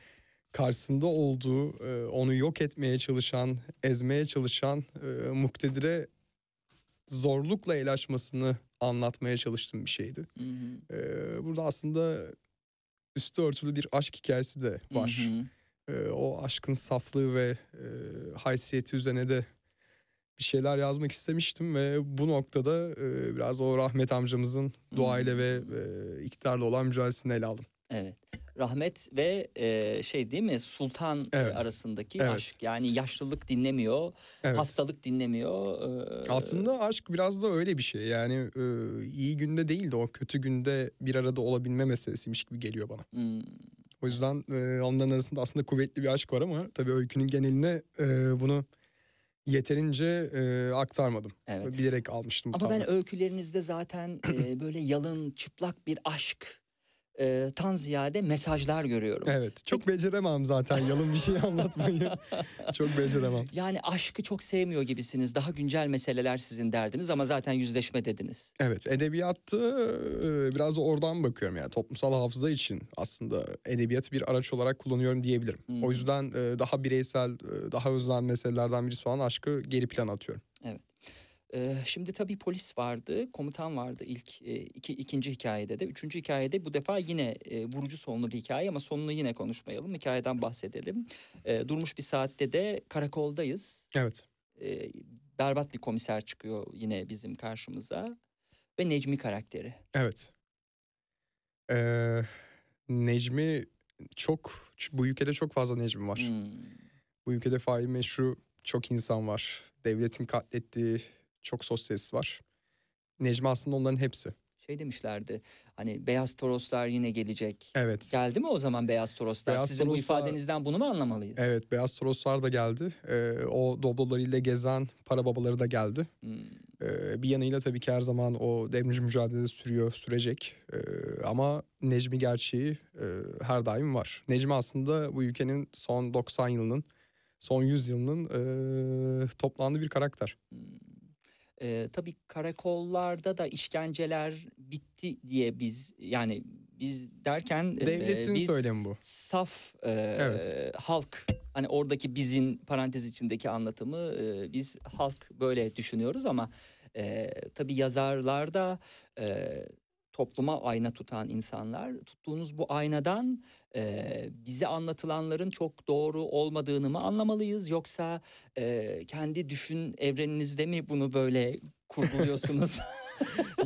karşısında olduğu e, onu yok etmeye çalışan, ezmeye çalışan e, muktedire zorlukla el açmasını anlatmaya çalıştığım bir şeydi.
Hı hı.
Ee, burada aslında üstü örtülü bir aşk hikayesi de var.
Hı hı.
Ee, o aşkın saflığı ve e, haysiyeti üzerine de bir şeyler yazmak istemiştim ve bu noktada e, biraz o rahmet amcamızın doğayla ve e, iktidarla olan mücadelesini ele aldım.
Evet. Rahmet ve e, şey değil mi Sultan e,
Evet.
arasındaki
Evet.
aşk. Yani yaşlılık dinlemiyor,
Evet.
hastalık dinlemiyor. e,
Aslında aşk biraz da öyle bir şey. Yani e, iyi günde değil de o kötü günde bir arada olabilme meselesiymiş gibi geliyor bana.
hmm,
O yüzden e, onların arasında aslında kuvvetli bir aşk var ama tabii öykünün geneline e, bunu yeterince e, aktarmadım.
Evet.
Bilerek almıştım.
Ama ben
tavrı.
öykülerinizde zaten e, böyle yalın, çıplak bir aşk e, tan ziyade mesajlar görüyorum.
Evet. Çok beceremem zaten yalın bir şey anlatmayı. çok beceremem.
Yani aşkı çok sevmiyor gibisiniz. Daha güncel meseleler sizin derdiniz ama zaten yüzleşme dediniz.
Evet edebiyatta e, biraz da oradan bakıyorum yani toplumsal hafıza için aslında edebiyatı bir araç olarak kullanıyorum diyebilirim.
Hmm.
O yüzden daha bireysel, daha öznel meselelerden birisi olan aşkı geri plana atıyorum.
Ee, şimdi tabii polis vardı, komutan vardı ilk e, iki, ikinci hikayede de. Üçüncü hikayede bu defa yine e, vurucu sonlu bir hikaye ama sonunu yine konuşmayalım. Hikayeden bahsedelim. E, durmuş bir saatte de karakoldayız.
Evet.
E, berbat bir komiser çıkıyor yine bizim karşımıza. Ve Necmi karakteri.
Evet. Ee, Necmi çok, bu ülkede çok fazla Necmi var.
Hmm.
Bu ülkede fail meşru çok insan var. Devletin katlettiği çok sosyalist var. Necmi aslında onların hepsi.
Şey demişlerdi hani beyaz toroslar yine gelecek.
Evet.
Geldi mi o zaman beyaz toroslar?
Beyaz
Sizin bu
Toroslar-
ifadenizden bunu mu anlamalıyız?
Evet Beyaz Toroslar da geldi. Ee, o doblolarıyla gezen para babaları da geldi.
Hmm.
Ee, bir yanıyla tabii ki her zaman o devrimci mücadele sürüyor, sürecek. Ee, ama Necmi gerçeği e, her daim var. Necmi aslında bu ülkenin son 90 yılının, son 100 yılının e, toplandığı bir karakter.
Ee, tabii karakollarda da işkenceler bitti diye biz yani biz derken e,
Devletin
biz
söylemi bu.
saf e,
Evet.
halk hani oradaki bizin parantez içindeki anlatımı e, biz halk böyle düşünüyoruz ama e, tabii yazarlarda e, topluma ayna tutan insanlar tuttuğunuz bu aynadan e, bize anlatılanların çok doğru olmadığını mı anlamalıyız yoksa e, kendi düşün evreninizde mi bunu böyle kurguluyorsunuz?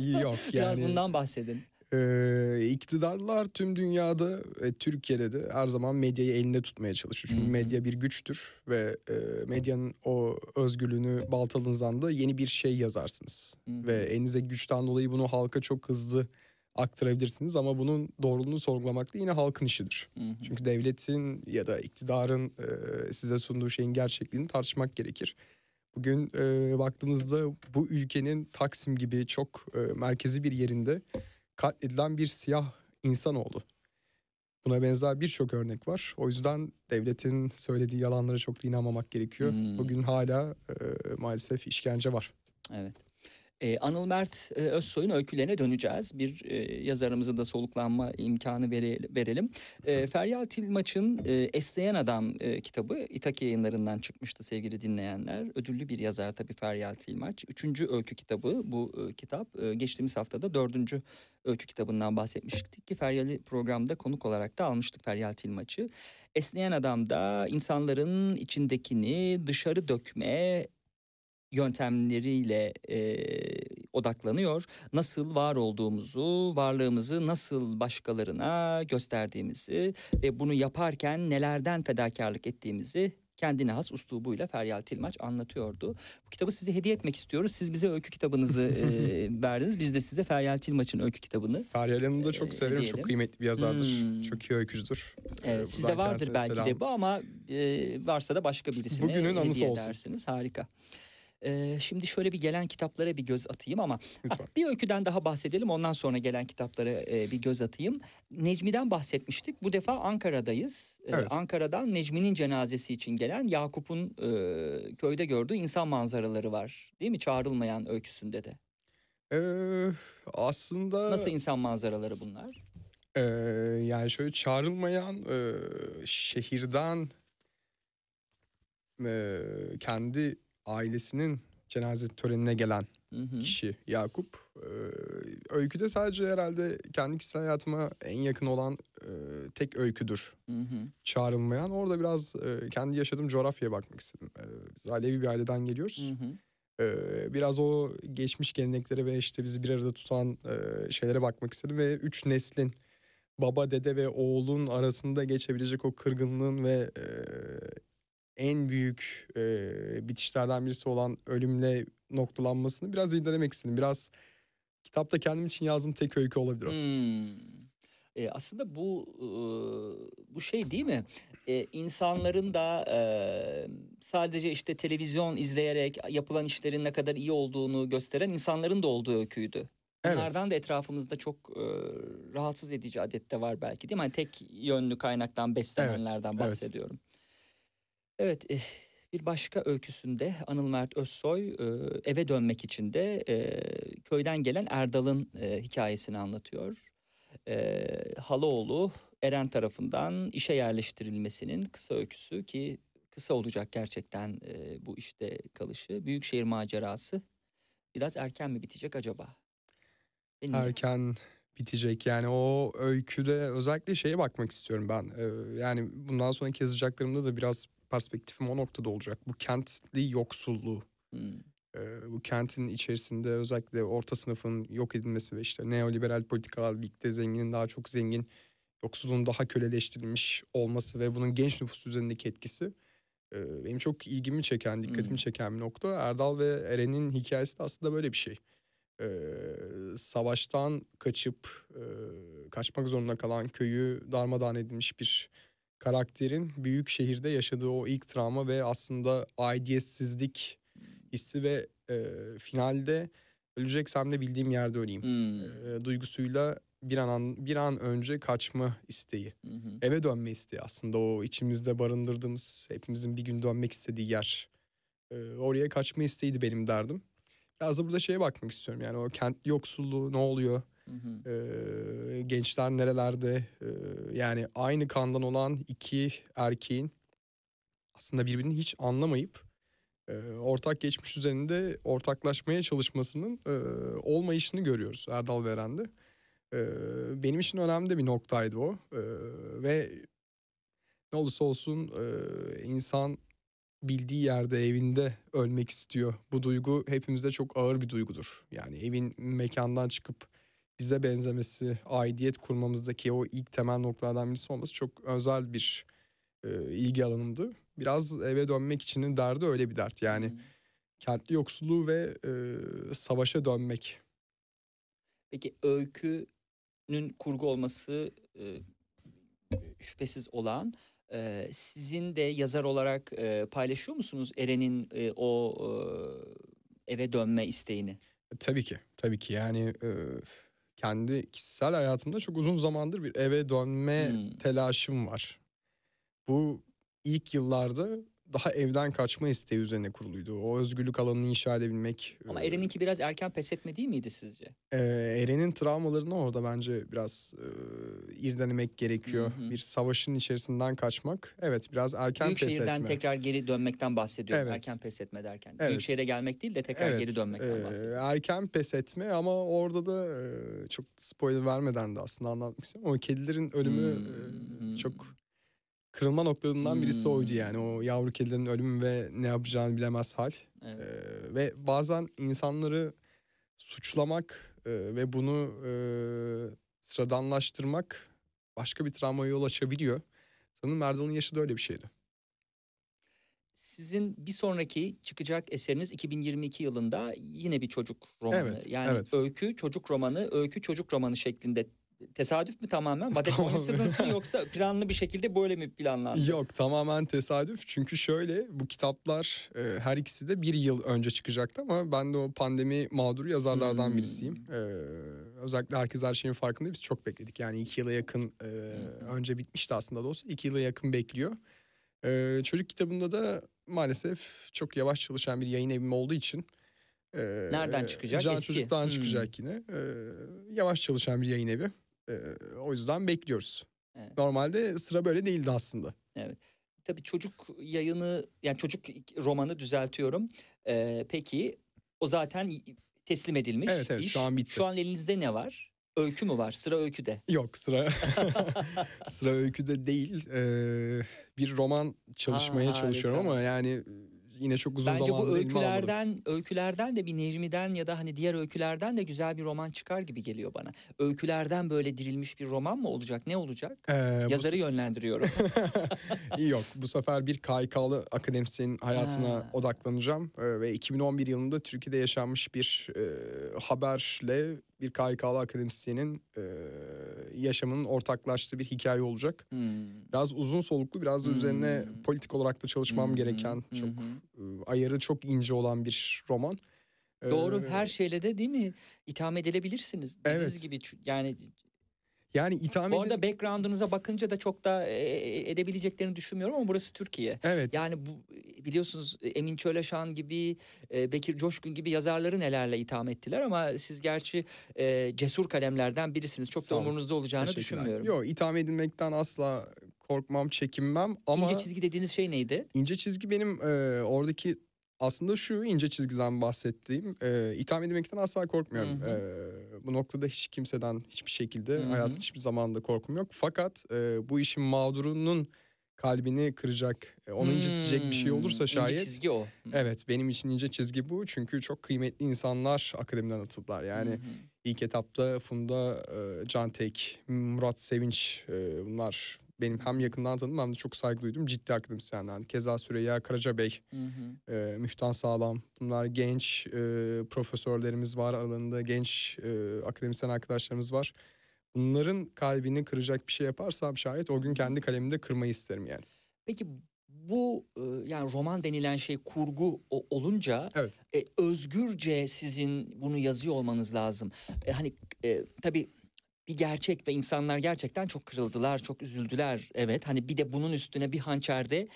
Yok
Biraz
yani.
bundan bahsedin.
Ee, iktidarlar tüm dünyada ve Türkiye'de de her zaman medyayı elinde tutmaya çalışıyor. Çünkü
Hı hı.
medya bir güçtür ve e, medyanın o özgürlüğünü baltalınızdan da yeni bir şey yazarsınız.
Hı hı.
Ve elinize güçten dolayı bunu halka çok hızlı aktarabilirsiniz ama bunun doğruluğunu sorgulamak da yine halkın işidir.
Hı hı.
Çünkü devletin ya da iktidarın e, size sunduğu şeyin gerçekliğini tartışmak gerekir. Bugün e, baktığımızda bu ülkenin Taksim gibi çok e, merkezi bir yerinde katledilen bir siyah insanoğlu. Buna benzer birçok örnek var. O yüzden devletin söylediği yalanlara çok da inanmamak gerekiyor.
Hmm.
Bugün hala e, maalesef işkence var.
Evet. Ee, Anıl Mert e, Özsoy'un öykülerine döneceğiz. Bir e, yazarımıza da soluklanma imkanı vere- verelim. E, Feryal Tilmaç'ın e, Esneyen Adam e, kitabı İtaki yayınlarından çıkmıştı sevgili dinleyenler. Ödüllü bir yazar tabii Feryal Tilmaç. Üçüncü öykü kitabı bu e, kitap. E, geçtiğimiz haftada dördüncü öykü kitabından bahsetmiştik ki Feryal'i programda konuk olarak da almıştık Feryal Tilmaç'ı. Esneyen Adam'da insanların içindekini dışarı dökme yöntemleriyle e, odaklanıyor. Nasıl var olduğumuzu, varlığımızı nasıl başkalarına gösterdiğimizi ve bunu yaparken nelerden fedakarlık ettiğimizi kendine has uslubuyla Feryal Tilmaç anlatıyordu. Bu kitabı size hediye etmek istiyoruz. Siz bize öykü kitabınızı e, verdiniz. Biz de size Feryal Tilmaç'ın öykü kitabını.
Feryal Hanım'ı da
Ee,
çok severim.
diyelim.
Çok kıymetli bir yazardır.
Hmm.
Çok iyi öykücüdür. Ee,
Evet, sizde
buradan
vardır belki
selam.
de bu ama e, varsa da başka birisine
Bugünün anısı
hediye
olsun.
edersiniz. Harika. Ee, şimdi şöyle bir gelen kitaplara bir göz atayım ama
Lütfen.
Ah, bir öyküden daha bahsedelim. Ondan sonra gelen kitaplara e, bir göz atayım. Necmi'den bahsetmiştik. Bu defa Ankara'dayız. Ee,
Evet.
Ankara'dan Necmi'nin cenazesi için gelen Yakup'un e, köyde gördüğü insan manzaraları var. Değil mi? Çağrılmayan öyküsünde de.
Ee, aslında
Nasıl insan manzaraları bunlar?
Ee, yani şöyle çağrılmayan e, şehirden e, kendi ailesinin cenaze törenine gelen
Hı hı.
kişi Yakup. Ee, öyküde sadece herhalde kendi kişisel hayatıma en yakın olan e, tek öyküdür
Hı hı.
çağrılmayan. Orada biraz e, kendi yaşadığım coğrafyaya bakmak istedim. Ee, biz Alevi bir aileden geliyoruz.
Hı hı.
Ee, biraz o geçmiş geleneklere ve işte bizi bir arada tutan e, şeylere bakmak istedim ve üç neslin baba, dede ve oğlun arasında geçebilecek o kırgınlığın ve e, en büyük e, bitişlerden birisi olan ölümle noktalanmasını biraz irdelemek istedim. Biraz kitapta kendim için yazdığım tek öykü olabilir o.
Hmm. E, aslında bu e, bu şey değil mi? E, insanların da e, sadece işte televizyon izleyerek yapılan işlerin ne kadar iyi olduğunu gösteren insanların da olduğu öyküydü.
Evet.
Bunlardan da etrafımızda çok e, rahatsız edici adet de var belki değil mi? Hani tek yönlü kaynaktan beslenenlerden
evet.
bahsediyorum. Evet, eh, bir başka öyküsünde Anıl Mert Özsoy eve dönmek için de köyden gelen Erdal'ın hikayesini anlatıyor. Halaoğlu Eren tarafından işe yerleştirilmesinin kısa öyküsü ki kısa olacak gerçekten bu işte kalışı. Büyükşehir macerası biraz erken mi bitecek acaba? Bilmiyorum.
erken bitecek. Yani o öyküde özellikle şeye bakmak istiyorum ben. Ee, yani bundan sonraki yazacaklarımda da biraz perspektifim o noktada olacak. Bu kentli yoksulluğu.
Hmm.
Ee, bu kentin içerisinde özellikle orta sınıfın yok edilmesi ve işte neoliberal politikalar birlikte zenginin daha çok zengin, yoksulun daha köleleştirilmiş olması ve bunun genç nüfus üzerindeki etkisi e, benim çok ilgimi çeken, dikkatimi
Hmm.
çeken bir nokta. Erdal ve Eren'in hikayesi de aslında böyle bir şey. Ee, savaştan kaçıp e, kaçmak zorunda kalan köyü darmadağın edilmiş bir karakterin büyük şehirde yaşadığı o ilk travma ve aslında aidiyetsizlik hissi ve e, finalde öleceksem de bildiğim yerde öleyim
Hmm.
e, duygusuyla bir an bir an önce kaçma isteği.
Hı hı.
Eve dönme isteği aslında o içimizde barındırdığımız hepimizin bir gün dönmek istediği yer. E, oraya kaçma isteğiydi benim derdim. Biraz da burada şeye bakmak istiyorum yani o kent yoksulluğu ne oluyor?
Hı hı.
Ee, gençler nerelerde Ee, yani aynı kandan olan iki erkeğin aslında birbirini hiç anlamayıp e, ortak geçmiş üzerinde ortaklaşmaya çalışmasının e, olmayışını görüyoruz Erdal ve Eren'de. Ee, benim için önemli bir noktaydı o Ee, ve ne olursa olsun e, insan bildiği yerde evinde ölmek istiyor. Bu duygu hepimize çok ağır bir duygudur. Yani evin mekandan çıkıp bize benzemesi, aidiyet kurmamızdaki o ilk temel noktalardan birisi olması çok özel bir e, ilgi alanımdı. Biraz eve dönmek içinin derdi öyle bir dert. Yani
Hmm.
kentli yoksulluğu ve e, savaşa dönmek.
Peki öykünün kurgu olması e, şüphesiz olan e, sizin de yazar olarak e, paylaşıyor musunuz Eren'in e, o e, eve dönme isteğini?
Tabii ki, tabii ki. Yani e, kendi kişisel hayatımda çok uzun zamandır bir eve dönme
Hmm.
telaşım var. Bu ilk yıllarda daha evden kaçma isteği üzerine kuruluydu. O özgürlük alanını inşa edebilmek.
Ama
e,
Eren'inki biraz erken pes etme değil miydi sizce?
Ee, Eren'in travmalarını orada bence biraz e, irdelemek gerekiyor.
Hı hı.
Bir savaşın içerisinden kaçmak. Evet biraz erken
Büyük
pes etme.
tekrar geri dönmekten bahsediyorum.
Evet.
Erken pes etme derken.
Evet.
Büyük şehre gelmek değil de tekrar
Evet,
geri dönmekten
e,
bahsediyorum.
erken pes etme ama orada da e, çok spoiler vermeden de aslında anlatmak istiyorum. O kedilerin ölümü e,
Hmm.
çok kırılma noktalarından birisi oydu
Hmm.
yani. O yavru kedilerin ölümü ve ne yapacağını bilemez hal.
Evet.
Ee, ve bazen insanları suçlamak e, ve bunu e, sıradanlaştırmak başka bir travmaya yol açabiliyor. Sanırım Erdal'ın yaşı da öyle bir şeydi.
Sizin bir sonraki çıkacak eseriniz 2022 yılında yine bir çocuk romanı.
Evet,
yani
evet.
öykü çocuk romanı, öykü çocuk romanı şeklinde. Tesadüf mü tamamen?
Tamamen.
coincidence mi yoksa planlı bir şekilde böyle mi planlandı?
Yok tamamen tesadüf çünkü şöyle bu kitaplar e, her ikisi de bir yıl önce çıkacaktı ama ben de o pandemi mağduru yazarlardan
Hmm.
birisiyim. Ee, özellikle herkes her şeyin farkında biz çok bekledik yani iki yıla yakın e, önce bitmişti aslında da olsa iki yıla yakın bekliyor. Ee, çocuk kitabında da maalesef çok yavaş çalışan bir yayın evim olduğu için e,
Nereden çıkacak?
Can
Eski.
Çocuk'tan
Hmm.
çıkacak yine. Ee, yavaş çalışan bir yayın evi. Ee, o yüzden bekliyoruz.
Evet.
Normalde sıra böyle değildi aslında.
Tabii çocuk yayını yani çocuk romanı düzeltiyorum. Ee, peki o zaten teslim edilmiş.
Evet, evet,
iş.
şu an bitti.
Şu an elinizde ne var? Öykü mü var? Sıra öyküde.
Yok sıra sıra öyküde değil. Ee, bir roman çalışmaya
Ha,
çalışıyorum
harika.
ama yani yine çok uzun
Bence bu
almadım.
öykülerden öykülerden de bir Necmi'den ya da hani diğer öykülerden de güzel bir roman çıkar gibi geliyor bana. Öykülerden böyle dirilmiş bir roman mı olacak? Ne olacak?
Ee, bu
Yazarı yönlendiriyorum.
Yok bu sefer bir KYK'lı akademisyenin hayatına
Ha.
odaklanacağım Ee, ve 2011 yılında Türkiye'de yaşanmış bir e, haberle bir KYK'lı akademisyenin e, yaşamının ortaklaştığı bir hikaye olacak.
Hmm.
Biraz uzun soluklu biraz da üzerine
Hmm.
politik olarak da çalışmam
hı,
gereken
hı
çok e, ayarı çok ince olan bir roman.
Doğru
Ee,
her şeyle de değil mi? İtham edilebilirsiniz. Dediğiniz
Evet.
gibi yani
Yani itham
bu arada background'unuza bakınca da çok da e, edebileceklerini düşünmüyorum ama burası Türkiye.
Evet.
Yani bu biliyorsunuz Emin Çöleşan gibi, e, Bekir Coşkun gibi yazarları nelerle itham ettiler ama siz gerçi e, cesur kalemlerden birisiniz. Çok da umurunuzda olacağını düşünmüyorum.
Yok itham edilmekten asla korkmam, çekinmem ama
İnce çizgi dediğiniz şey neydi?
ince çizgi benim e, oradaki aslında şu ince çizgiden bahsettiğim e, itham edilmekten asla korkmuyorum.
Hı
E, bu noktada hiç kimseden hiçbir şekilde
Hı hı.
hayatım hiçbir zamanda korkum yok. Fakat e, bu işin mağdurunun kalbini kıracak, onu incitecek bir şey
Hmm,
olursa
ince
şayet.
çizgi o. Hı.
Evet benim için ince çizgi bu çünkü çok kıymetli insanlar akademiden atıldılar. Yani
Hı hı.
İlk etapta Funda e, Cantek, Murat Sevinç e, bunlar benim hem yakından tanıdığım hem de çok saygı duyduğum ciddi akademisyenler. Keza Süreyya Karacabey,
Hı hı.
e, Mühtan Sağlam. Bunlar genç e, profesörlerimiz var alanında, genç e, akademisyen arkadaşlarımız var. Bunların kalbini kıracak bir şey yaparsam şayet o gün kendi kalemimde kırmayı isterim yani.
Peki bu e, yani roman denilen şey kurgu olunca
Evet.
e, özgürce sizin bunu yazıyor olmanız lazım. E, hani e, tabii bir gerçek ve insanlar gerçekten çok kırıldılar, çok üzüldüler. Evet hani bir de bunun üstüne bir hançerde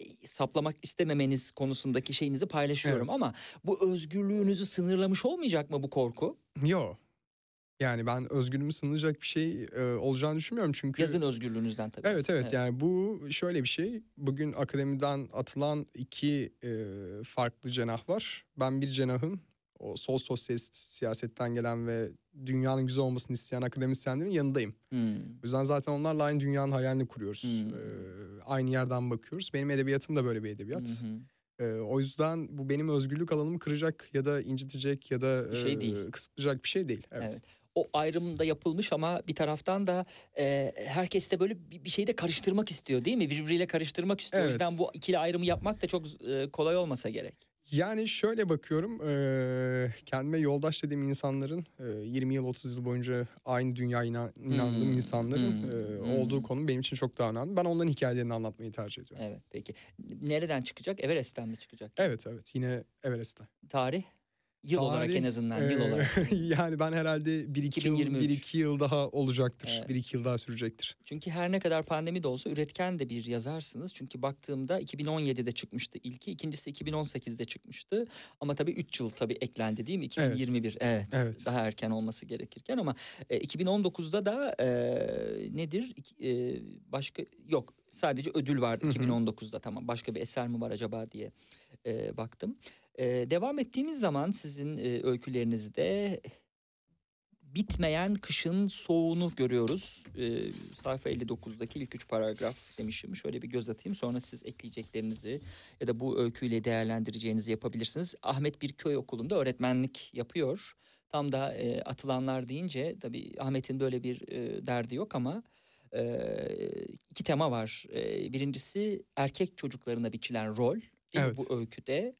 e, saplamak istememeniz konusundaki şeyinizi paylaşıyorum
Evet.
ama bu özgürlüğünüzü sınırlamış olmayacak mı bu korku?
Yo. Yani ben özgürlüğümü sınırlayacak bir şey e, olacağını düşünmüyorum çünkü...
Yazın özgürlüğünüzden tabii.
Evet, evet yani bu şöyle bir şey. Bugün akademiden atılan iki e, farklı cenah var. Ben bir cenahın o sol sosyalist siyasetten gelen ve dünyanın güzel olmasını isteyen akademisyenlerin yanındayım.
Hmm.
O yüzden zaten onlarla aynı dünyanın hayalini kuruyoruz.
Hmm.
E, aynı yerden bakıyoruz. Benim edebiyatım da böyle bir edebiyat.
Hı hı.
E, o yüzden bu benim özgürlük alanımı kıracak ya da incitecek ya da
Bir şey
e,
değil.
kısıtlayacak bir şey değil. Evet.
Evet. O ayrım da yapılmış ama bir taraftan da e, herkes de böyle bir, bir şeyi de karıştırmak istiyor değil mi? Birbiriyle karıştırmak istiyor. O
Evet.
yüzden bu ikili ayrımı yapmak da çok e, kolay olmasa gerek.
Yani şöyle bakıyorum kendime yoldaş dediğim insanların eee, 20 yıl 30 yıl boyunca aynı dünya inan, inandığım
Hmm,
insanların
hmm, hmm.
olduğu konu benim için çok daha önemli. Ben onların hikayelerini anlatmayı tercih ediyorum.
Evet peki. Nereden çıkacak? Everest'ten mi çıkacak?
Evet evet yine Everest'te.
Tarih Yıl olarak en azından yıl olarak.
yani ben herhalde bir iki yıl,
2023.
bir iki yıl daha olacaktır.
Evet.
Bir iki yıl daha sürecektir.
Çünkü her ne kadar pandemi de olsa üretken de bir yazarsınız. Çünkü baktığımda 2017'de çıkmıştı ilki, ikincisi 2018'de çıkmıştı. Ama tabii 3 yıl tabii eklendi değil mi? 2021 evet.
Evet.
Daha erken olması gerekirken ama e, 2019'da da e, nedir? E, başka yok sadece ödül vardı
Hı hı.
2019'da tamam. Başka bir eser mi var acaba diye e, baktım. E, devam ettiğimiz zaman sizin e, öykülerinizde bitmeyen kışın soğuğunu görüyoruz. Ee, sayfa 59'daki ilk üç paragraf demişim. Şöyle bir göz atayım sonra siz ekleyeceklerinizi ya da bu öyküyle değerlendireceğinizi yapabilirsiniz. Ahmet bir köy okulunda öğretmenlik yapıyor. Tam da e, atılanlar deyince tabii Ahmet'in böyle bir e, derdi yok ama e, iki tema var. E, birincisi erkek çocuklarına biçilen rol değil
Evet.
bu öyküde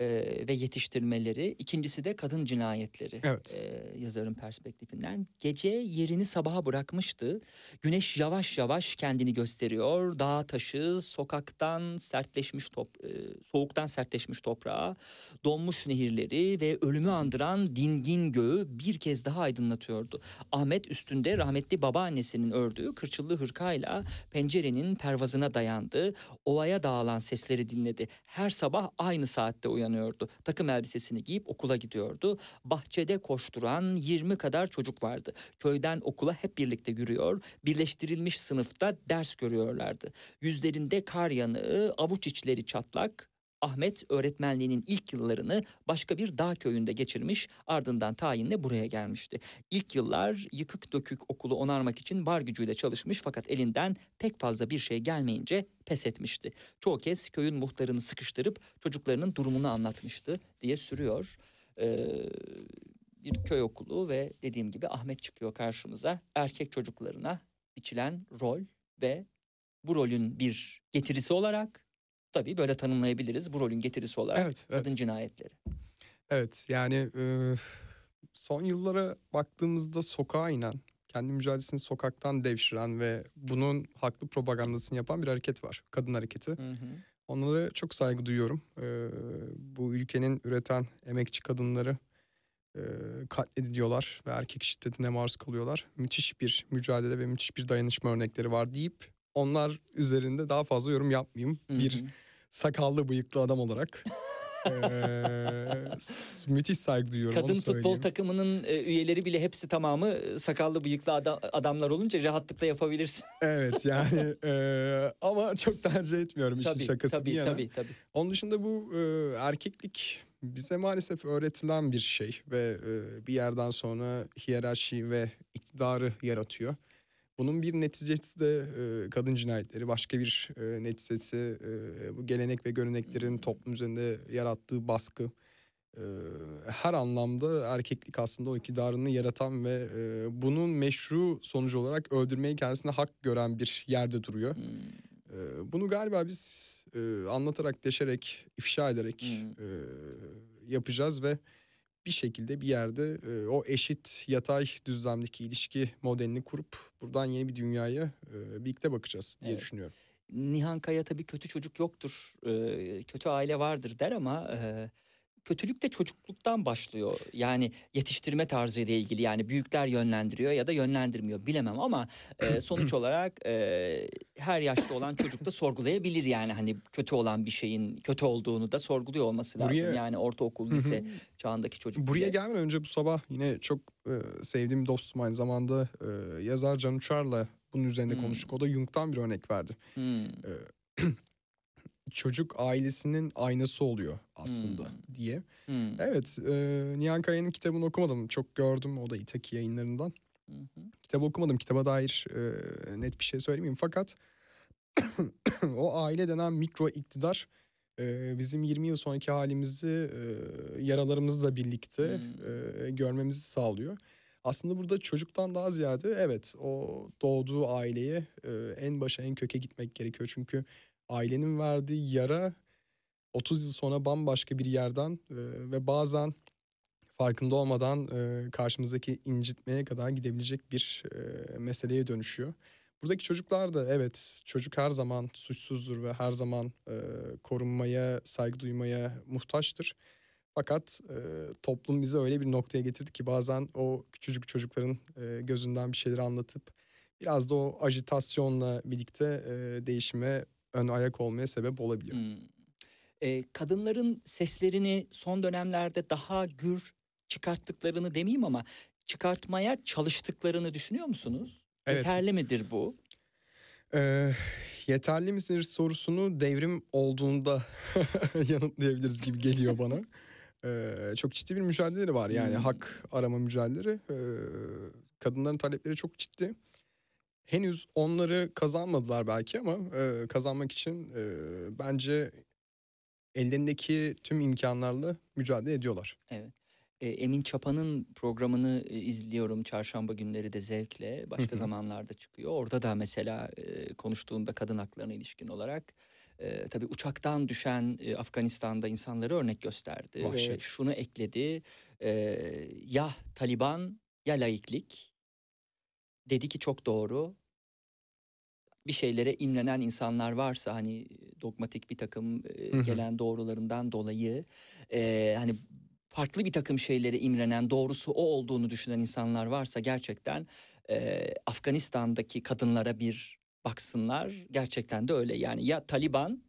e, ve yetiştirmeleri. İkincisi de kadın cinayetleri
Evet.
e, yazarın perspektifinden. Gece yerini sabaha bırakmıştı. Güneş yavaş yavaş kendini gösteriyor. Dağ taşı, sokaktan sertleşmiş top, e, soğuktan sertleşmiş toprağa, donmuş nehirleri ve ölümü andıran dingin göğü bir kez daha aydınlatıyordu. Ahmet üstünde rahmetli babaannesinin ördüğü kırçıllı hırkayla pencerenin pervazına dayandı. Ovaya dağılan sesleri dinledi. Her sabah aynı saatte uyanıyordu. Takım elbisesini giyip okula gidiyordu. Bahçede koşturan 20 kadar çocuk vardı. Köyden okula hep birlikte yürüyor. Birleştirilmiş sınıfta ders görüyorlardı. Yüzlerinde kar yanığı, avuç içleri çatlak. Ahmet öğretmenliğinin ilk yıllarını başka bir dağ köyünde geçirmiş ardından tayinle buraya gelmişti. İlk yıllar yıkık dökük okulu onarmak için var gücüyle çalışmış fakat elinden pek fazla bir şey gelmeyince pes etmişti. Çoğu kez köyün muhtarını sıkıştırıp çocuklarının durumunu anlatmıştı diye sürüyor. Ee, bir köy okulu ve dediğim gibi Ahmet çıkıyor karşımıza. Erkek çocuklarına biçilen rol ve bu rolün bir getirisi olarak tabii böyle tanımlayabiliriz. Bu rolün getirisi olarak
Evet, evet.
kadın cinayetleri.
Evet yani e, son yıllara baktığımızda sokağa inen, kendi mücadelesini sokaktan devşiren ve bunun haklı propagandasını yapan bir hareket var. Kadın hareketi.
Hı hı.
Onlara çok saygı duyuyorum. E, bu ülkenin üreten emekçi kadınları e, katlediliyorlar ve erkek şiddetine maruz kalıyorlar. Müthiş bir mücadele ve müthiş bir dayanışma örnekleri var deyip onlar üzerinde daha fazla yorum yapmayayım.
Hı
Bir sakallı bıyıklı adam olarak. Eee, s- müthiş saygı duyuyorum
Kadın futbol takımının e, üyeleri bile hepsi tamamı e, sakallı bıyıklı adam, adamlar olunca rahatlıkla yapabilirsin.
Evet yani eee, ama çok tercih etmiyorum işin
tabii
şakası
tabii,
bir yana.
tabii tabii.
Onun dışında bu eee, erkeklik bize maalesef öğretilen bir şey ve eee, bir yerden sonra hiyerarşi ve iktidarı yaratıyor. Bunun bir neticesi de eee, kadın cinayetleri, başka bir eee, neticesi eee, bu gelenek ve göreneklerin toplum üzerinde yarattığı baskı. Eee, her anlamda erkeklik aslında o iktidarını yaratan ve eee, bunun meşru sonucu olarak öldürmeyi kendisine hak gören bir yerde duruyor.
Hmm.
Ee, Bunu galiba biz e, anlatarak, deşerek, ifşa ederek
Hmm.
e, yapacağız ve bir şekilde bir yerde e, o eşit yatay düzlemdeki ilişki modelini kurup buradan yeni bir dünyaya e, birlikte bakacağız diye
Evet.
düşünüyorum.
Nihan Kaya tabii kötü çocuk yoktur, e, kötü aile vardır der ama e, kötülük de çocukluktan başlıyor. Yani yetiştirme tarzı ile ilgili yani büyükler yönlendiriyor ya da yönlendirmiyor bilemem ama e, sonuç olarak e, her yaşta olan çocuk da sorgulayabilir yani hani kötü olan bir şeyin kötü olduğunu da sorguluyor olması lazım.
Buraya-
Yani ortaokul, lise çağındaki çocuk.
Buraya
bile.
gelmeden önce bu sabah yine çok e, sevdiğim dostum aynı zamanda e, yazar Can Uçar'la bunun üzerine
Hmm.
konuştuk. O da Jung'tan bir örnek verdi.
Hmm.
Çocuk ailesinin aynası oluyor aslında
Hmm.
diye.
Hmm.
Evet, e, Nihan Kaya'nın kitabını okumadım. Çok gördüm. O da İtaki yayınlarından. Kitabı okumadım. Kitaba dair e, net bir şey söylemeyeyim. Fakat o aile denen mikro iktidar e, bizim 20 yıl sonraki halimizi e, yaralarımızla birlikte
Hmm.
e, görmemizi sağlıyor. Aslında burada çocuktan daha ziyade evet o doğduğu aileye e, en başa en köke gitmek gerekiyor. Çünkü ailenin verdiği yara 30 yıl sonra bambaşka bir yerden e, ve bazen farkında olmadan e, karşımızdaki incitmeye kadar gidebilecek bir e, meseleye dönüşüyor. Buradaki çocuklar da evet çocuk her zaman suçsuzdur ve her zaman e, korunmaya, saygı duymaya muhtaçtır. Fakat e, toplum bizi öyle bir noktaya getirdi ki bazen o küçücük çocukların e, gözünden bir şeyleri anlatıp biraz da o ajitasyonla birlikte e, değişime ön ayak olmaya sebep olabiliyor.
Hmm. Ee, kadınların seslerini son dönemlerde daha gür çıkarttıklarını demeyeyim ama çıkartmaya çalıştıklarını düşünüyor musunuz?
Evet.
Yeterli midir bu?
Ee, yeterli misindir sorusunu devrim olduğunda yanıtlayabiliriz gibi geliyor bana. Ee, çok ciddi bir mücadeleleri var yani
Hmm.
hak arama mücadeleleri. Ee, kadınların talepleri çok ciddi. Henüz onları kazanmadılar belki ama e, kazanmak için e, bence ellerindeki tüm imkanlarla mücadele ediyorlar.
Ee, Emin Çapa'nın programını izliyorum çarşamba günleri de zevkle. Başka zamanlarda çıkıyor. Orada da mesela konuştuğunda kadın haklarına ilişkin olarak e, tabii uçaktan düşen e, Afganistan'da insanları örnek gösterdi ve
Vahşet.
şunu ekledi. e, ya Taliban ya laiklik. Dedi ki çok doğru. Bir şeylere imrenen insanlar varsa hani dogmatik bir takım e, gelen doğrularından dolayı e, hani farklı bir takım şeylere imrenen doğrusu o olduğunu düşünen insanlar varsa gerçekten e, Afganistan'daki kadınlara bir baksınlar. Gerçekten de öyle. Yani ya Taliban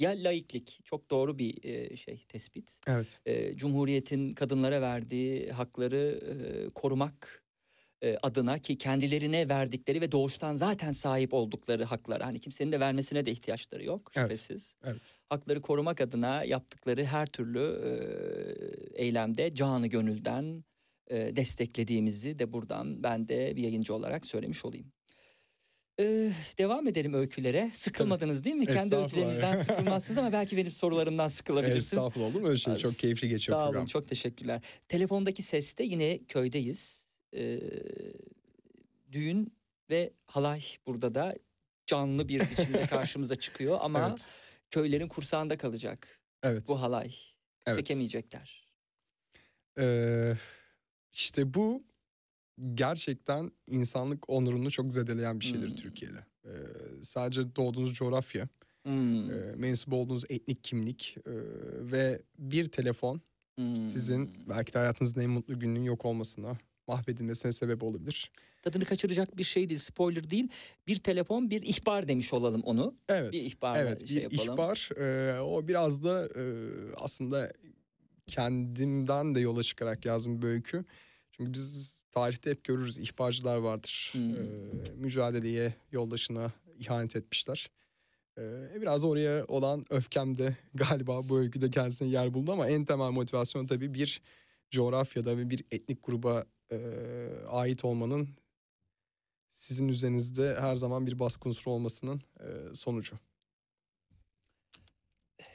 ya laiklik. Çok doğru bir e, şey tespit.
Evet.
e, Cumhuriyet'in kadınlara verdiği hakları e, korumak e, adına ki kendilerine verdikleri ve doğuştan zaten sahip oldukları haklar hani kimsenin de vermesine de ihtiyaçları yok
Evet.
şüphesiz.
Evet.
Hakları korumak adına yaptıkları her türlü e, eylemde canı gönülden e, desteklediğimizi de buradan ben de bir yayıncı olarak söylemiş olayım. Ee, devam edelim öykülere. Sıkılmadınız değil mi? Kendi öykülerinizden sıkılmazsınız ama belki benim sorularımdan sıkılabilirsiniz.
Estağfurullah olur mu öyle şey? Çok keyifli geçiyor
Sağ
program.
olun çok teşekkürler. Telefondaki seste yine köydeyiz. Ee, düğün ve halay burada da canlı bir biçimde karşımıza çıkıyor ama
Evet.
köylerin kursağında kalacak
Evet.
bu halay.
evet.
Çekemeyecekler.
Ee, işte bu gerçekten insanlık onurunu çok zedeleyen bir şeydir
Hmm.
Türkiye'de. Ee, sadece doğduğunuz coğrafya,
Hmm,
e, mensup olduğunuz etnik kimlik e, ve bir telefon
hmm.
sizin belki de hayatınızın en mutlu gününün yok olmasına, mahvedilmesine sebep olabilir.
Tadını kaçıracak bir şey değil, spoiler değil. Bir telefon, bir ihbar demiş olalım onu.
Evet.
Bir ihbarla
evet,
şey
bir
yapalım.
ihbar. Ee, o biraz da e, aslında kendimden de yola çıkarak yazdım bir öykü. Çünkü biz tarihte hep görürüz ihbarcılar vardır.
Hmm.
Ee, mücadeleye, yoldaşına ihanet etmişler. Ee, biraz oraya olan öfkem de galiba bu öyküde kendisine yer buldu ama en temel motivasyon tabii bir coğrafyada ve bir etnik gruba e, ait olmanın sizin üzerinizde her zaman bir baskı unsuru olmasının e, sonucu.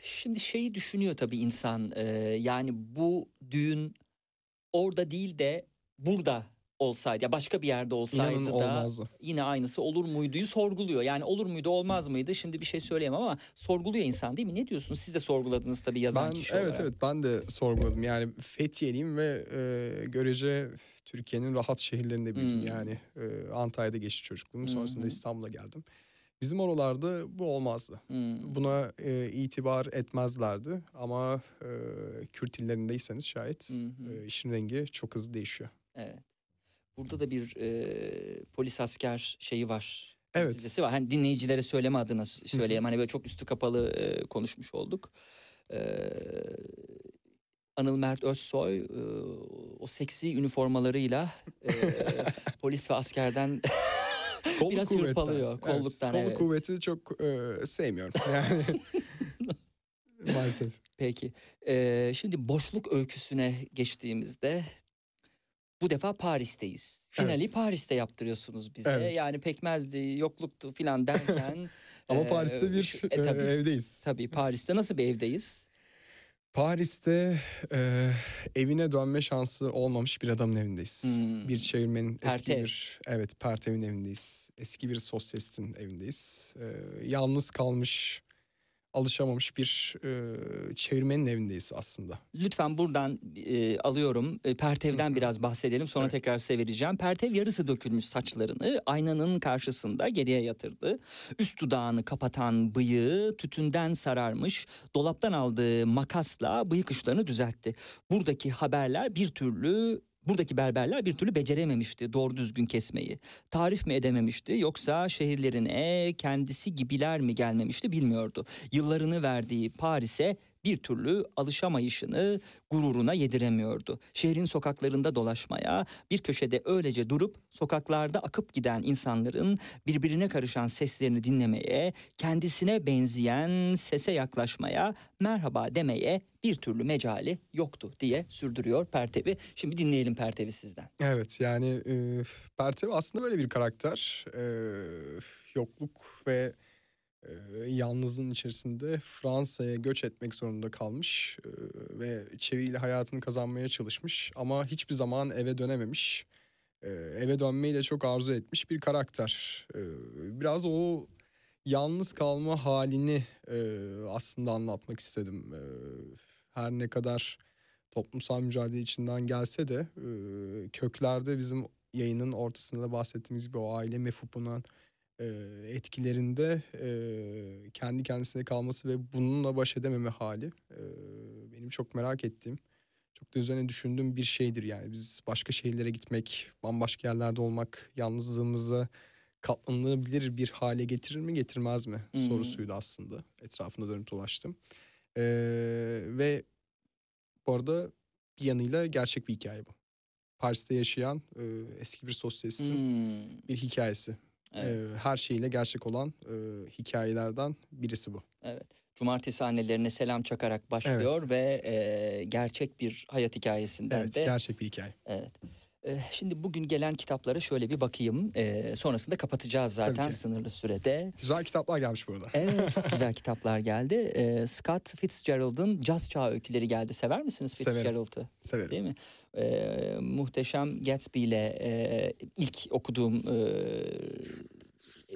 Şimdi şeyi düşünüyor tabii insan. e, yani bu düğün orada değil de burada olsaydı ya başka bir yerde olsaydı
İnanın
da
olmazdı.
yine aynısı olur muyduyu sorguluyor. Yani olur muydu olmaz mıydı şimdi bir şey söyleyemem ama sorguluyor insan değil mi? Ne diyorsunuz? Siz de sorguladınız tabii yazan
Ben
kişi
evet
olarak.
evet ben de sorguladım. Yani Fethiye'liyim ve e, görece Türkiye'nin rahat şehirlerinde büyüdüm.
Hmm.
Yani e, Antalya'da geçti çocukluğum. Sonrasında
hı.
İstanbul'a geldim. Bizim oralarda bu olmazdı.
Hmm.
Buna e, itibar etmezlerdi ama e, Kürt illerindeyseniz şayet
hı.
e, işin rengi çok hızlı değişiyor.
Evet. Burada da bir e, polis asker şeyi var.
Evet.
Dizisi var. Hani dinleyicilere söyleme adına söyleyeyim. hani böyle çok üstü kapalı e, konuşmuş olduk. E, Anıl Mert Özsoy e, o seksi üniformalarıyla e, polis ve askerden
Kolluk
Biraz
kuvvetten.
hırpalıyor, kolluktan,
Kolluk
evet.
kuvveti çok e, sevmiyorum. Yani maalesef.
Peki. Ee, şimdi boşluk öyküsüne geçtiğimizde bu defa Paris'teyiz. Finali
Evet.
Paris'te yaptırıyorsunuz bize.
Evet.
Yani pekmezdi, yokluktu filan derken.
Ama Paris'te bir
şu-
e,
tabii,
evdeyiz.
tabii Paris'te nasıl bir evdeyiz?
Paris'te e, evine dönme şansı olmamış bir adamın evindeyiz.
Hmm.
Bir çevirmenin eski
Pertev.
bir evet Pertev'in evindeyiz. Eski bir sosyalistin evindeyiz. E, yalnız kalmış alışamamış bir e, çevirmenin evindeyiz aslında.
Lütfen buradan e, alıyorum. E, Pertev'den biraz bahsedelim sonra
Evet.
tekrar size vereceğim. Pertev yarısı dökülmüş saçlarını aynanın karşısında geriye yatırdı. Üst dudağını kapatan bıyığı tütünden sararmış. Dolaptan aldığı makasla bıyık uçlarını düzeltti. Buradaki haberler bir türlü Buradaki berberler bir türlü becerememişti doğru düzgün kesmeyi. Tarif mi edememişti yoksa şehirlerine kendisi gibiler mi gelmemişti bilmiyordu. Yıllarını verdiği Paris'e bir türlü alışamayışını gururuna yediremiyordu. Şehrin sokaklarında dolaşmaya, bir köşede öylece durup sokaklarda akıp giden insanların birbirine karışan seslerini dinlemeye, kendisine benzeyen sese yaklaşmaya, merhaba demeye bir türlü mecali yoktu diye sürdürüyor Pertevi. Şimdi dinleyelim Pertevi sizden.
Evet yani e, Pertev aslında böyle bir karakter. E, yokluk ve e, yalnızlığın içerisinde Fransa'ya göç etmek zorunda kalmış e, ve çeviriyle hayatını kazanmaya çalışmış ama hiçbir zaman eve dönememiş. E, eve dönmeyi de çok arzu etmiş bir karakter. E, biraz o yalnız kalma halini e, aslında anlatmak istedim. E, her ne kadar toplumsal mücadele içinden gelse de e, köklerde bizim yayının ortasında da bahsettiğimiz gibi o aile mefhumunun e, etkilerinde e, kendi kendisine kalması ve bununla baş edememe hali e, benim çok merak ettiğim çok da üzerine düşündüğüm bir şeydir yani biz başka şehirlere gitmek bambaşka yerlerde olmak yalnızlığımızı katlanılabilir bir hale getirir mi getirmez mi
Hmm.
sorusuydu aslında etrafında dönüp dolaştım E, ve bu arada bir yanıyla gerçek bir hikaye bu. Paris'te yaşayan e, eski bir sosyalistin
Hmm,
bir hikayesi.
Evet.
E, her şeyiyle gerçek olan e, hikayelerden birisi bu.
Evet. Cumartesi annelerine selam çakarak başlıyor
Evet.
ve e, gerçek bir hayat hikayesinden
Evet,
de.
gerçek bir hikaye.
Evet. E, şimdi bugün gelen kitaplara şöyle bir bakayım. E, sonrasında kapatacağız zaten sınırlı sürede.
Güzel kitaplar gelmiş burada.
Evet çok güzel kitaplar geldi. E, Scott Fitzgerald'ın Caz Çağı öyküleri geldi. Sever misiniz
Severim.
Fitzgerald'ı?
Severim.
Değil mi? E, muhteşem Gatsby ile e, ilk okuduğum e,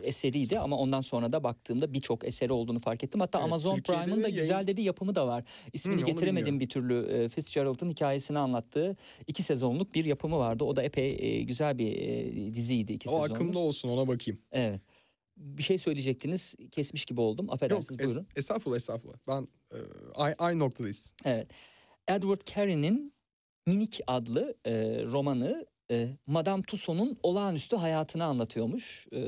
eseriydi ama ondan sonra da baktığımda birçok eseri olduğunu fark ettim. Hatta
Evet,
Amazon Prime'ın da
yayın-
güzel de bir yapımı da var. İsmini
onu
getiremedim bir türlü. E, Fitzgerald'ın hikayesini anlattığı iki sezonluk bir yapımı vardı. O da epey e, güzel bir e, diziydi iki
O
sezonluk.
akımda olsun ona bakayım.
Evet. Bir şey söyleyecektiniz. Kesmiş gibi oldum.
Yok
Affedersiniz
es,
buyurun.
estağfurullah estağfurullah. Ben e, ay- aynı noktadayız.
Evet. Edward Carey'nin Minik adlı e, romanı e, Madame Tussauds'un olağanüstü hayatını anlatıyormuş. E,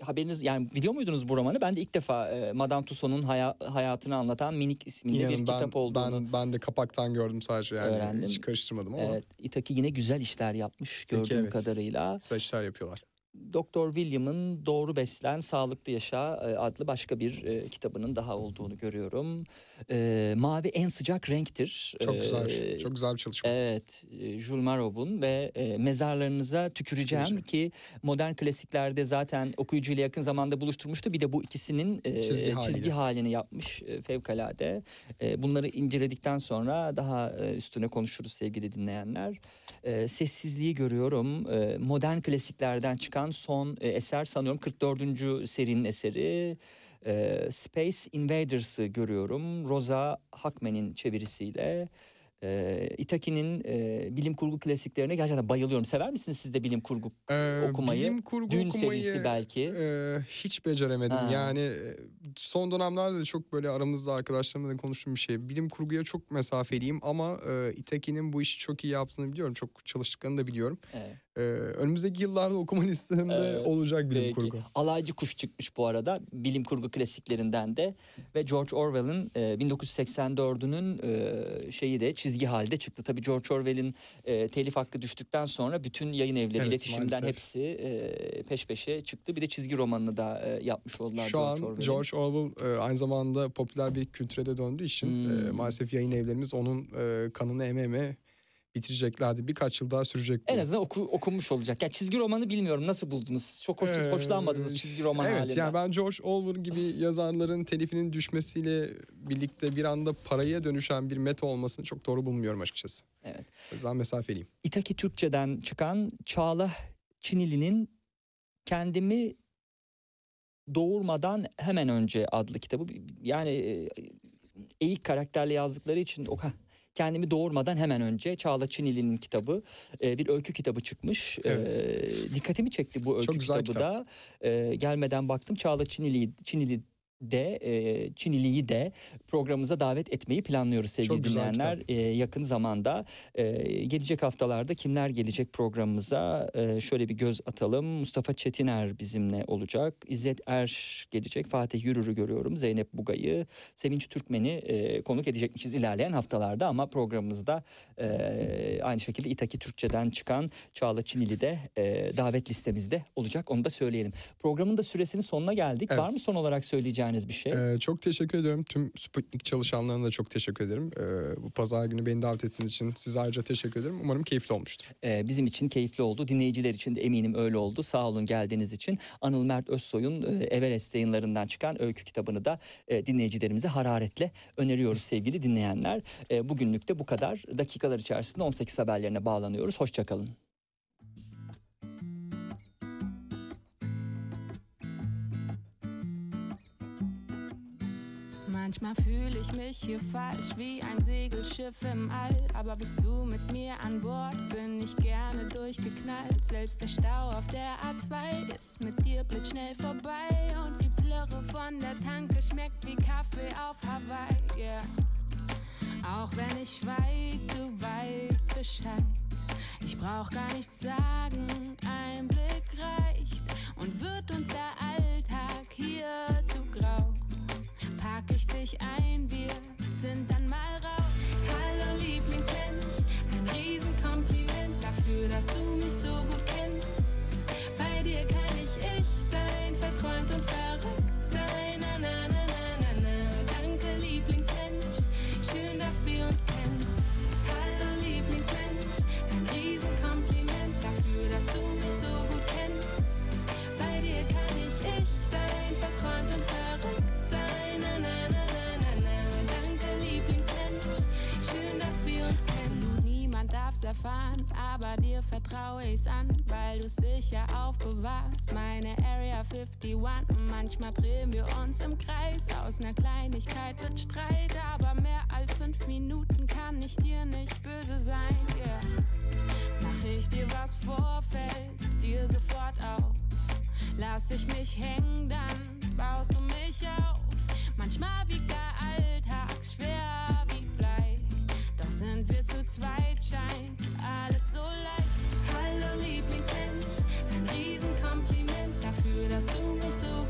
haberiniz yani biliyor muydunuz bu romanı? Ben de ilk defa e, Madame Tussauds'un haya- hayatını anlatan Minik isminde bir
İnanın ben,
kitap olduğunu.
ben, ben de kapaktan gördüm sadece yani
öğrendim.
hiç karıştırmadım ama
Evet, Itaki yine güzel işler yapmış
Peki,
gördüğüm
evet.
kadarıyla.
flashlar yapıyorlar.
Doktor William'ın Doğru Beslen Sağlıklı Yaşa e, adlı başka bir e, kitabının daha olduğunu görüyorum. E, mavi en sıcak renktir.
Çok
E,
güzel. Çok güzel bir çalışma.
Evet, e, Jules Marob'un ve e, mezarlarınıza tüküreceğim
Tüküreceğim.
ki modern klasiklerde zaten okuyucuyla yakın zamanda buluşturmuştu. Bir de bu ikisinin e,
Çizgi haliyle.
çizgi halini yapmış e, fevkalade. E, bunları inceledikten sonra daha e, üstüne konuşuruz sevgili dinleyenler. E, sessizliği görüyorum. E, modern klasiklerden çıkan son e, eser sanıyorum 44. serinin eseri. E, Space Invaders'ı görüyorum. Rosa Hackman'in çevirisiyle. E, Itaki'nin e, bilim kurgu klasiklerine gerçekten bayılıyorum. Sever misiniz siz de bilim kurgu
Ee,
okumayı?
Bilim kurgu
Dün
okumayı
serisi belki.
e, hiç beceremedim.
Ha.
Yani e, son dönemlerde de çok böyle aramızda arkadaşlarımla da konuştuğum bir şey. Bilim kurguya çok mesafeliyim ama e, Itaki'nin bu işi çok iyi yaptığını biliyorum. Çok çalıştıklarını da biliyorum.
Evet.
E, önümüzdeki yıllarda okuma listemde
Evet,
olacak bilim
Peki.
kurgu.
Alaycı Kuş çıkmış bu arada bilim kurgu klasiklerinden de ve George Orwell'ın e, 1984'ünün e, şeyi de çizgi halde çıktı. Tabii George Orwell'in e, telif hakkı düştükten sonra bütün yayın evleri
Evet,
iletişimden
maalesef.
hepsi e, peş peşe çıktı. Bir de çizgi romanını da e, yapmış oldular
Şu
George
an
Orwell'in.
George Orwell e, aynı zamanda popüler bir kültüre de döndüğü için
Hmm.
e, maalesef yayın evlerimiz onun e, kanını eme eme bitireceklerdi. Birkaç yıl daha sürecek.
En azından oku, okunmuş olacak. Yani çizgi romanı bilmiyorum nasıl buldunuz? Çok hoş,
Ee,
hoşlanmadınız çizgi roman
Evet
halinden.
yani ben George Orwell gibi yazarların telifinin düşmesiyle birlikte bir anda paraya dönüşen bir meta olmasını çok doğru bulmuyorum açıkçası.
Evet.
O yüzden mesafeliyim.
İtaki Türkçe'den çıkan Çağla Çinili'nin Kendimi Doğurmadan Hemen Önce adlı kitabı. Yani e, eğik karakterle yazdıkları için o kendimi doğurmadan hemen önce Çağla Çinili'nin kitabı e, bir öykü kitabı çıkmış.
Evet.
E, dikkatimi çekti bu öykü kitabı
kitap.
da. E, gelmeden baktım Çağla Çinili Çinili de e, Çinili'yi de programımıza davet etmeyi planlıyoruz sevgili
Çok
dinleyenler. E, yakın zamanda e, gelecek haftalarda kimler gelecek programımıza e, şöyle bir göz atalım. Mustafa Çetiner bizimle olacak. İzzet Er gelecek. Fatih Yürür'ü görüyorum. Zeynep Bugay'ı, Sevinç Türkmen'i e, konuk edecekmişiz ilerleyen haftalarda ama programımızda e, aynı şekilde İtaki Türkçe'den çıkan Çağla Çinili de e, davet listemizde olacak. Onu da söyleyelim. Programın da süresinin sonuna geldik.
Evet.
Var mı son olarak söyleyeceğiniz bir şey?
Ee, çok teşekkür ediyorum. Tüm Sputnik çalışanlarına da çok teşekkür ederim. Ee, bu pazar günü beni davet ettiğiniz için size ayrıca teşekkür ederim. Umarım keyifli olmuştur.
Ee, bizim için keyifli oldu. Dinleyiciler için de eminim öyle oldu. Sağ olun geldiğiniz için. Anıl Mert Özsoy'un e, Everest yayınlarından çıkan öykü kitabını da e, dinleyicilerimize hararetle öneriyoruz sevgili dinleyenler. E, bugünlük de bu kadar. Dakikalar içerisinde 18 haberlerine bağlanıyoruz. Hoşçakalın.
Manchmal fühle ich mich hier falsch wie ein Segelschiff im All. Aber bist du mit mir an Bord, bin ich gerne durchgeknallt. Selbst der Stau auf der A2 ist mit dir blitzschnell vorbei. Und die Plörre von der Tanke schmeckt wie Kaffee auf Hawaii. Yeah. Auch wenn ich schweig, du weißt Bescheid. Ich brauch gar nichts sagen, ein Blick reicht. Und wird uns der Alltag hier zu grau? Pack ich dich ein, wir sind dann mal raus. Hallo Lieblingsmensch, ein Riesenkompliment dafür, dass du mich so gut kennst. Bei dir kann ich ich sein, verträumt und verrückt sein. Na, na, na, darf's erfahren, aber dir vertraue ich's an, weil du's sicher aufbewahrst. Meine Area 51. Manchmal drehen wir uns im Kreis. Aus ner Kleinigkeit wird Streit, aber mehr als fünf Minuten kann ich dir nicht böse sein. Yeah. Mach ich dir was vor, fällt's dir sofort auf. Lass ich mich hängen, dann baust du mich auf. Manchmal wiegt der Alltag schwer wie sind wir zu zweit, scheint alles so leicht. Hallo Lieblingsmensch, ein Riesenkompliment dafür, dass du mich so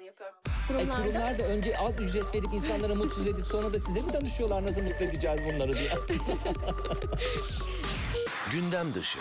E,
Kurumlarda
kurumlar da önce az ücret verip insanlara mutsuz edip sonra da size mi danışıyorlar nasıl mutlu edeceğiz bunları diye?
Gündem dışı.